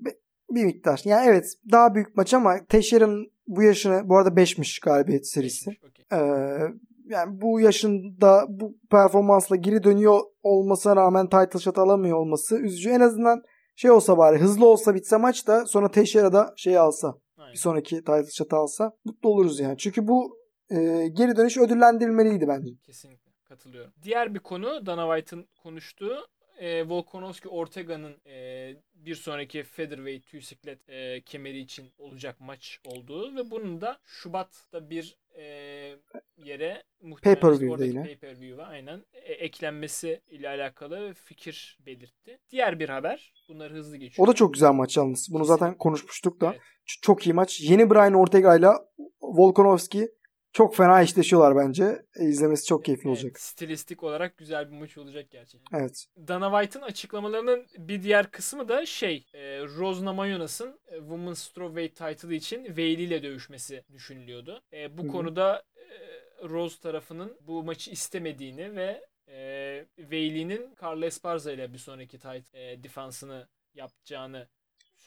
Bir miktar. Yani evet daha büyük maç ama Teixeira'nın bu yaşını bu arada 5'miş galibiyet serisi. Okey. Ee, yani bu yaşında bu performansla geri dönüyor olmasına rağmen title shot alamıyor olması üzücü. En azından şey olsa bari hızlı olsa bitse maç da sonra Teixeira da şey alsa Aynen. bir sonraki title shot alsa mutlu oluruz yani. Çünkü bu e, geri dönüş ödüllendirilmeliydi bence. Kesinlikle katılıyorum. Diğer bir konu Dana White'ın konuştuğu e, Volkanovski Ortega'nın e, bir sonraki featherweight tüy siklet e, kemeri için olacak maç olduğu ve bunun da Şubat'ta bir e, yere muhtemelen pay-per-view'a aynen e, eklenmesi ile alakalı fikir belirtti. Diğer bir haber. Bunları hızlı geçiyorum. O da çok güzel maç yalnız. Bunu zaten konuşmuştuk da. Evet. Çok iyi maç. Yeni Brian Ortega ile Volkanovski çok fena eşleşiyorlar bence. E, izlemesi çok keyifli Evet, olacak. stilistik olarak güzel bir maç olacak gerçekten. Evet. Dana White'ın açıklamalarının bir diğer kısmı da şey, e, Rose Namajunas e, Women's Strawweight title için Weili ile dövüşmesi düşünülüyordu. E, bu Hı hı. konuda e, Rose tarafının bu maçı istemediğini ve e, Weili'nin Carl Esparza ile bir sonraki title e, defansını yapacağını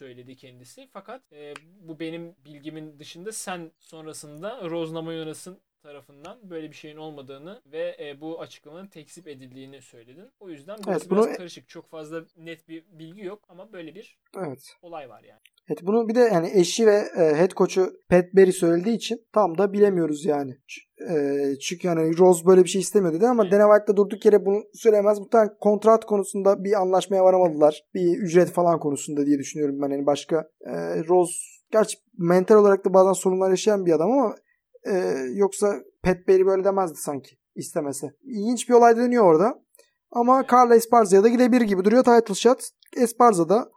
söyledi kendisi. Fakat e, bu benim bilgimin dışında sen sonrasında Rose Namajunas'ın tarafından böyle bir şeyin olmadığını ve e, bu açıklamanın tekzip edildiğini söyledin. O yüzden burası Evet, bunu- biraz karışık. Çok fazla net bir bilgi yok ama böyle bir Evet. olay var yani. Evet bunu bir de yani eşi ve e, head coach'u Pat Berry söylediği için tam da bilemiyoruz yani. Ç- e, çünkü yani Rose böyle bir şey istemiyor dedi ama. Dana White da durduk yere bunu söylemez. Muhtemelen kontrat konusunda bir anlaşmaya varamadılar. Bir ücret falan konusunda diye düşünüyorum ben. Yani başka e, Rose gerçi mental olarak da bazen sorunlar yaşayan bir adam ama e, yoksa Pat Berry böyle demezdi sanki istemese. İlginç bir olay dönüyor orada. Ama Carla Esparza'ya da gidebilir gibi duruyor title shot. Esparza da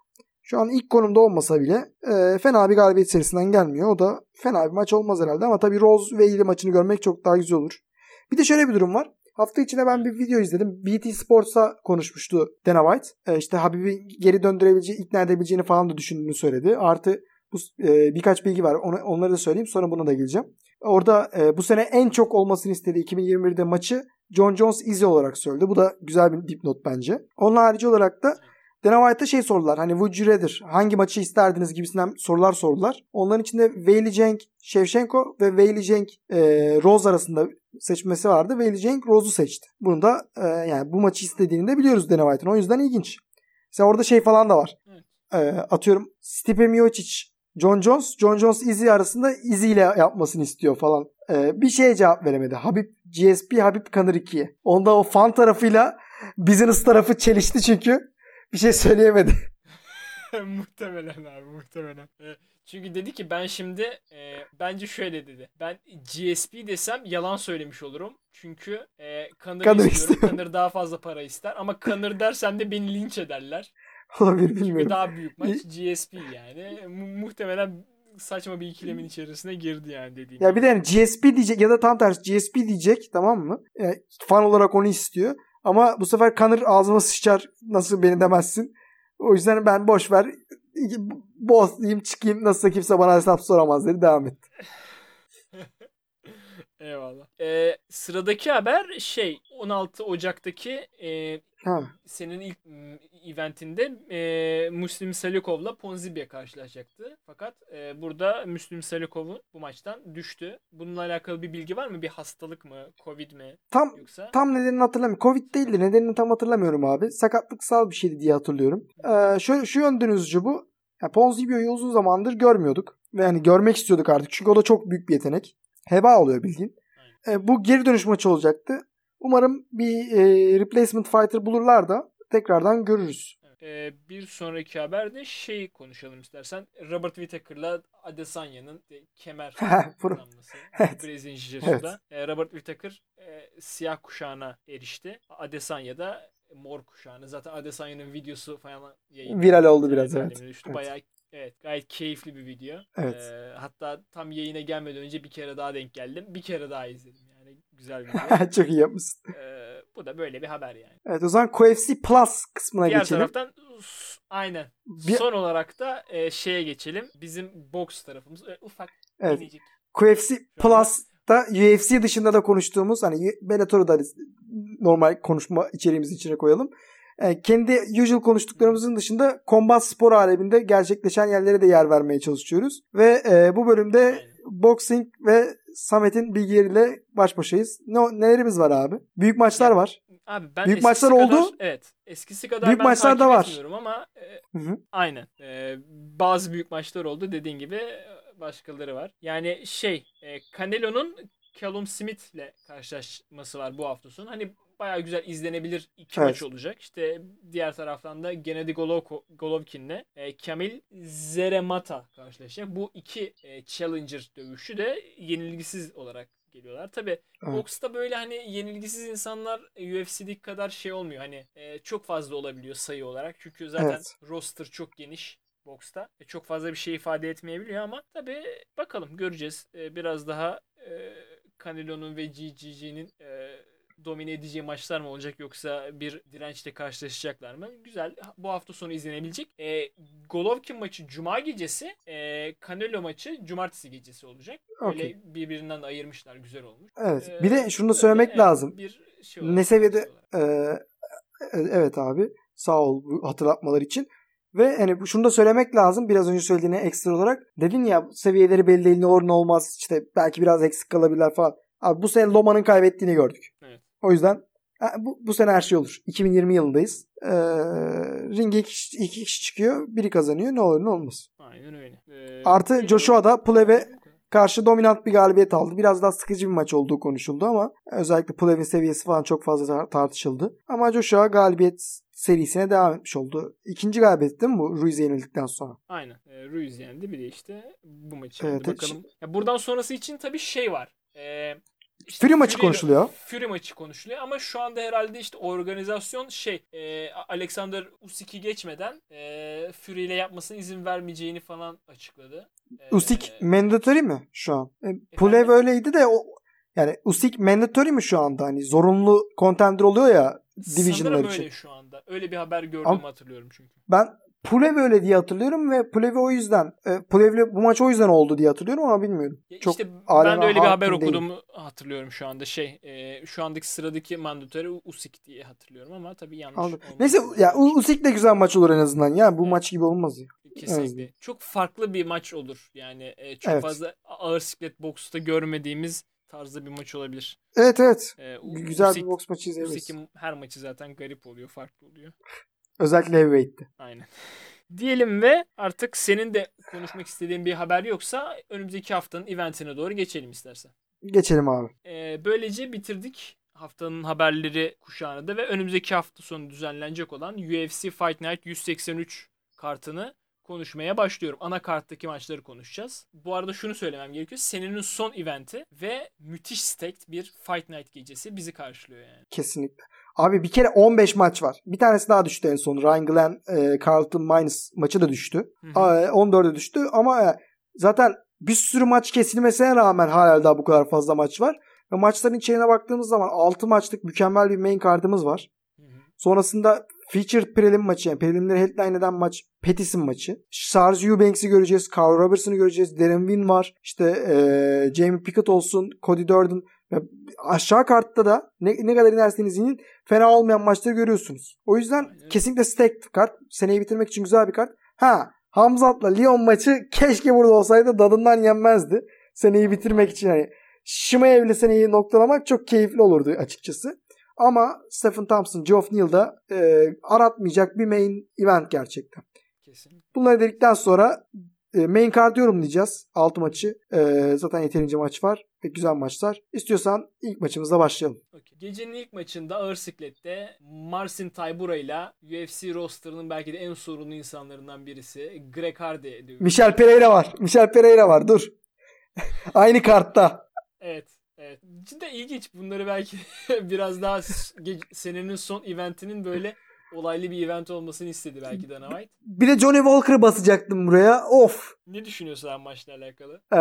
şu an ilk konumda olmasa bile e, fena bir galibiyet serisinden gelmiyor. O da fena bir maç olmaz herhalde ama tabii Rose ve Ely maçını görmek çok daha güzel olur. Bir de şöyle bir durum var. Hafta içinde ben bir video izledim. BT Sports'a konuşmuştu Dana White. E, işte Habib'i geri döndürebileceği, ikna edebileceğini falan da düşündüğünü söyledi. Artı bu, e, birkaç bilgi var. Onu, onları da söyleyeyim sonra buna da geleceğim. Orada e, bu sene en çok olmasını istediği 2021'de maçı John Jones Izzy olarak söyledi. Bu da güzel bir dipnot bence. Onun harici olarak da Dana White'a şey sordular. Hani would you rather? Hangi maçı isterdiniz gibisinden sorular sordular. Onların içinde Weili Zhang, Shevchenko ve Weili Zhang e, Rose arasında seçmesi vardı. Weili Zhang Rose'u seçti. Bunu da e, yani bu maçı istediğini de biliyoruz Dana White'ın. O yüzden ilginç. Mesela orada şey falan da var. Evet. E, atıyorum Stipe Miocic, John Jones, John Jones Izzy arasında Izzy ile yapmasını istiyor falan. E, bir şeye cevap veremedi. Habib GSP Habib Kanır 2'ye. Onda o fan tarafıyla business tarafı çelişti çünkü. Bir şey söyleyemedi. muhtemelen abi muhtemelen. E, Çünkü dedi ki ben şimdi e, bence şöyle dedi. Ben GSP desem yalan söylemiş olurum. Çünkü e, Kanır Kanır istiyorum. istiyorum. Kanır daha fazla para ister. Ama Kanır dersem de beni linç ederler. Olabilir Çünkü bilmiyorum. daha büyük maç GSP yani. Mu- muhtemelen saçma bir ikilemin içerisine girdi yani dediğim Ya gibi. bir de yani GSP diyecek ya da tam tersi GSP diyecek tamam mı? Yani fan olarak onu istiyor. Ama bu sefer Kanır ağzıma sıçar nasıl beni demezsin. O yüzden ben boş ver boz diyeyim çıkayım nasılsa kimse bana hesap soramaz dedi devam et. Eyvallah. E, sıradaki haber şey 16 Ocak'taki e, Ha. senin ilk m, eventinde e, Müslim Salikov'la Ponzibya karşılaşacaktı. Fakat e, burada Müslim Salikov'un bu maçtan düştü. Bununla alakalı bir bilgi var mı? Bir hastalık mı? Covid mi? Tam Yoksa? tam nedenini hatırlamıyorum. Covid değildi. Nedenini tam hatırlamıyorum abi. Sakatlıksal bir şeydi diye hatırlıyorum. Ee, şöyle şu yönden üzücü bu. Yani Ponzibio'yu uzun zamandır görmüyorduk. Ve yani görmek istiyorduk artık. Çünkü o da çok büyük bir yetenek. Heba oluyor bildiğin. Ee, bu geri dönüş maçı olacaktı. Umarım bir e, replacement fighter bulurlar da tekrardan görürüz. E, bir sonraki haberde şey konuşalım istersen. Robert Whittaker'la Adesanya'nın de, kemer kazanması. Evet. Brezilya Jiu-Jitsu'da. E, Robert Whittaker e, siyah kuşağına erişti. Adesanya da mor kuşağını. Zaten Adesanya'nın videosu falan yayınlandı. Viral oldu biraz, evet. düştü. Evet. Bayağı evet gayet keyifli bir video. Evet. E, hatta tam yayına gelmeden önce bir kere daha denk geldim. Bir kere daha izledim. Güzel bir video. çok iyi yapmışsın. E, bu da böyle bir haber yani. Evet o zaman QFC Plus kısmına Diğer geçelim. taraftan s- aynen. Bir- Son olarak da e, şeye geçelim. Bizim box tarafımız e, ufak Evet. minicik. QFC Plus'ta UFC dışında da konuştuğumuz hani Bellator'u da normal konuşma içeriğimiz içine koyalım. Yani kendi usual konuştuklarımızın dışında kombat spor aleminde gerçekleşen yerlere de yer vermeye çalışıyoruz. Ve e, bu bölümde Aynen. boxing ve Samet'in bilgileriyle baş başayız. Ne, nelerimiz var abi? Büyük maçlar var. Abi ben Büyük maçlar kadar, oldu. Evet. Eskisi kadar Büyük ben maçlar da var. ama e, Hı hı. aynen. E, bazı büyük maçlar oldu. Dediğin gibi e, başkaları var. Yani şey e, Canelo'nun Callum Smith'le karşılaşması var bu hafta sonu. Hani bayağı güzel izlenebilir iki Evet. maç olacak. İşte diğer taraftan da Gennady Golovkin'le e, Kamil Zeremata karşılaşacak. Bu iki e, Challenger dövüşü de yenilgisiz olarak geliyorlar. Tabi Evet. Box'ta böyle hani yenilgisiz insanlar UFC'deki kadar şey olmuyor. Hani e, çok fazla olabiliyor sayı olarak. Çünkü zaten Evet. roster çok geniş box'ta. E, çok fazla bir şey ifade etmeyebiliyor ama tabii bakalım göreceğiz. E, biraz daha e, Canelo'nun ve GGG'nin e, domine edeceği maçlar mı olacak yoksa bir dirençle karşılaşacaklar mı? Güzel. Bu hafta sonu izlenebilecek. E, Golovkin maçı cuma gecesi, e, Canelo maçı cumartesi gecesi olacak. Böyle Okey. birbirinden de ayırmışlar. Güzel olmuş. Evet. Ee, Bir de şunu da böyle, söylemek evet, lazım. Bir şey Ne seviyede olarak. Ee, evet abi sağ ol hatırlatmalar için. Ve hani şunu da söylemek lazım biraz önce söylediğine ekstra olarak. Dedin ya seviyeleri belli değil ne olur ne olmaz işte belki biraz eksik kalabilirler falan. Abi bu sene Loma'nın kaybettiğini gördük. Evet. O yüzden bu, bu sene her şey olur. 2020 yılındayız. Ee, ringe iki, kişi- iki kişi çıkıyor. Biri kazanıyor. Ne olur ne olmaz. Aynen öyle. Ee, Artı. Joshua da Plev'e karşı dominant bir galibiyet aldı. Biraz daha sıkıcı bir maç olduğu konuşuldu ama özellikle Plev'in seviyesi falan çok fazla tar- tartışıldı. Ama Joshua galibiyet serisine devam etmiş oldu. İkinci galibiyet değil mi bu Ruiz'e yenildikten sonra? Aynen. E, Ruiz yendi. Bir de işte bu maçı Evet. Bakalım. Ya buradan sonrası için tabii şey var. E, Fury maçı konuşuluyor. Fury maçı konuşuluyor ama şu anda herhalde işte organizasyon şey e, Alexander Usyk'i geçmeden e, Fury ile yapmasına izin vermeyeceğini falan açıkladı. E, Usyk mandatory mi şu an? E, Pulev öyleydi de o yani Usyk mandatory mi şu anda? Hani zorunlu contender oluyor ya division'lar Sanırım için. öyle şu anda. Öyle bir haber gördüğümü Ama- hatırlıyorum çünkü. Ben Pulev öyle diye hatırlıyorum ve Pulev'i o yüzden e, Pulev'le bu maç o yüzden oldu diye hatırlıyorum ama bilmiyorum. Ya Çok işte ben de öyle bir haber okuduğumu hatırlıyorum şu anda. Şey, e, şu andaki sıradaki mandatörü Usyk diye hatırlıyorum ama tabii yanlış. Anladım. Neyse ya. Usyk de güzel maç olur en azından. Ya bu Evet. maç gibi olmaz ya. Kesinlikle. Çok farklı bir maç olur. Yani e, çok Evet. fazla ağır siklet boksta görmediğimiz tarzda bir maç olabilir. Evet evet. E, U- Güzel Usyk- bir boks maçı izleyebiliriz. Usyk'in her maçı zaten garip oluyor, farklı oluyor. Özellikle heavyweight'te. Aynen. Diyelim ve artık senin de konuşmak istediğin bir haber yoksa önümüzdeki haftanın eventine doğru geçelim istersen. Geçelim abi. Ee, böylece bitirdik haftanın haberleri kuşağını da ve önümüzdeki hafta sonu düzenlenecek olan UFC Fight Night 183 kartını konuşmaya başlıyorum. Ana karttaki maçları konuşacağız. Bu arada şunu söylemem gerekiyor. Senenin son eventi ve müthiş stacked bir Fight Night gecesi bizi karşılıyor yani. Kesinlikle. Abi bir kere 15 maç var. Bir tanesi daha düştü en son. Ryan Glenn, e, Carlton Mines maçı da düştü. Hı hı. Aa, 14'e düştü ama e, zaten bir sürü maç kesilmesine rağmen hala daha bu kadar fazla maç var. Ve maçların içeriğine baktığımız zaman 6 maçlık mükemmel bir main kartımız var. Hı hı. Sonrasında featured prelim maçı yani prelimleri headline eden maç Pettis'in maçı. Charles Eubanks'i göreceğiz. Carl Robertson'ı göreceğiz. Darren Win var. İşte e, Jamie Pickett olsun. Cody Durden. Aşağı kartta da ne, ne kadar inerseniz inin fena olmayan maçları görüyorsunuz. O yüzden Aynen. kesinlikle stacked kart. Seneyi bitirmek için güzel bir kart. Ha Hamzat'la Lyon maçı keşke burada olsaydı dadından yenmezdi. Seneyi bitirmek için hani Şimayev'le seneyi noktalamak çok keyifli olurdu açıkçası. Ama Stephen Thompson, Geoff Neal da e, aratmayacak bir main event gerçekten. Kesinlikle. Bunları dedikten sonra e, main card yorumlayacağız. 6 maçı. E, zaten yeterince maç var ve güzel maçlar. İstiyorsan ilk maçımızla başlayalım. Okey. Gecenin ilk maçında ağır siklette Marcin Tybura ile UFC rosterının belki de en sorunlu insanlarından birisi Greg Hardy dövüşüyor. Michel Pereira var. Michel Pereira var. Dur. Aynı kartta. Evet. Evet. Cidden ilginç. Bunları belki biraz daha senenin son eventinin böyle olaylı bir event olmasını istedi belki Dana White. Bir de Johnny Walker'ı basacaktım buraya. Of. Ne düşünüyorsun sen maçla alakalı? Ee,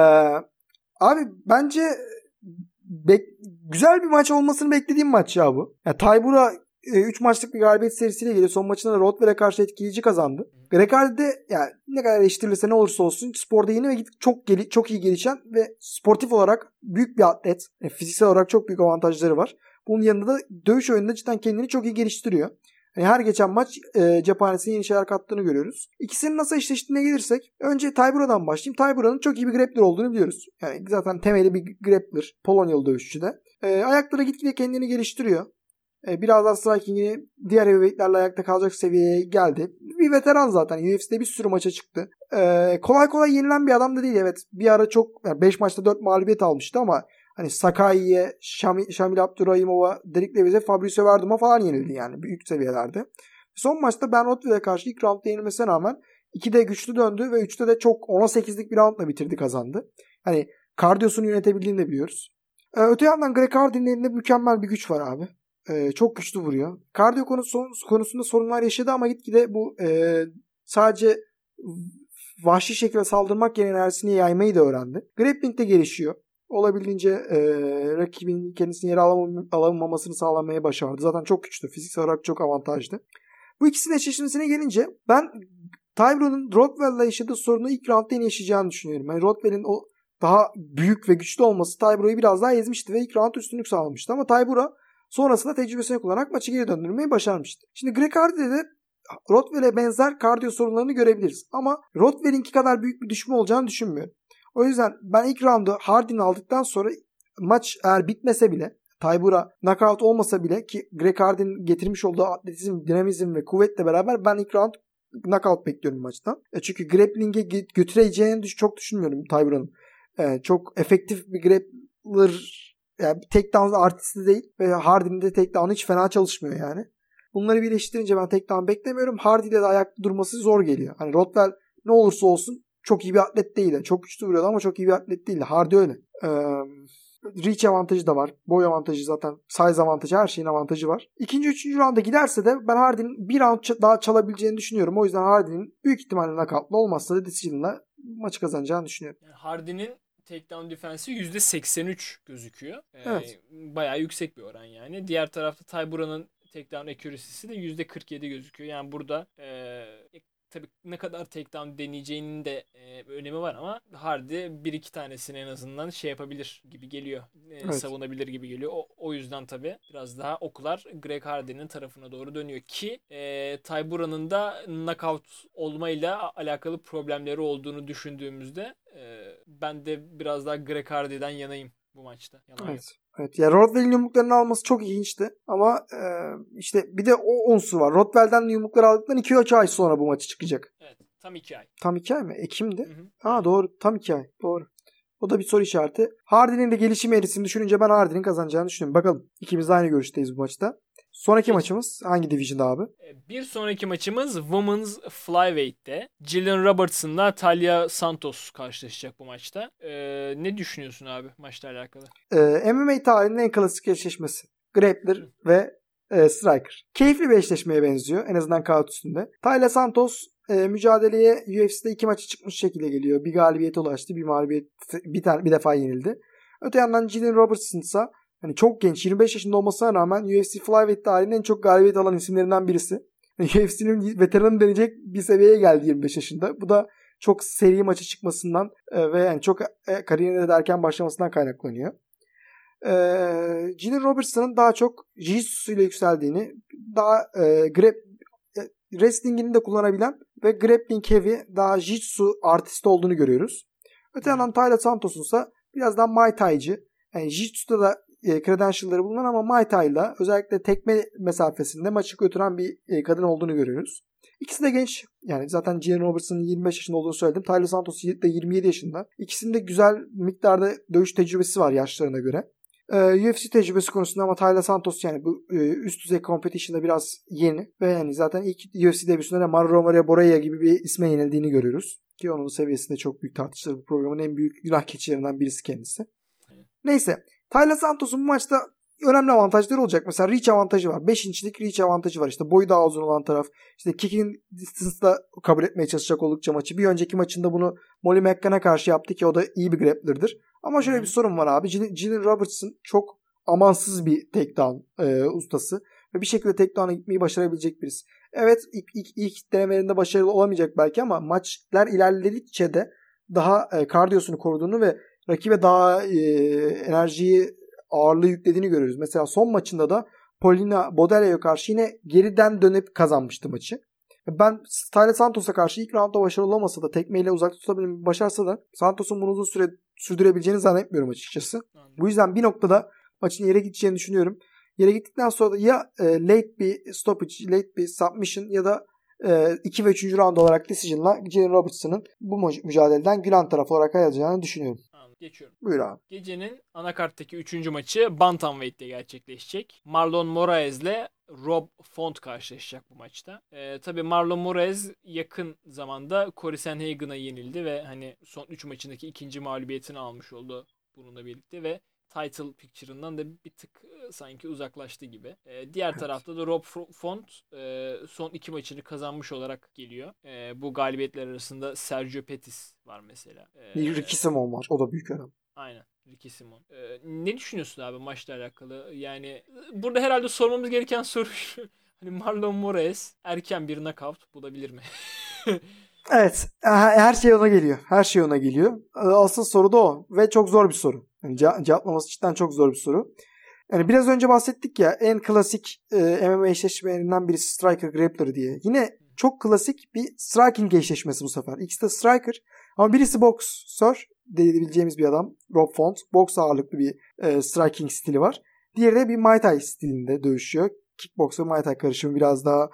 abi bence bek- güzel bir maç olmasını beklediğim maç ya bu. Ya Taybura 3 maçlık bir galibiyet serisiyle geliyor. Son maçında da Rottweil'e karşı etkileyici kazandı. Greg Hardy de yani ne kadar eleştirilirse ne olursa olsun sporda yeni ve çok geli- çok iyi gelişen ve sportif olarak büyük bir atlet. Yani fiziksel olarak çok büyük avantajları var. Bunun yanında da dövüş oyununda cidden kendini çok iyi geliştiriyor. Yani her geçen maç e, cephanesine yeni şeyler kattığını görüyoruz. İkisinin nasıl eşleştiğine gelirsek önce Taybura'dan başlayayım. Taybura'nın çok iyi bir grappler olduğunu biliyoruz. Yani zaten temeli bir grappler. Polonyalı dövüşçü de. E, ayakları gitgide kendini geliştiriyor. E, biraz daha striking'ini diğer heavyweightlerle ayakta kalacak seviyeye geldi. Bir veteran zaten. UFC'de bir sürü maça çıktı. E, kolay kolay yenilen bir adam da değil. Evet bir ara çok 5 maçta 4 mağlubiyet almıştı ama hani Sakai'ye, Şamil, Şamil Abdurrahimova, Derek Lewis'e, Fabricio Verdum'a falan yenildi yani büyük seviyelerde. Son maçta Ben Rottweil'e karşı ilk roundda yenilmesine rağmen 2'de güçlü döndü ve 3'te de çok 10'a 8'lik bir roundla bitirdi kazandı. Hani kardiyosunu yönetebildiğini de biliyoruz. Ee, öte yandan Greg Hardy'nin elinde mükemmel bir güç var abi. Ee, çok güçlü vuruyor. Kardiyo konusu, konusunda sorunlar yaşadı ama gitgide bu e, sadece vahşi şekilde saldırmak yerine enerjisini yaymayı da öğrendi. Grappling de gelişiyor. Olabildiğince e, rakibinin kendisini yere alamam- alamamasını sağlamaya başardı. Zaten çok güçlü. Fiziksel olarak çok avantajlı. Bu ikisinin eşleşmesine gelince ben Tyron'un Rothwell'la yaşadığı sorunu ilk roundda yine yaşayacağını düşünüyorum. Yani Rothwell'in o daha büyük ve güçlü olması Tybura'yı biraz daha ezmişti ve ilk round üstünlük sağlamıştı. Ama Tybura sonrasında tecrübesini kullanarak maçı geri döndürmeyi başarmıştı. Şimdi Greg Hardy'de de Rothwell'e benzer kardiyo sorunlarını görebiliriz. Ama Rothwell'inki kadar büyük bir düşme olacağını düşünmüyorum. O yüzden ben ilk roundu Hardy'ni aldıktan sonra maç eğer bitmese bile Taybura knockout olmasa bile ki Greg Hardy'nin getirmiş olduğu atletizm, dinamizm ve kuvvetle beraber ben ilk round knockout bekliyorum maçtan. E çünkü grappling'e götüreceğini çok düşünmüyorum Taybura'nın. E, çok efektif bir grappler yani takedown artisti değil ve Hardy'nin de takedown hiç fena çalışmıyor yani. Bunları birleştirince ben takedown beklemiyorum. Hardy ile de ayakta durması zor geliyor. Hani Rothwell ne olursa olsun çok iyi bir atlet değil. Çok güçlü vuruyordu ama çok iyi bir atlet değil. Hardy öyle. Ee, reach avantajı da var. Boy avantajı zaten. Size avantajı her şeyin avantajı var. İkinci, üçüncü rounda giderse de ben Hardy'nin bir round daha çalabileceğini düşünüyorum. O yüzden Hardy'nin büyük ihtimalle knockout'la olmazsa da decision'la maçı kazanacağını düşünüyorum. Yani Hardy'nin takedown defensi %83 gözüküyor. Ee, evet. Bayağı yüksek bir oran yani. Diğer tarafta Taybura'nın takedown accuracy'si de %47 gözüküyor. Yani burada e, tabii ne kadar takedown deneyeceğinin de e, önemi var ama Hardy bir iki tanesini en azından şey yapabilir gibi geliyor. E, evet. Savunabilir gibi geliyor. O, o yüzden tabii biraz daha oklar Greg Hardy'nin tarafına doğru dönüyor ki e, Taybura'nın da knockout olmayla alakalı problemleri olduğunu düşündüğümüzde e, ben de biraz daha Greg Hardy'den yanayım bu maçta. Yalan evet. Yok. Evet ya Rodwell'in yumruklarını alması çok ilginçti. Ama e, işte bir de o unsur var. Rodwell'den yumrukları aldıktan 2-3 ay sonra bu maçı çıkacak. Evet. Tam 2 ay. Tam 2 ay mı? Ekim'di. Hı hı. Ha doğru. Tam 2 ay. Doğru. O da bir soru işareti. Hardy'nin de gelişim eğrisini düşününce ben Hardy'nin kazanacağını düşünüyorum. Bakalım. İkimiz aynı görüşteyiz bu maçta. Sonraki Peki. maçımız hangi division'da abi? E, bir sonraki maçımız Women's Flyweight'te. Jillian Robertson'la Talia Santos karşılaşacak bu maçta. Ee, ne düşünüyorsun abi maçla alakalı? Ee, MMA tarihinin en klasik eşleşmesi. Grappler Hı. ve e, Striker. Keyifli bir eşleşmeye benziyor. En azından kağıt üstünde. Talia Santos e, mücadeleye UFC'de iki maçı çıkmış şekilde geliyor. Bir galibiyete ulaştı. Bir mağlubiyet bir, tane, bir defa yenildi. Öte yandan Jillian Robertson ise Hani çok genç 25 yaşında olmasına rağmen UFC Flyweight tarihinin en çok galibiyet alan isimlerinden birisi. UFC'nin veteranı denecek bir seviyeye geldi 25 yaşında. Bu da çok seri maça çıkmasından e, ve yani çok e, kariyerine de erken başlamasından kaynaklanıyor. E, Gene Robertson'ın daha çok jiu ile yükseldiğini, daha e, grab, e, wrestling'ini de kullanabilen ve grappling heavy, daha jiu artist olduğunu görüyoruz. Öte yandan Tyler Santos'un ise biraz daha Muay Thai'ci. Yani jiu da e, credential'ları bulunan ama Muay Thai'la özellikle tekme mesafesinde maçı götüren bir e, kadın olduğunu görüyoruz. İkisi de genç. Yani zaten Gian Robertson'ın 25 yaşında olduğunu söyledim. Tyler Santos de 27 yaşında. İkisinde güzel miktarda dövüş tecrübesi var yaşlarına göre. Ee, UFC tecrübesi konusunda ama Tyler Santos yani bu e, üst düzey competition'da biraz yeni ve yani zaten ilk UFC debüsünde de Mario Maria Boraya gibi bir isme yenildiğini görüyoruz. Ki onun seviyesinde çok büyük tartışılır. Bu programın en büyük günah keçilerinden birisi kendisi. Neyse. Tyler Santos'un bu maçta önemli avantajları olacak. Mesela reach avantajı var. 5 inçlik reach avantajı var. İşte boyu daha uzun olan taraf. İşte kicking distance'da kabul etmeye çalışacak oldukça maçı. Bir önceki maçında bunu Molly McCann'a karşı yaptı ki o da iyi bir grappler'dır. Ama şöyle bir sorun var abi. Jillian Robertson çok amansız bir takedown e, ustası. Ve bir şekilde takedown'a gitmeyi başarabilecek birisi. Evet ilk, ilk, ilk denemelerinde başarılı olamayacak belki ama maçlar ilerledikçe de daha e, kardiyosunu koruduğunu ve rakibe daha e, enerjiyi ağırlığı yüklediğini görüyoruz. Mesela son maçında da Polina Bodele'ye karşı yine geriden dönüp kazanmıştı maçı. Ben Tyler Santos'a karşı ilk roundda başarılı olmasa da tekmeyle uzak tutabilmeyi başarsa da Santos'un bunu uzun süre sürdürebileceğini zannetmiyorum açıkçası. Anladım. Bu yüzden bir noktada maçın yere gideceğini düşünüyorum. Yere gittikten sonra da ya e, late bir stoppage, late bir submission ya da 2 e, ve 3. round olarak decision'la Jalen Robertson'ın bu mücadeleden gülen taraf olarak ayrılacağını düşünüyorum. Geçiyorum. Buyur abi. Gecenin anakarttaki 3. maçı Bantamweight'te gerçekleşecek. Marlon Moraes ile Rob Font karşılaşacak bu maçta. Ee, tabii Marlon Moraes yakın zamanda Corey Sanhagen'a yenildi ve hani son 3 maçındaki ikinci mağlubiyetini almış oldu bununla birlikte ve title picture'ından da bir tık e, sanki uzaklaştı gibi. E, diğer tarafta da Rob Font e, son iki maçını kazanmış olarak geliyor. E, bu galibiyetler arasında Sergio Pettis var mesela. E, Ricky Simon var. O da büyük önem. Aynen. Ricky Simon. Ee, ne düşünüyorsun abi maçla alakalı? Yani burada herhalde sormamız gereken soru şu. Hani Marlon Moraes erken bir knockout bulabilir mi? evet. Her şey ona geliyor. Her şey ona geliyor. Asıl soru da o. Ve çok zor bir soru. Yani cevaplaması cidden çok zor bir soru. Yani biraz önce bahsettik ya en klasik e, MMA eşleşmelerinden birisi Striker Grappler diye. Yine çok klasik bir striking eşleşmesi bu sefer. İkisi de striker Ama birisi boksör diyebileceğimiz bir adam. Rob Font. Boks ağırlıklı bir e, striking stili var. Diğeri de bir Muay Thai stilinde dövüşüyor. Kickbox ve Muay Thai karışımı biraz daha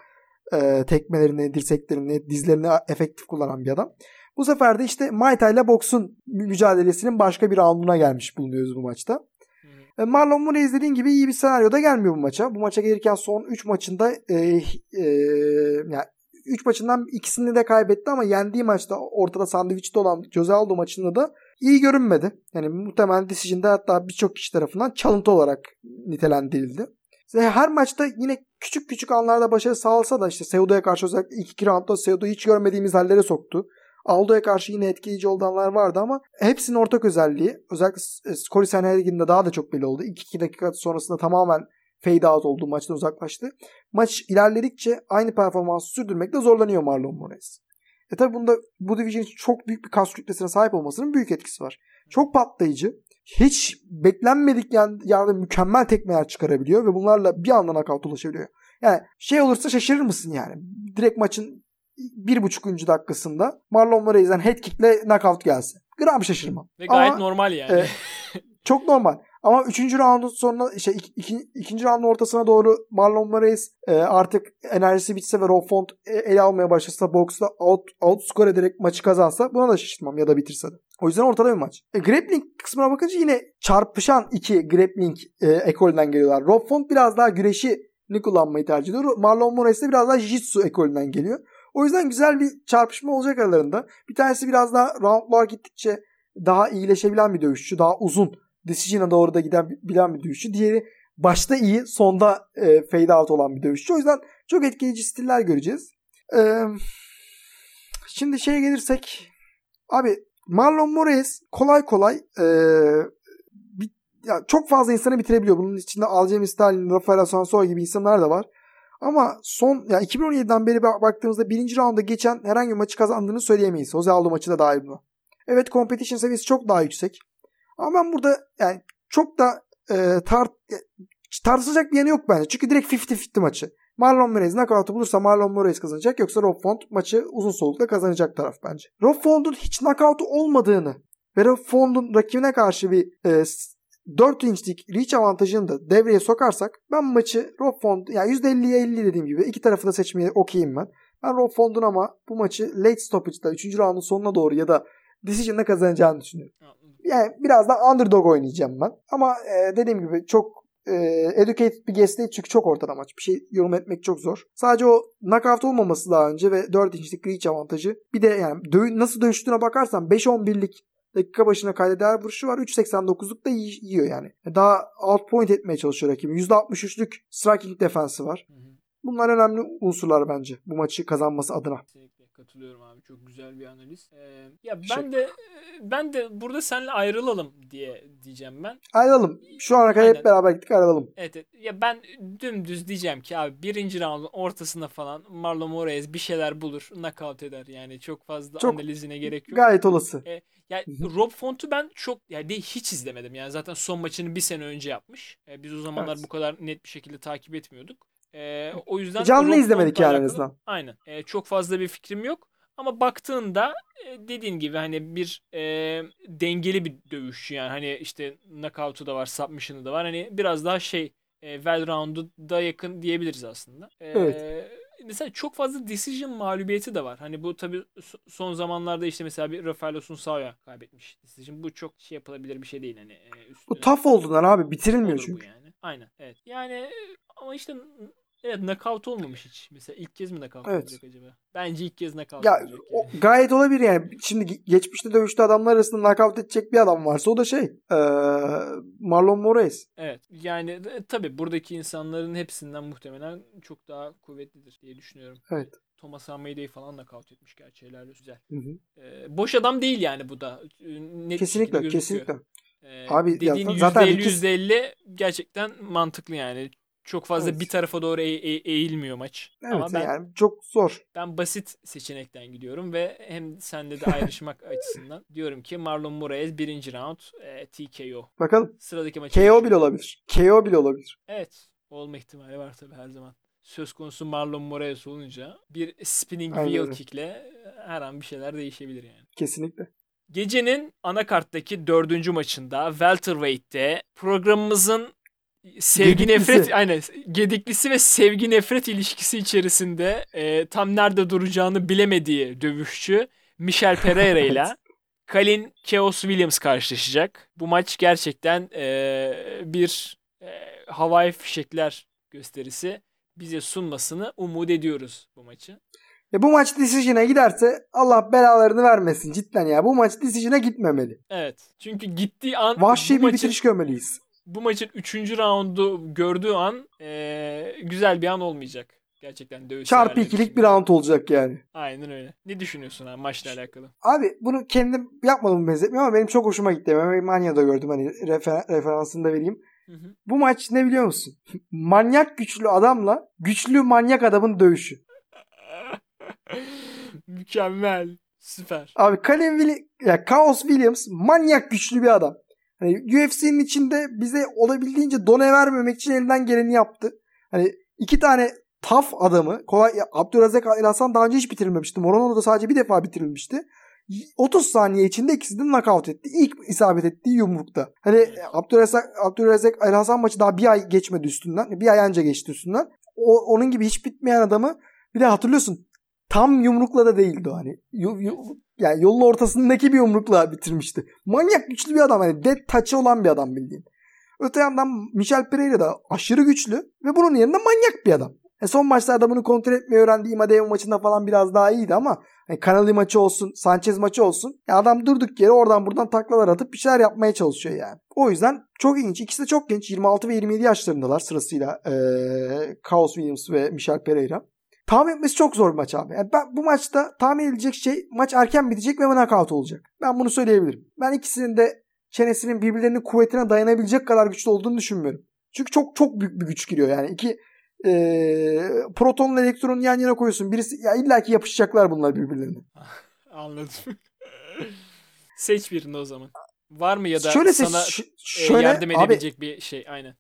e, tekmelerini, dirseklerini, dizlerini efektif kullanan bir adam. Bu sefer de işte Muay Thai ile boksun mücadelesinin başka bir rounduna gelmiş bulunuyoruz bu maçta. E, Marlon Moraes dediğin gibi iyi bir senaryoda gelmiyor bu maça. Bu maça gelirken son 3 maçında e, e, yani 3 maçından ikisini de kaybetti ama yendiği maçta ortada sandviçte olan Jose Aldo maçında da iyi görünmedi. Yani muhtemelen decision'da hatta birçok kişi tarafından çalıntı olarak nitelendirildi. Her maçta yine küçük küçük anlarda başarı sağlasa da işte Seudo'ya karşı özellikle ilk iki roundda Seudo'yu hiç görmediğimiz hallere soktu. Aldo'ya karşı yine etkileyici olanlar vardı ama hepsinin ortak özelliği özellikle Corey Sanhagen'de daha da çok belli oldu. 2-2 dakika sonrasında tamamen fade out olduğu maçtan uzaklaştı. Maç ilerledikçe aynı performansı sürdürmekte zorlanıyor Marlon Moraes. E tabi bunda bu division çok büyük bir kas kütlesine sahip olmasının büyük etkisi var. Çok patlayıcı. Hiç beklenmedik yerde mükemmel tekmeler çıkarabiliyor ve bunlarla bir anda nakavt ulaşabiliyor. Yani şey olursa şaşırır mısın yani? Direkt maçın bir buçukuncu dakikasında Marlon Moraes'den head kickle knockout gelse. Gram şaşırmam. Ve gayet Ama, normal yani. E, çok normal. Ama üçüncü roundun sonuna şey iki, ikinci roundun ortasına doğru Marlon Moraes e, artık enerjisi bitse ve Rob Font e, ele almaya başlasa boksta out, out score ederek maçı kazansa buna da şaşırtmam ya da bitirse de. O yüzden ortada bir maç. E, grappling kısmına bakınca yine çarpışan iki grappling e, ekolünden geliyorlar. Rob Font biraz daha güreşi kullanmayı tercih ediyor. Marlon Moraes de biraz daha jiu-jitsu ekolünden geliyor. O yüzden güzel bir çarpışma olacak aralarında. Bir tanesi biraz daha roundlar gittikçe daha iyileşebilen bir dövüşçü. Daha uzun decision'a doğru da giden bilen bir dövüşçü. Diğeri başta iyi sonda e, fade out olan bir dövüşçü. O yüzden çok etkileyici stiller göreceğiz. Ee, şimdi şeye gelirsek abi Marlon Moraes kolay kolay e, bir, ya çok fazla insanı bitirebiliyor. Bunun içinde Aljamain Sterling, Rafael Assunção gibi insanlar da var. Ama son ya 2017'den beri baktığımızda birinci rounda geçen herhangi bir maçı kazandığını söyleyemeyiz. Jose Aldo maçı da dahil buna. Evet competition seviyesi çok daha yüksek. Ama ben burada yani çok da e, tart tartışacak bir yanı yok bence. Çünkü direkt 50-50 maçı. Marlon Moraes knockout'u bulursa Marlon Moraes kazanacak yoksa Rob Font maçı uzun solukta kazanacak taraf bence. Rob Font'un hiç knockout'u olmadığını ve Rob Font'un rakibine karşı bir e, 4 inçlik reach avantajını da devreye sokarsak ben maçı Rob Font yani %50'ye 50 dediğim gibi iki tarafı da seçmeye okeyim ben. Ben Rob Font'un ama bu maçı late stoppage'da 3. roundun sonuna doğru ya da decision'da kazanacağını düşünüyorum. Yani biraz da underdog oynayacağım ben. Ama e, dediğim gibi çok e, educated bir guest değil çünkü çok ortada maç. Bir şey yorum etmek çok zor. Sadece o knockout olmaması daha önce ve 4 inçlik reach avantajı. Bir de yani nasıl dövüştüğüne bakarsan 5-11'lik dakika başına kaydeder vuruşu var. 3.89'luk da yiyor yani. Daha alt point etmeye çalışıyor rakibi. %63'lük striking defensi var. Bunlar önemli unsurlar bence bu maçı kazanması adına. Katılıyorum abi. Çok güzel bir analiz. Ee, ya ben de ben de burada seninle ayrılalım diye diyeceğim ben. Ayrılalım. Şu ana kadar hep beraber gittik ayrılalım. Evet, evet. Ya ben dümdüz diyeceğim ki abi birinci roundun ortasında falan Marlon Moraes bir şeyler bulur. Knockout eder. Yani çok fazla çok, analizine gerek yok. Gayet olası. Ee, yani Rob Font'u ben çok yani hiç izlemedim. Yani zaten son maçını bir sene önce yapmış. Ee, biz o zamanlar evet. bu kadar net bir şekilde takip etmiyorduk. Ee, o yüzden canlı izlemedik yani azından. Aynen. Ee, çok fazla bir fikrim yok. Ama baktığında e, dediğin gibi hani bir e, dengeli bir dövüşçü yani hani işte knockout'u da var, submission'ı da var. Hani biraz daha şey e, well round'u da yakın diyebiliriz aslında. E, evet. Mesela çok fazla decision mağlubiyeti de var. Hani bu tabii son zamanlarda işte mesela bir Rafael Sunsao'ya kaybetmiş decision. Bu çok şey yapılabilir bir şey değil hani. E, bu tough olduğundan abi bitirilmiyor çünkü. yani. Aynen. Evet. Yani ama işte Evet knockout olmamış hiç. Mesela ilk kez mi knockout evet. olacak acaba? Bence ilk kez knockout ya, olacak. O, gayet olabilir yani. Şimdi geçmişte dövüştü adamlar arasında knockout edecek bir adam varsa o da şey ee, Marlon Moraes. Evet yani e, tabii buradaki insanların hepsinden muhtemelen çok daha kuvvetlidir diye düşünüyorum. Evet. Thomas Almeida'yı falan da kavt etmiş gerçi helal güzel. Hı hı. Ee, boş adam değil yani bu da. Net kesinlikle kesinlikle. Ee, Abi dediğin ya, zaten %50 %50 gerçekten mantıklı yani. Çok fazla evet. bir tarafa doğru e- e- eğilmiyor maç. Evet Ama ben, yani çok zor. Ben basit seçenekten gidiyorum ve hem sende de ayrışmak açısından diyorum ki Marlon Moraes birinci round e, TKO. Bakalım. Sıradaki maç. KO bile olabilir. KO bile olabilir. Evet. Olma ihtimali var tabii her zaman. söz konusu Marlon Moraes olunca bir spinning Aynen wheel kickle her an bir şeyler değişebilir yani. Kesinlikle. Gecenin anakarttaki dördüncü maçında welterweight'te programımızın sevgi Gediklisi. nefret aynen gediklisi ve sevgi nefret ilişkisi içerisinde e, tam nerede duracağını bilemediği dövüşçü Michel Pereira ile Kalin Chaos Williams karşılaşacak. Bu maç gerçekten e, bir e, havai fişekler gösterisi bize sunmasını umut ediyoruz bu maçı. Ya bu maç decision'a giderse Allah belalarını vermesin cidden ya. Bu maç decision'a gitmemeli. Evet. Çünkü gittiği an Vahşi bir maçın, bitiriş görmeliyiz. Bu maçın 3. raundu gördüğü an e, güzel bir an olmayacak. Gerçekten dövüş. Çarpı ikilik bir round olacak yani. Aynen öyle. Ne düşünüyorsun abi maçla alakalı? Abi bunu kendim yapmadım benzetmiyor ama benim çok hoşuma gitti. Ben Manya'da gördüm hani refer- referansını da vereyim. Hı hı. Bu maç ne biliyor musun? manyak güçlü adamla güçlü manyak adamın dövüşü. Mükemmel. Süper. Abi Willi- ya Chaos Williams manyak güçlü bir adam. Hani UFC'nin içinde bize olabildiğince done vermemek için elinden geleni yaptı. Hani iki tane tough adamı kolay ya, Abdülrazak El Hasan daha önce hiç bitirilmemişti. Morono da sadece bir defa bitirilmişti. 30 saniye içinde ikisini de knockout etti. İlk isabet ettiği yumrukta. Hani Abdülrazak, Abdülrazak El Hasan maçı daha bir ay geçmedi üstünden. Bir ay önce geçti üstünden. O, onun gibi hiç bitmeyen adamı bir de hatırlıyorsun tam yumrukla da değildi hani. Yani yolun ortasındaki bir yumrukla bitirmişti. Manyak güçlü bir adam. Hani dead touch'ı olan bir adam bildiğin. Öte yandan Michel Pereira da aşırı güçlü ve bunun yanında manyak bir adam. E son maçlarda bunu kontrol etmeyi öğrendiği Imadev maçında falan biraz daha iyiydi ama hani Canali maçı olsun, Sanchez maçı olsun. Ya adam durduk yere oradan buradan taklalar atıp bir şeyler yapmaya çalışıyor yani. O yüzden çok ilginç. İkisi de çok genç. 26 ve 27 yaşlarındalar sırasıyla eee Chaos Williams ve Michel Pereira. Tahmin etmesi çok zor maç abi. Yani ben bu maçta tahmin edilecek şey maç erken bitecek ve knockout olacak. Ben bunu söyleyebilirim. Ben ikisinin de çenesinin birbirlerinin kuvvetine dayanabilecek kadar güçlü olduğunu düşünmüyorum. Çünkü çok çok büyük bir güç giriyor yani. İki eee protonla elektronu yan yana koyuyorsun. Birisi ya illaki yapışacaklar bunlar birbirlerine. Anladım. Seç birini o zaman. Var mı ya da şöyle seç- sana e, şöyle yardım abi, edebilecek bir şey? Aynen.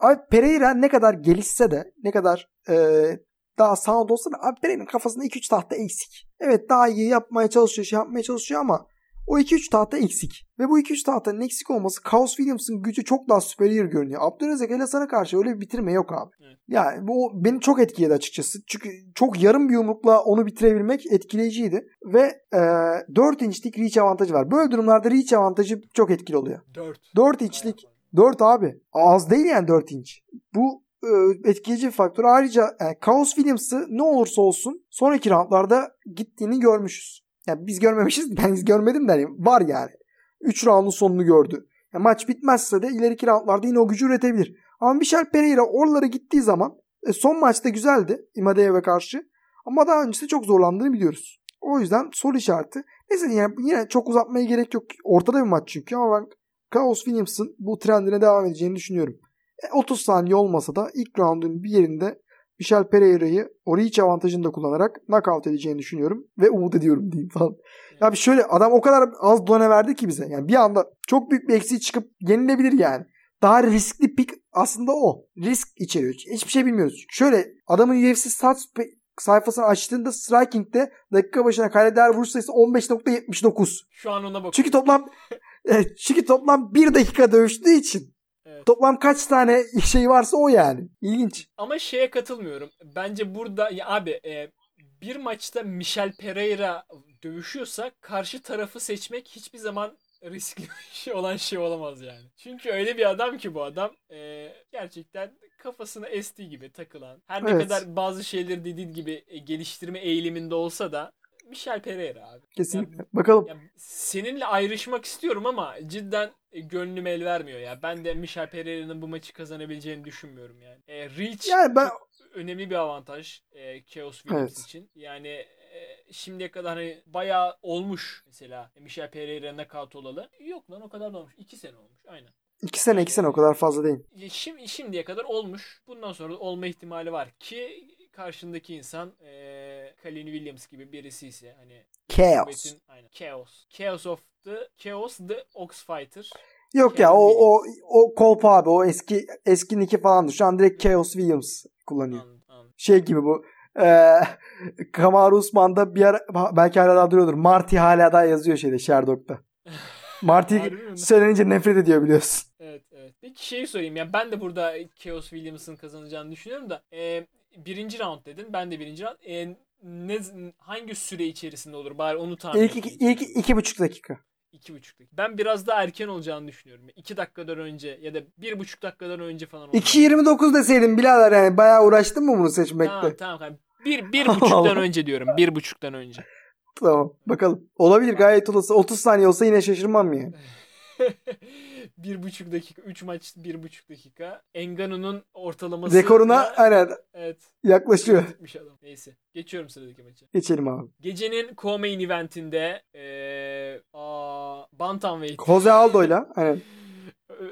abi Pereira ne kadar gelişse de ne kadar eee, daha sound olsa da abi Pereira'nın kafasında 2-3 tahta eksik. Evet daha iyi yapmaya çalışıyor, şey yapmaya çalışıyor ama o 2-3 tahta eksik. Ve bu 2-3 tahtanın eksik olması Chaos Williams'ın gücü çok daha superior görünüyor. Abdülrezzak El Hasan'a karşı öyle bir bitirme yok abi. Evet. Yani bu beni çok etkiledi açıkçası. Çünkü çok yarım bir yumrukla onu bitirebilmek etkileyiciydi. Ve e, 4 inçlik reach avantajı var. Böyle durumlarda reach avantajı çok etkili oluyor. 4. 4 inçlik 4 abi. Az değil yani 4 inç. Bu etkileyici bir faktör. Ayrıca yani Chaos Williams'ı ne olursa olsun sonraki roundlarda gittiğini görmüşüz. Yani biz görmemişiz. Ben biz görmedim de hani var yani. 3 roundun sonunu gördü. Yani maç bitmezse de ileriki roundlarda yine o gücü üretebilir. Ama Michel Pereira oralara gittiği zaman e, son maçta güzeldi Imadeyev'e karşı. Ama daha öncesinde çok zorlandığını biliyoruz. O yüzden soru işareti. Neyse yani yine çok uzatmaya gerek yok. Ortada bir maç çünkü ama ben Chaos Williams'ın bu trendine devam edeceğini düşünüyorum. E, 30 saniye olmasa da ilk roundun bir yerinde Michel Pereira'yı o reach avantajını da kullanarak knockout edeceğini düşünüyorum. Ve umut ediyorum diyeyim falan. Ya bir şöyle adam o kadar az done verdi ki bize. Yani bir anda çok büyük bir eksiği çıkıp yenilebilir yani. Daha riskli pick aslında o. Risk içeriyor. Hiçbir şey bilmiyoruz. Şöyle adamın UFC stats sayfasını açtığında Striking'de dakika başına kale değer vuruş sayısı 15.79. Şu an ona bakıyorum. Çünkü toplam Evet, çünkü toplam bir dakika dövüştüğü için Evet. toplam kaç tane şey varsa o yani. İlginç. Ama şeye katılmıyorum. Bence burada ya abi e, bir maçta Michel Pereira dövüşüyorsa karşı tarafı seçmek hiçbir zaman riskli şey olan şey olamaz yani. Çünkü öyle bir adam ki bu adam e, gerçekten kafasına estiği gibi takılan. Her ne Evet. kadar bazı şeyleri dediğin gibi e, geliştirme eğiliminde olsa da Michel Pereira abi. Kesinlikle. Bakalım. Ya seninle ayrışmak istiyorum ama cidden e, gönlüm el vermiyor ya. Ben de Michel Pereira'nın bu maçı kazanabileceğini düşünmüyorum yani. E, reach Yani ben önemli bir avantaj e, Chaos Williams Evet. için. Yani e, şimdiye kadar hani bayağı olmuş mesela Michel Pereira knockout olalı. Yok lan o kadar da olmuş. 2 sene olmuş. Aynen. iki sene iki sene o kadar fazla değil. Ya Şimdi, şimdiye kadar olmuş. Bundan sonra olma ihtimali var ki karşındaki insan e, Colin Williams gibi birisi ise hani Chaos. Kuvvetin- aynen. Chaos. Chaos of the Chaos the Ox Fighter. Yok ya o o o kolpa abi o eski eski Nick'i falandı. Şu an direkt Chaos Williams kullanıyor. Anladım, anladım. Şey gibi bu. Ee, Kamaru Usman'da bir ara belki hala daha duruyordur. Marty hala daha yazıyor şeyde Sherdog'da. Marty söylenince nefret ediyor biliyorsun. Evet evet. Peki şeyi sorayım ya ben de burada Chaos Williams'ın kazanacağını düşünüyorum da e, birinci round dedin. Ben de birinci round. E, ne hangi süre içerisinde olur? Bari onu tahmin İlk iki, ilk iki buçuk dakika. İki buçuk dakika. Ben biraz daha erken olacağını düşünüyorum. İki dakikadan önce ya da bir buçuk dakikadan önce falan. 2.29 deseydim birader yani bayağı uğraştın mı bunu seçmekte? Tamam tamam. tamam. Bir, bir buçuktan önce diyorum. Bir buçuktan önce. Tamam bakalım. Olabilir gayet olası. 30 saniye olsa yine şaşırmam yani. bir buçuk dakika. Üç maç bir buçuk dakika. Enganu'nun ortalaması. Rekoruna aynen. Evet. Yaklaşıyor. Adam. Neyse. Geçiyorum sıradaki maça. Geçelim abi. Gecenin co-main eventinde ee, aa, Bantamweight. Jose Aldo'yla. Aynen.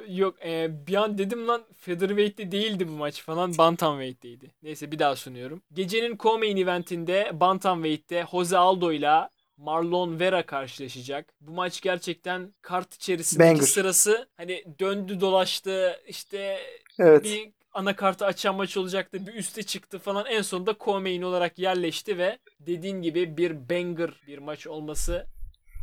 Yok e, bir an dedim lan Featherweight'te değildi bu maç falan Bantamweight'teydi. Neyse bir daha sunuyorum. Gecenin co-main eventinde Bantamweight'te Jose Aldo ile Marlon Vera karşılaşacak. Bu maç gerçekten kart içerisindeki Banger. sırası hani döndü dolaştı işte evet. bir anakartı açan maç olacaktı. Bir üste çıktı falan. En sonunda co-main olarak yerleşti ve dediğin gibi bir banger bir maç olması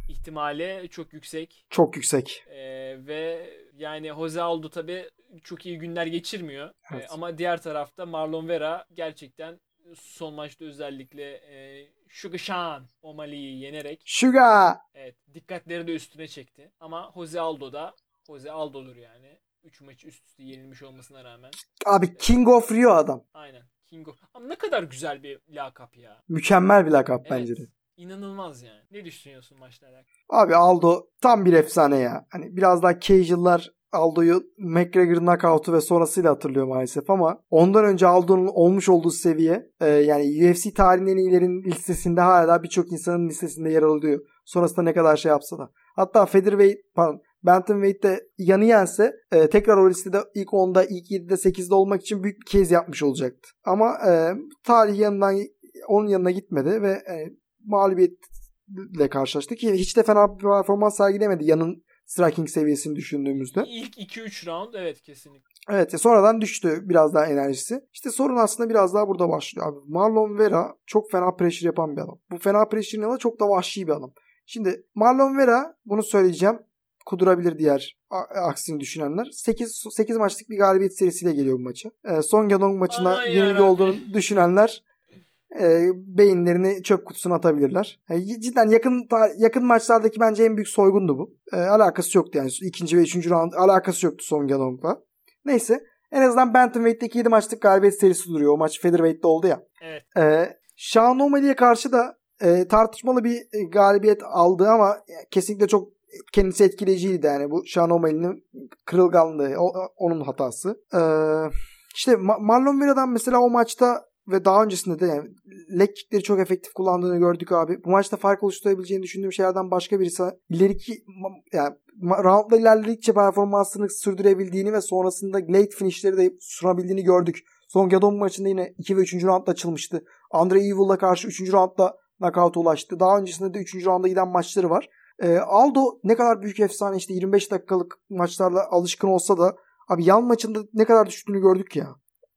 ihtimali çok yüksek. Çok yüksek. Ee, ve yani Jose Aldo tabi çok iyi günler geçirmiyor. Evet. Ee, ama diğer tarafta Marlon Vera gerçekten son maçta özellikle e, Sugar O'Malley'i yenerek Sugar evet, dikkatleri de üstüne çekti. Ama Jose Aldo da Jose Aldo'dur yani. 3 maç üst üste yenilmiş olmasına rağmen. Abi King of Rio adam. Aynen. King of. Ama ne kadar güzel bir lakap ya. Mükemmel bir lakap evet. bence de. İnanılmaz yani. Ne düşünüyorsun maçla alakalı? Abi Aldo tam bir efsane ya. Hani biraz daha casual'lar Aldo'yu McGregor knockout'u ve sonrasıyla hatırlıyor maalesef ama ondan önce Aldo'nun olmuş olduğu seviye e, yani UFC tarihinin en iyilerin listesinde hala birçok insanın listesinde yer alıyor. Sonrasında ne kadar şey yapsa da. Hatta featherweight pardon Bantamweight'te yanı yense e, tekrar o listede ilk 10'da, ilk 7'de, 8'de olmak için büyük bir kez yapmış olacaktı. Ama e, tarih yanından onun yanına gitmedi ve e, mağlubiyetle karşılaştı ki hiç de fena bir performans sergilemedi yanın striking seviyesini düşündüğümüzde. İlk 2-3 round evet kesinlikle. Evet sonradan düştü biraz daha enerjisi. İşte sorun aslında biraz daha burada başlıyor abi. Marlon Vera çok fena pressure yapan bir adam. Bu fena pressure'ın yanında çok da vahşi bir adam. Şimdi Marlon Vera bunu söyleyeceğim kudurabilir diğer aksini düşünenler. 8 8 maçlık bir galibiyet serisiyle geliyor bu maça. E, son Gadong maçına yenilgi olduğunu düşünenler e, beyinlerini çöp kutusuna atabilirler. Yani cidden yakın yakın maçlardaki bence en büyük soygundu bu. E, alakası yoktu yani ikinci ve üçüncü round alakası yoktu son Gadong'la. Neyse en azından Bantamweight'teki 7 maçlık galibiyet serisi duruyor. O maç Featherweight'te oldu ya. Evet. E, Sean O'Malley'e karşı da e, tartışmalı bir e, galibiyet aldı ama kesinlikle çok kendisi etkileyiciydi yani bu Sean O'Malley'nin kırılganlığı o, onun hatası. Ee, işte Marlon Vera'dan mesela o maçta ve daha öncesinde de yani leg kickleri çok efektif kullandığını gördük abi. Bu maçta fark oluşturabileceğini düşündüğüm şeylerden başka birisi ileriki yani roundla ilerledikçe performansını sürdürebildiğini ve sonrasında late finishleri de sunabildiğini gördük. Son Gadon maçında yine 2 ve 3. roundda açılmıştı. Andre Evil'la karşı 3. roundda knockout ulaştı. Daha öncesinde de 3. rounda giden maçları var. E, Aldo ne kadar büyük efsane işte 25 dakikalık maçlarla alışkın olsa da abi yan maçında ne kadar düştüğünü gördük ya.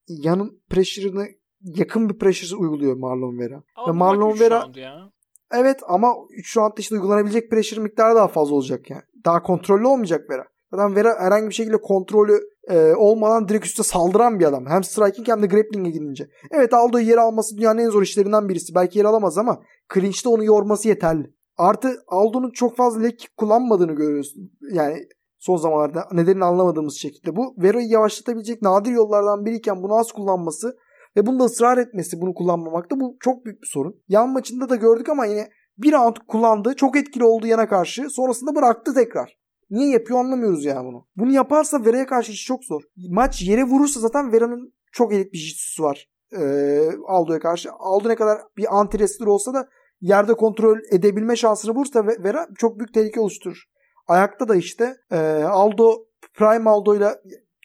Yanın pressure'ını yakın bir pressure uyguluyor Marlon Vera. Ama Ve Marlon Vera ya. Evet ama 3 roundda işte uygulanabilecek pressure miktarı daha fazla olacak yani. Daha kontrollü olmayacak Vera. Zaten Vera herhangi bir şekilde kontrolü e, olmadan direkt üstte saldıran bir adam. Hem striking hem de grappling'e gidince. Evet Aldo'yu yer alması dünyanın en zor işlerinden birisi. Belki yer alamaz ama clinch'te onu yorması yeterli. Artı Aldo'nun çok fazla lek kullanmadığını görüyoruz. Yani son zamanlarda nedenini anlamadığımız şekilde. Bu Vera'yı yavaşlatabilecek nadir yollardan biriyken bunu az kullanması ve bunda ısrar etmesi bunu kullanmamakta bu çok büyük bir sorun. Yan maçında da gördük ama yine bir round kullandı. Çok etkili oldu yana karşı. Sonrasında bıraktı tekrar. Niye yapıyor anlamıyoruz yani bunu. Bunu yaparsa Vera'ya karşı iş çok zor. Maç yere vurursa zaten Vera'nın çok elit bir jitsusu var. Ee, Aldo'ya karşı. Aldo ne kadar bir anti olsa da yerde kontrol edebilme şansını bulursa Vera çok büyük tehlike oluşturur. Ayakta da işte e, Aldo Prime Aldo ile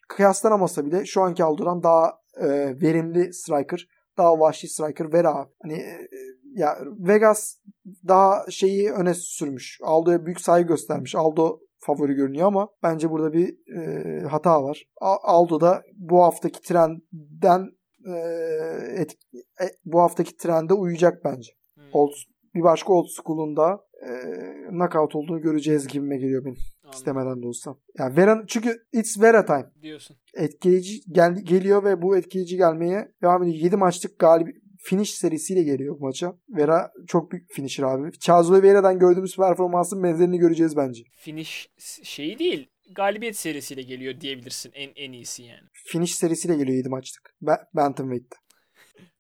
kıyaslanamasa bile şu anki Aldo'dan daha e, verimli striker, daha vahşi striker Vera. Hani e, ya Vegas daha şeyi öne sürmüş. Aldo'ya büyük saygı göstermiş. Aldo favori görünüyor ama bence burada bir e, hata var. Aldo da bu haftaki trenden e, et, e, bu haftaki trende uyacak bence. Hmm. Old, bir başka old school'unda e, knockout olduğunu göreceğiz gibime geliyor benim. Anladım. istemeden de olsa. Yani Vera, çünkü it's Vera time. Diyorsun. Etkileyici gel, geliyor ve bu etkileyici gelmeye devam ediyor. 7 maçlık galip finish serisiyle geliyor bu maça. Vera çok büyük finisher abi. Charles Oliveira'dan gördüğümüz performansın benzerini göreceğiz bence. Finish şeyi değil. Galibiyet serisiyle geliyor diyebilirsin. En en iyisi yani. Finish serisiyle geliyor 7 maçlık. Ba- Bantamweight'te.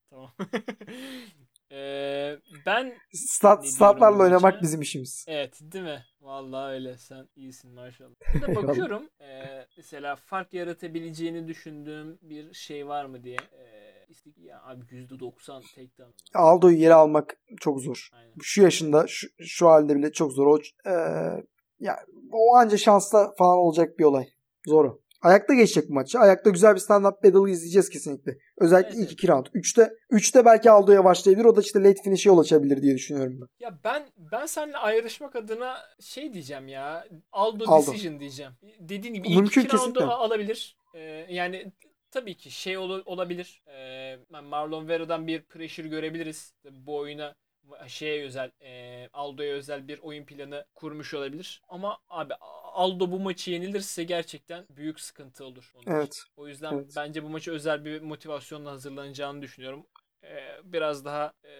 Tamam. Ee, ben Stat, statlarla oynamak bizim işimiz. Evet değil mi? Vallahi öyle. Sen iyisin maşallah. Burada bakıyorum. eee, mesela fark yaratabileceğini düşündüğüm bir şey var mı diye. İstik ya abi %90 takedown. Aldo'yu yere almak çok zor. Aynen. Şu yaşında şu, şu halde bile çok zor. O, e, ya, o anca şansla falan olacak bir olay. Zor o. Ayakta geçecek bu maçı. Ayakta güzel bir stand-up battle izleyeceğiz kesinlikle. Özellikle Evet, ilk iki round. Üçte, üçte belki Aldo'ya başlayabilir. O da işte late finish'e yol açabilir diye düşünüyorum ben. Ya ben ben seninle ayrışmak adına şey diyeceğim ya. Aldo, Aldo. decision diyeceğim. Dediğin gibi ilk Mümkün, iki roundu kesinlikle. a- alabilir. Eee, yani tabii ki şey ol- olabilir. Eee, Marlon Vero'dan bir pressure görebiliriz. Bu oyuna şeye özel, eee, Aldo'ya özel bir oyun planı kurmuş olabilir. Ama abi Aldo bu maçı yenilirse gerçekten büyük sıkıntı olur. onun için. Evet. O yüzden Evet. bence bu maça özel bir motivasyonla hazırlanacağını düşünüyorum. Ee, biraz daha e,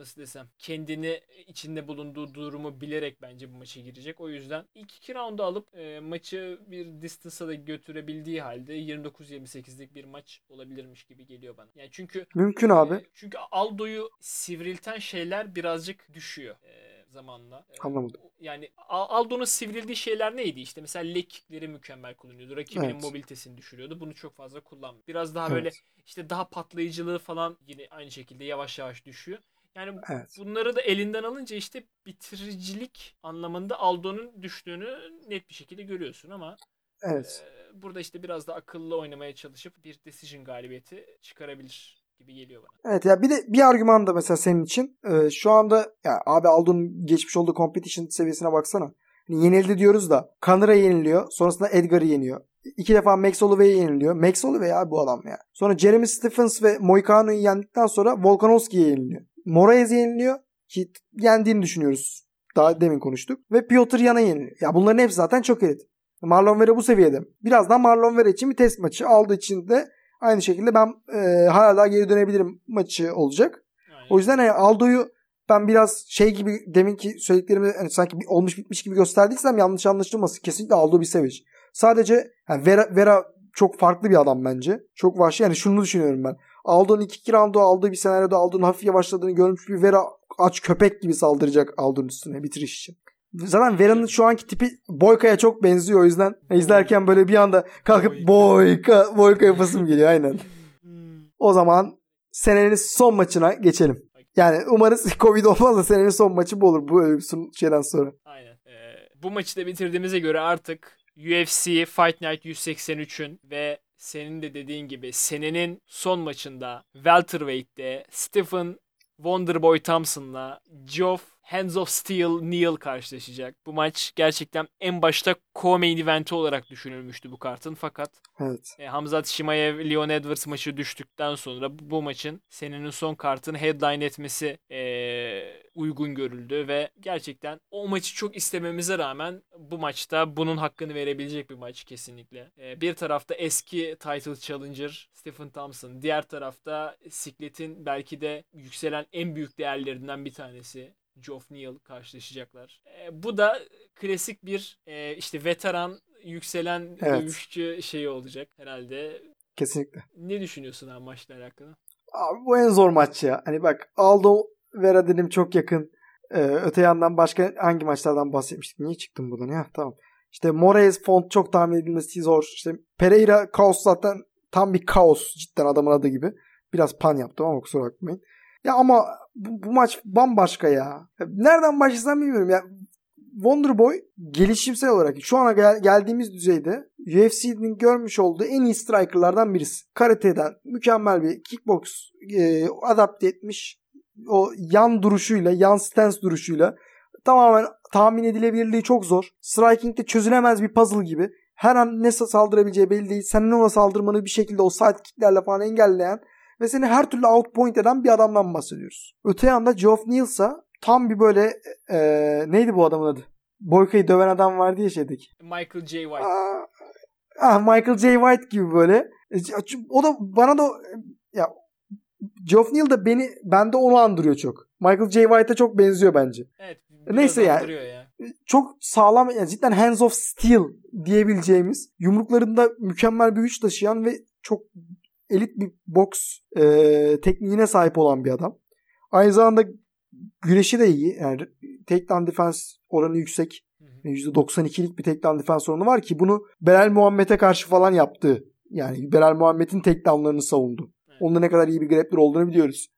nasıl desem kendini içinde bulunduğu durumu bilerek bence bu maça girecek. O yüzden ilk iki roundu alıp e, maçı bir distance'a da götürebildiği halde 29-28'lik bir maç olabilirmiş gibi geliyor bana. Yani çünkü Mümkün abi. e, çünkü Aldo'yu sivrilten şeyler birazcık düşüyor e, zamanla. E, Anlamadım. Yani Al- Aldo'nun sivrildiği şeyler neydi? İşte mesela leg kickleri mükemmel kullanıyordu. Rakibinin Evet. mobilitesini düşürüyordu. Bunu çok fazla kullanmıyor. Biraz daha Evet. böyle işte daha patlayıcılığı falan yine aynı şekilde yavaş yavaş düşüyor. Yani Evet. bunları da elinden alınca işte bitiricilik anlamında Aldo'nun düştüğünü net bir şekilde görüyorsun ama Evet. e, burada işte biraz da akıllı oynamaya çalışıp bir decision galibiyeti çıkarabilir gibi geliyor bana. Evet ya bir de bir argüman da mesela senin için. Ee, şu anda ya abi Aldo'nun geçmiş olduğu competition seviyesine baksana. Hani yenildi diyoruz da Connor'a yeniliyor. Sonrasında Edgar'ı yeniyor. İki defa Max Holloway'e yeniliyor. Max Holloway abi bu adam ya. Sonra Jeremy Stephens ve Moicano'yu yendikten sonra Volkanovski'ye yeniliyor. Moraes'e yeniliyor ki yendiğini düşünüyoruz. Daha demin konuştuk. Ve Piotr Yan'a yeniliyor. Ya bunların hepsi zaten çok elit. Marlon Vera bu seviyede. Birazdan Marlon Vera için bir test maçı. Aldığı için de aynı şekilde ben e, hala daha geri dönebilirim maçı olacak. Aynen. O yüzden hani Aldo'yu ben biraz şey gibi deminki söylediklerimi hani sanki bir olmuş bitmiş gibi gösterdiysem yanlış anlaşılmasın. Kesinlikle Aldo bir savage. Sadece yani Vera, Vera çok farklı bir adam bence. Çok vahşi. Yani şunu düşünüyorum ben. Aldo'nun 2 roundu aldığı bir senaryoda Aldo'nun hafif yavaşladığını görmüş bir Vera aç köpek gibi saldıracak Aldo'nun üstüne bitiriş için. Zaten Vera'nın şu anki tipi Boyka'ya çok benziyor o yüzden izlerken böyle bir anda kalkıp Boyka Boyka yapasım geliyor aynen. Hmm. O zaman senenin son maçına geçelim. Yani umarız Covid olmaz da senenin son maçı bu olur bu sun- şeyden sonra. Aynen. Ee, bu maçı da bitirdiğimize göre artık UFC Fight Night 183'ün ve senin de dediğin gibi senenin son maçında welterweight'te Stephen Wonderboy Thompson'la Geoff Hands of Steel Neal karşılaşacak. Bu maç gerçekten en başta co-main eventi olarak düşünülmüştü bu kartın fakat Evet. e, Hamzat Shimaev Leon Edwards maçı düştükten sonra bu, bu maçın senenin son kartını headline etmesi e, uygun görüldü ve gerçekten o maçı çok istememize rağmen bu maçta bunun hakkını verebilecek bir maç kesinlikle. E, bir tarafta eski title challenger Stephen Thompson, diğer tarafta Siklet'in belki de yükselen en büyük değerlerinden bir tanesi Geoff Neal karşılaşacaklar. E, bu da klasik bir e, işte veteran yükselen Evet. dövüşçü şeyi olacak herhalde. Kesinlikle. Ne düşünüyorsun abi maçla alakalı? Abi bu en zor maç ya. Hani bak Aldo Vera dedim çok yakın. Ee, öte yandan başka hangi maçlardan bahsetmiştik? Niye çıktım buradan ya? Tamam. İşte Moraes Font çok tahmin edilmesi zor. İşte Pereira Kaos zaten tam bir kaos cidden adamın adı gibi. Biraz pan yaptım ama kusura bakmayın. Ya ama bu, bu maç bambaşka ya. Nereden başlasam bilmiyorum ya. Wonderboy gelişimsel olarak şu ana gel- geldiğimiz düzeyde UFC'nin görmüş olduğu en iyi strikerlardan birisi. Karate'den mükemmel bir kickbox e, adapte etmiş. O yan duruşuyla, yan stance duruşuyla tamamen tahmin edilebilirliği çok zor. Striking'de çözülemez bir puzzle gibi. Her an ne saldırabileceği belli değil. Senin ona saldırmanı bir şekilde o side kicklerle falan engelleyen ve seni her türlü outpoint eden bir adamdan bahsediyoruz. Öte yanda Geoff Neal'sa tam bir böyle e, neydi bu adamın adı? Boyka'yı döven adam vardı ya şeydeki. Michael J. White. Aa, ah, Michael J. White gibi böyle. E, o da bana da ya Geoff Neal da beni bende onu andırıyor çok. Michael J. White'a çok benziyor bence. Evet. Neyse yani. Ya. Çok sağlam yani cidden hands of steel diyebileceğimiz yumruklarında mükemmel bir güç taşıyan ve çok elit bir boks e, tekniğine sahip olan bir adam. Aynı zamanda güreşi de iyi. Yani takedown defense oranı yüksek. %92'lik bir takedown defense oranı var ki bunu Belal Muhammed'e karşı falan yaptı. Yani Belal Muhammed'in takedownlarını savundu. Evet. Onun ne kadar iyi bir grappler olduğunu biliyoruz.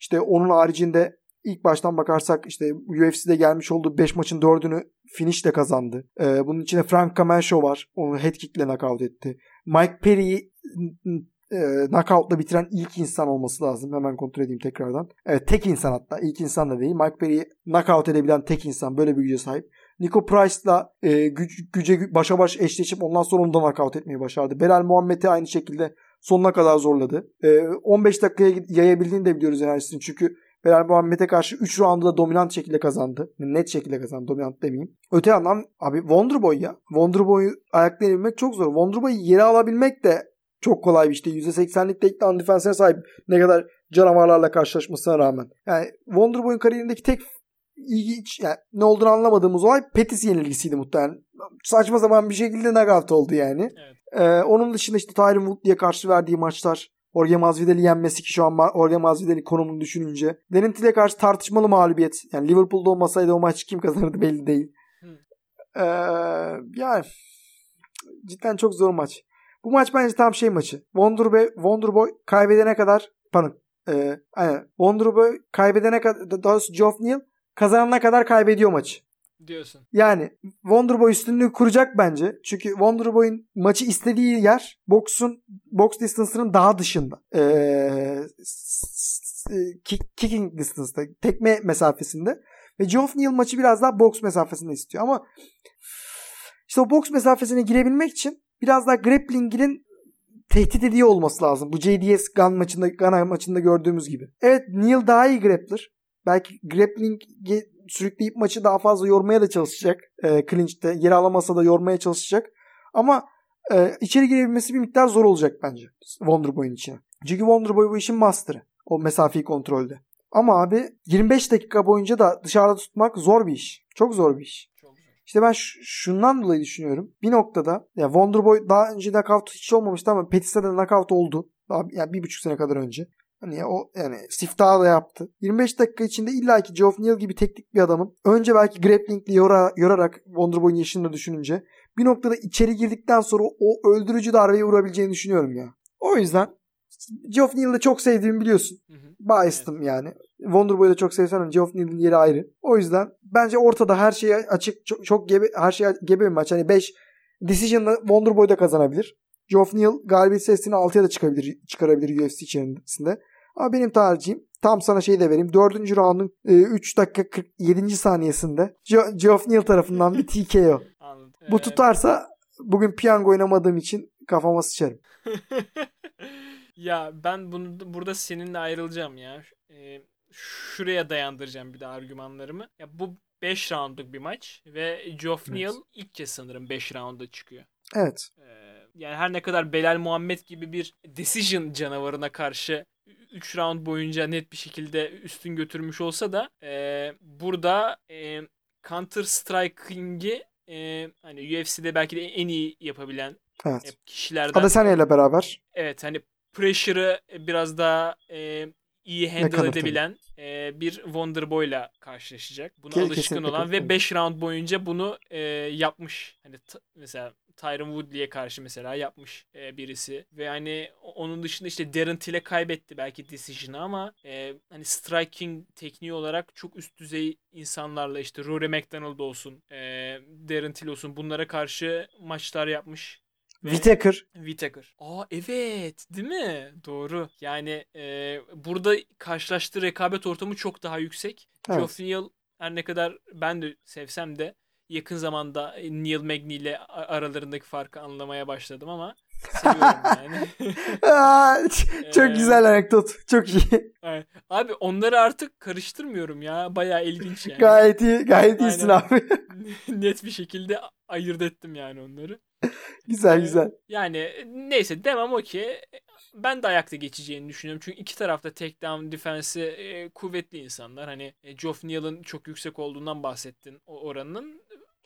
İşte onun haricinde ilk baştan bakarsak işte UFC'de gelmiş olduğu 5 maçın 4'ünü finishle kazandı. Ee, bunun içinde Frank Camacho var. Onu head kick'le knockout etti. Mike Perry'i e, knockout'la bitiren ilk insan olması lazım. Hemen kontrol edeyim tekrardan. Evet tek insan hatta. ilk insan da değil. Mike Perry'i knockout edebilen tek insan. Böyle bir güce sahip. Nico Price'la e, güç, güce başa baş eşleşip ondan sonra onu da knockout etmeyi başardı. Belal Muhammed'i aynı şekilde sonuna kadar zorladı. E, 15 dakikaya yayabildiğini de biliyoruz enerjisini. Çünkü Belal Muhammed'e karşı 3 roundu da dominant şekilde kazandı. Net şekilde kazandı. Dominant demeyeyim. Öte yandan abi Wonderboy ya. Wonderboy'u ayaklayabilmek çok zor. Wonderboy'u yere alabilmek de çok kolay bir işte. %80'lik takedown defensine sahip ne kadar canavarlarla karşılaşmasına rağmen. Yani Wonderboy'un kariyerindeki tek ilginç yani ne olduğunu anlamadığımız olay Pettis yenilgisiydi muhtemelen. Saçma zaman bir şekilde knockout oldu yani. Evet. Ee, onun dışında işte Tyron Woodley'e karşı verdiği maçlar Jorge Masvidal'i yenmesi ki şu an Jorge Masvidal'in konumunu düşününce. Denentil'e karşı tartışmalı mağlubiyet. Yani Liverpool'da olmasaydı o maç kim kazanırdı belli değil. Ee, yani cidden çok zor maç. Bu maç bence tam şey maçı. Wonderboy, Wonderboy kaybedene kadar pardon. E, aynen. Wonderboy kaybedene kadar daha doğrusu Geoff Neal kazanana kadar kaybediyor maçı. Diyorsun. Yani Wonderboy üstünlüğü kuracak bence. Çünkü Wonderboy'un maçı istediği yer boksun box distance'ının daha dışında. Ee, kicking distance'da. Tekme mesafesinde. Ve Geoff Neal maçı biraz daha box mesafesinde istiyor. Ama işte o box mesafesine girebilmek için biraz daha grappling'in tehdit ediyor olması lazım. Bu JDS Gun maçında, Gun maçında gördüğümüz gibi. Evet Neil daha iyi grappler. Belki grappling sürükleyip maçı daha fazla yormaya da çalışacak. E, clinch'te yer alamasa da yormaya çalışacak. Ama e, içeri girebilmesi bir miktar zor olacak bence Wonderboy'un içine. Çünkü Wonderboy bu işin master'ı. O mesafeyi kontrolde. Ama abi 25 dakika boyunca da dışarıda tutmak zor bir iş. Çok zor bir iş. İşte ben şundan dolayı düşünüyorum. Bir noktada ya Wonderboy daha önce knockout hiç olmamıştı ama Pettis'te de knockout oldu. Daha yani bir buçuk sene kadar önce. Hani o yani siftahı da yaptı. 25 dakika içinde illaki Geoff Neal gibi teknik bir adamın önce belki grapplingle yora, yorarak Wonderboy'un yaşını düşününce bir noktada içeri girdikten sonra o öldürücü darbeyi vurabileceğini düşünüyorum ya. O yüzden Geoff Neal'ı çok sevdiğimi biliyorsun. Biased'ım evet. yani. Wonderboy'u da çok sevsem Geoff Neal'ın yeri ayrı. O yüzden bence ortada her şey açık çok, çok gebe her şey gebe bir maç. Hani 5 decision'la Wonderboy da kazanabilir. Geoff Neal galibiyet sesini 6'ya da çıkabilir, çıkarabilir UFC içerisinde. Ama benim tercihim tam sana şey de vereyim. 4. roundun 3 e, dakika 47. saniyesinde jo- Geoff Neal tarafından bir TKO. Anladım. Bu tutarsa bugün piyango oynamadığım için kafama sıçarım. ya ben bunu burada seninle ayrılacağım ya. Ee, şuraya dayandıracağım bir de argümanlarımı. Ya bu 5 roundluk bir maç ve Geoff evet. Neal ilk kez sanırım 5 rounda çıkıyor. Evet. Ee, yani her ne kadar Belal Muhammed gibi bir decision canavarına karşı 3 round boyunca net bir şekilde üstün götürmüş olsa da e, burada e, Counter Striking'i e, hani UFC'de belki de en iyi yapabilen evet. kişilerden. Adesanya ile beraber. Evet hani pressure'ı biraz daha e, iyi handle edebilen e, bir Wonderboy'la karşılaşacak. Buna Ke- alışkın olan ve 5 round boyunca bunu e, yapmış. Hani t- mesela Tyron Woodley'e karşı mesela yapmış e, birisi. Ve hani onun dışında işte Darren Till'e kaybetti belki decision'ı ama e, hani striking tekniği olarak çok üst düzey insanlarla işte Rory McDonald olsun, e, Darren Till olsun bunlara karşı maçlar yapmış. Whittaker. Whittaker. Aa evet değil mi? Doğru. Yani e, burada karşılaştığı rekabet ortamı çok daha yüksek. Evet. Geoff Neal her ne kadar ben de sevsem de yakın zamanda Neil Magny ile aralarındaki farkı anlamaya başladım ama Seviyorum yani. Çok güzel anekdot. Çok iyi. Evet. Abi onları artık karıştırmıyorum ya. Bayağı ilginç yani. Gayet iyi. Gayet iyisin abi. Net bir şekilde ayırt ettim yani onları. güzel Ee, güzel. Yani neyse demem o ki ben de ayakta geçeceğini düşünüyorum. Çünkü iki tarafta takedown defense'i e, kuvvetli insanlar. Hani e, Geoff Neal'ın çok yüksek olduğundan bahsettin o oranının.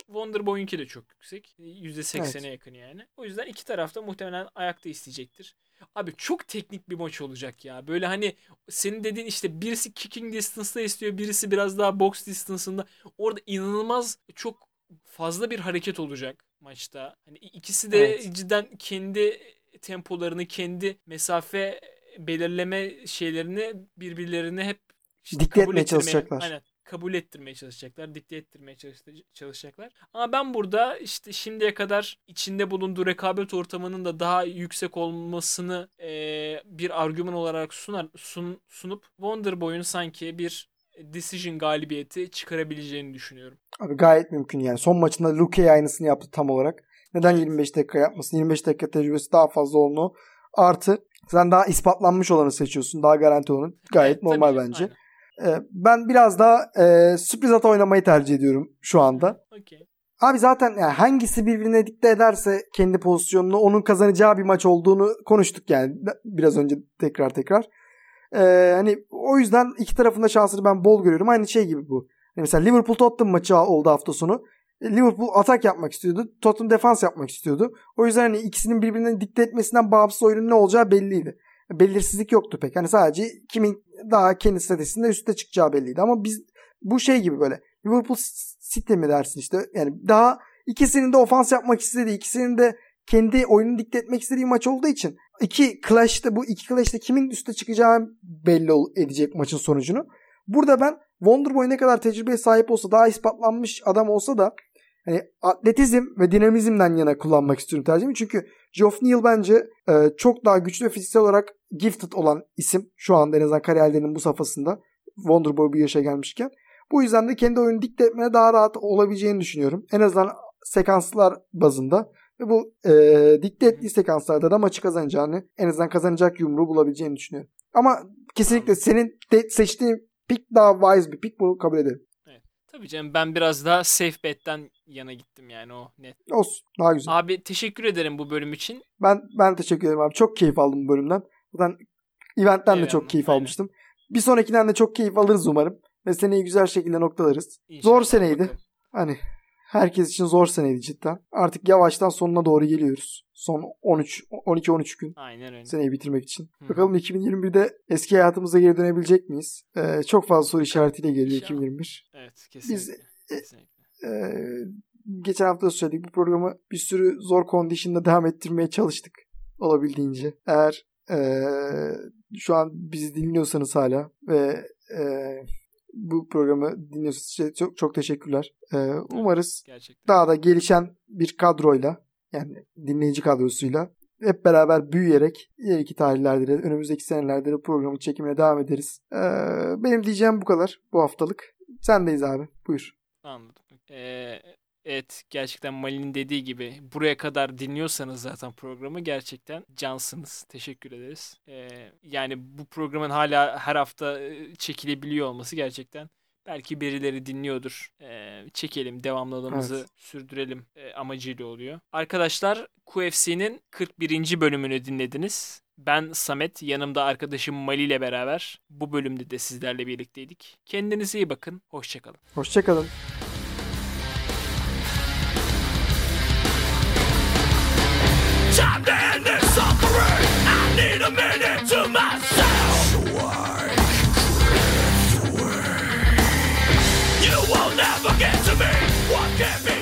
Wonderboy'unki de çok yüksek. %80'e Evet. yakın yani. O yüzden iki tarafta muhtemelen ayakta isteyecektir. Abi çok teknik bir maç olacak ya. Böyle hani senin dediğin işte birisi kicking distance'da istiyor, birisi biraz daha box distance'ında. Orada inanılmaz çok fazla bir hareket olacak maçta. Hani ikisi de Evet. cidden kendi tempolarını, kendi mesafe belirleme şeylerini birbirlerine hep işte Dikte etmeye çalışacaklar. Aynen. Kabul ettirmeye çalışacaklar, dikte ettirmeye çalış- çalışacaklar. Ama ben burada işte şimdiye kadar içinde bulunduğu rekabet ortamının da daha yüksek olmasını eee, bir argüman olarak sunar sun, sunup Wonderboy'un sanki bir decision galibiyeti çıkarabileceğini düşünüyorum. Abi gayet mümkün yani. Son maçında Luke aynısını yaptı tam olarak. Neden Evet. 25 dakika yapmasın? 25 dakika tecrübesi daha fazla olduğunu artı sen daha ispatlanmış olanı seçiyorsun. Daha garanti olanı. Gayet Evet, normal tabii bence. aynen. Ee, ben biraz daha e, sürpriz ata oynamayı tercih ediyorum şu anda. Okey. Abi zaten yani hangisi birbirine dikte ederse kendi pozisyonunu onun kazanacağı bir maç olduğunu konuştuk yani biraz önce tekrar tekrar. Ee, hani o yüzden iki tarafında şansını ben bol görüyorum. Aynı şey gibi bu. Yani mesela Liverpool Tottenham maçı oldu hafta sonu. E, Liverpool atak yapmak istiyordu. Tottenham defans yapmak istiyordu. O yüzden hani ikisinin birbirine dikte etmesinden bağımsız oyunun ne olacağı belliydi. Belirsizlik yoktu pek. Hani sadece kimin daha kendi stratejisinde üste çıkacağı belliydi. Ama biz bu şey gibi böyle Liverpool City mi dersin işte. Yani daha ikisinin de ofans yapmak istediği, ikisinin de kendi oyununu dikte etmek istediği maç olduğu için iki clash'te bu iki clash'te kimin üste çıkacağı belli edecek maçın sonucunu. Burada ben Wonderboy ne kadar tecrübeye sahip olsa daha ispatlanmış adam olsa da hani atletizm ve dinamizmden yana kullanmak istiyorum tercihimi. Çünkü Geoff Neal bence e, çok daha güçlü ve fiziksel olarak gifted olan isim. Şu anda en azından kariyerlerinin bu safhasında. Wonderboy bu yaşa gelmişken. Bu yüzden de kendi oyunu dikte etmeye daha rahat olabileceğini düşünüyorum. En azından sekanslar bazında. Ve bu e, dikte ettiği sekanslarda da maçı kazanacağını, en azından kazanacak yumruğu bulabileceğini düşünüyorum. Ama kesinlikle senin de seçtiğin pick daha wise bir pick bunu kabul ederim. Tabii canım ben biraz daha safe bet'ten yana gittim yani o net. Olsun. Daha güzel. Abi teşekkür ederim bu bölüm için. Ben ben teşekkür ederim abi. Çok keyif aldım bu bölümden. Zaten eventten de Eyvallah, çok keyif aynen. almıştım. Bir sonrakinden de çok keyif alırız umarım. Ve seneyi güzel şekilde noktalarız. İnşallah. Zor seneydi. Bakalım. Hani herkes için zor seneydi cidden. Artık yavaştan sonuna doğru geliyoruz. Son 13 12-13 gün Aynen öyle. seneyi bitirmek için. Hı. Bakalım 2021'de eski hayatımıza geri dönebilecek miyiz? Ee, çok fazla soru işaretiyle geliyor İnşallah. 2021. Evet kesinlikle. Biz- e, kesinlikle. Ee, geçen hafta da söyledik bu programı bir sürü zor condition'da devam ettirmeye çalıştık olabildiğince. Eğer ee, şu an bizi dinliyorsanız hala ve ee, bu programı dinliyorsanız size çok, çok teşekkürler. Ee, umarız Gerçekten. daha da gelişen bir kadroyla yani dinleyici kadrosuyla hep beraber büyüyerek ileriki tarihlerde de önümüzdeki senelerde de programın çekimine devam ederiz. Ee, benim diyeceğim bu kadar bu haftalık. Sendeyiz abi. Buyur. Anladım. Ee, evet gerçekten Mali'nin dediği gibi buraya kadar dinliyorsanız zaten programı gerçekten cansınız. Teşekkür ederiz. Ee, yani bu programın hala her hafta e, çekilebiliyor olması gerçekten belki birileri dinliyordur. Ee, çekelim, devamlılığımızı Evet. sürdürelim e, amacıyla oluyor. Arkadaşlar QFC'nin 41. bölümünü dinlediniz. Ben Samet, yanımda arkadaşım Mali ile beraber bu bölümde de sizlerle birlikteydik. Kendinize iyi bakın, hoşçakalın. Hoşçakalın. time to end this suffering. I need a minute to myself. So I. You will never get to me. What can be?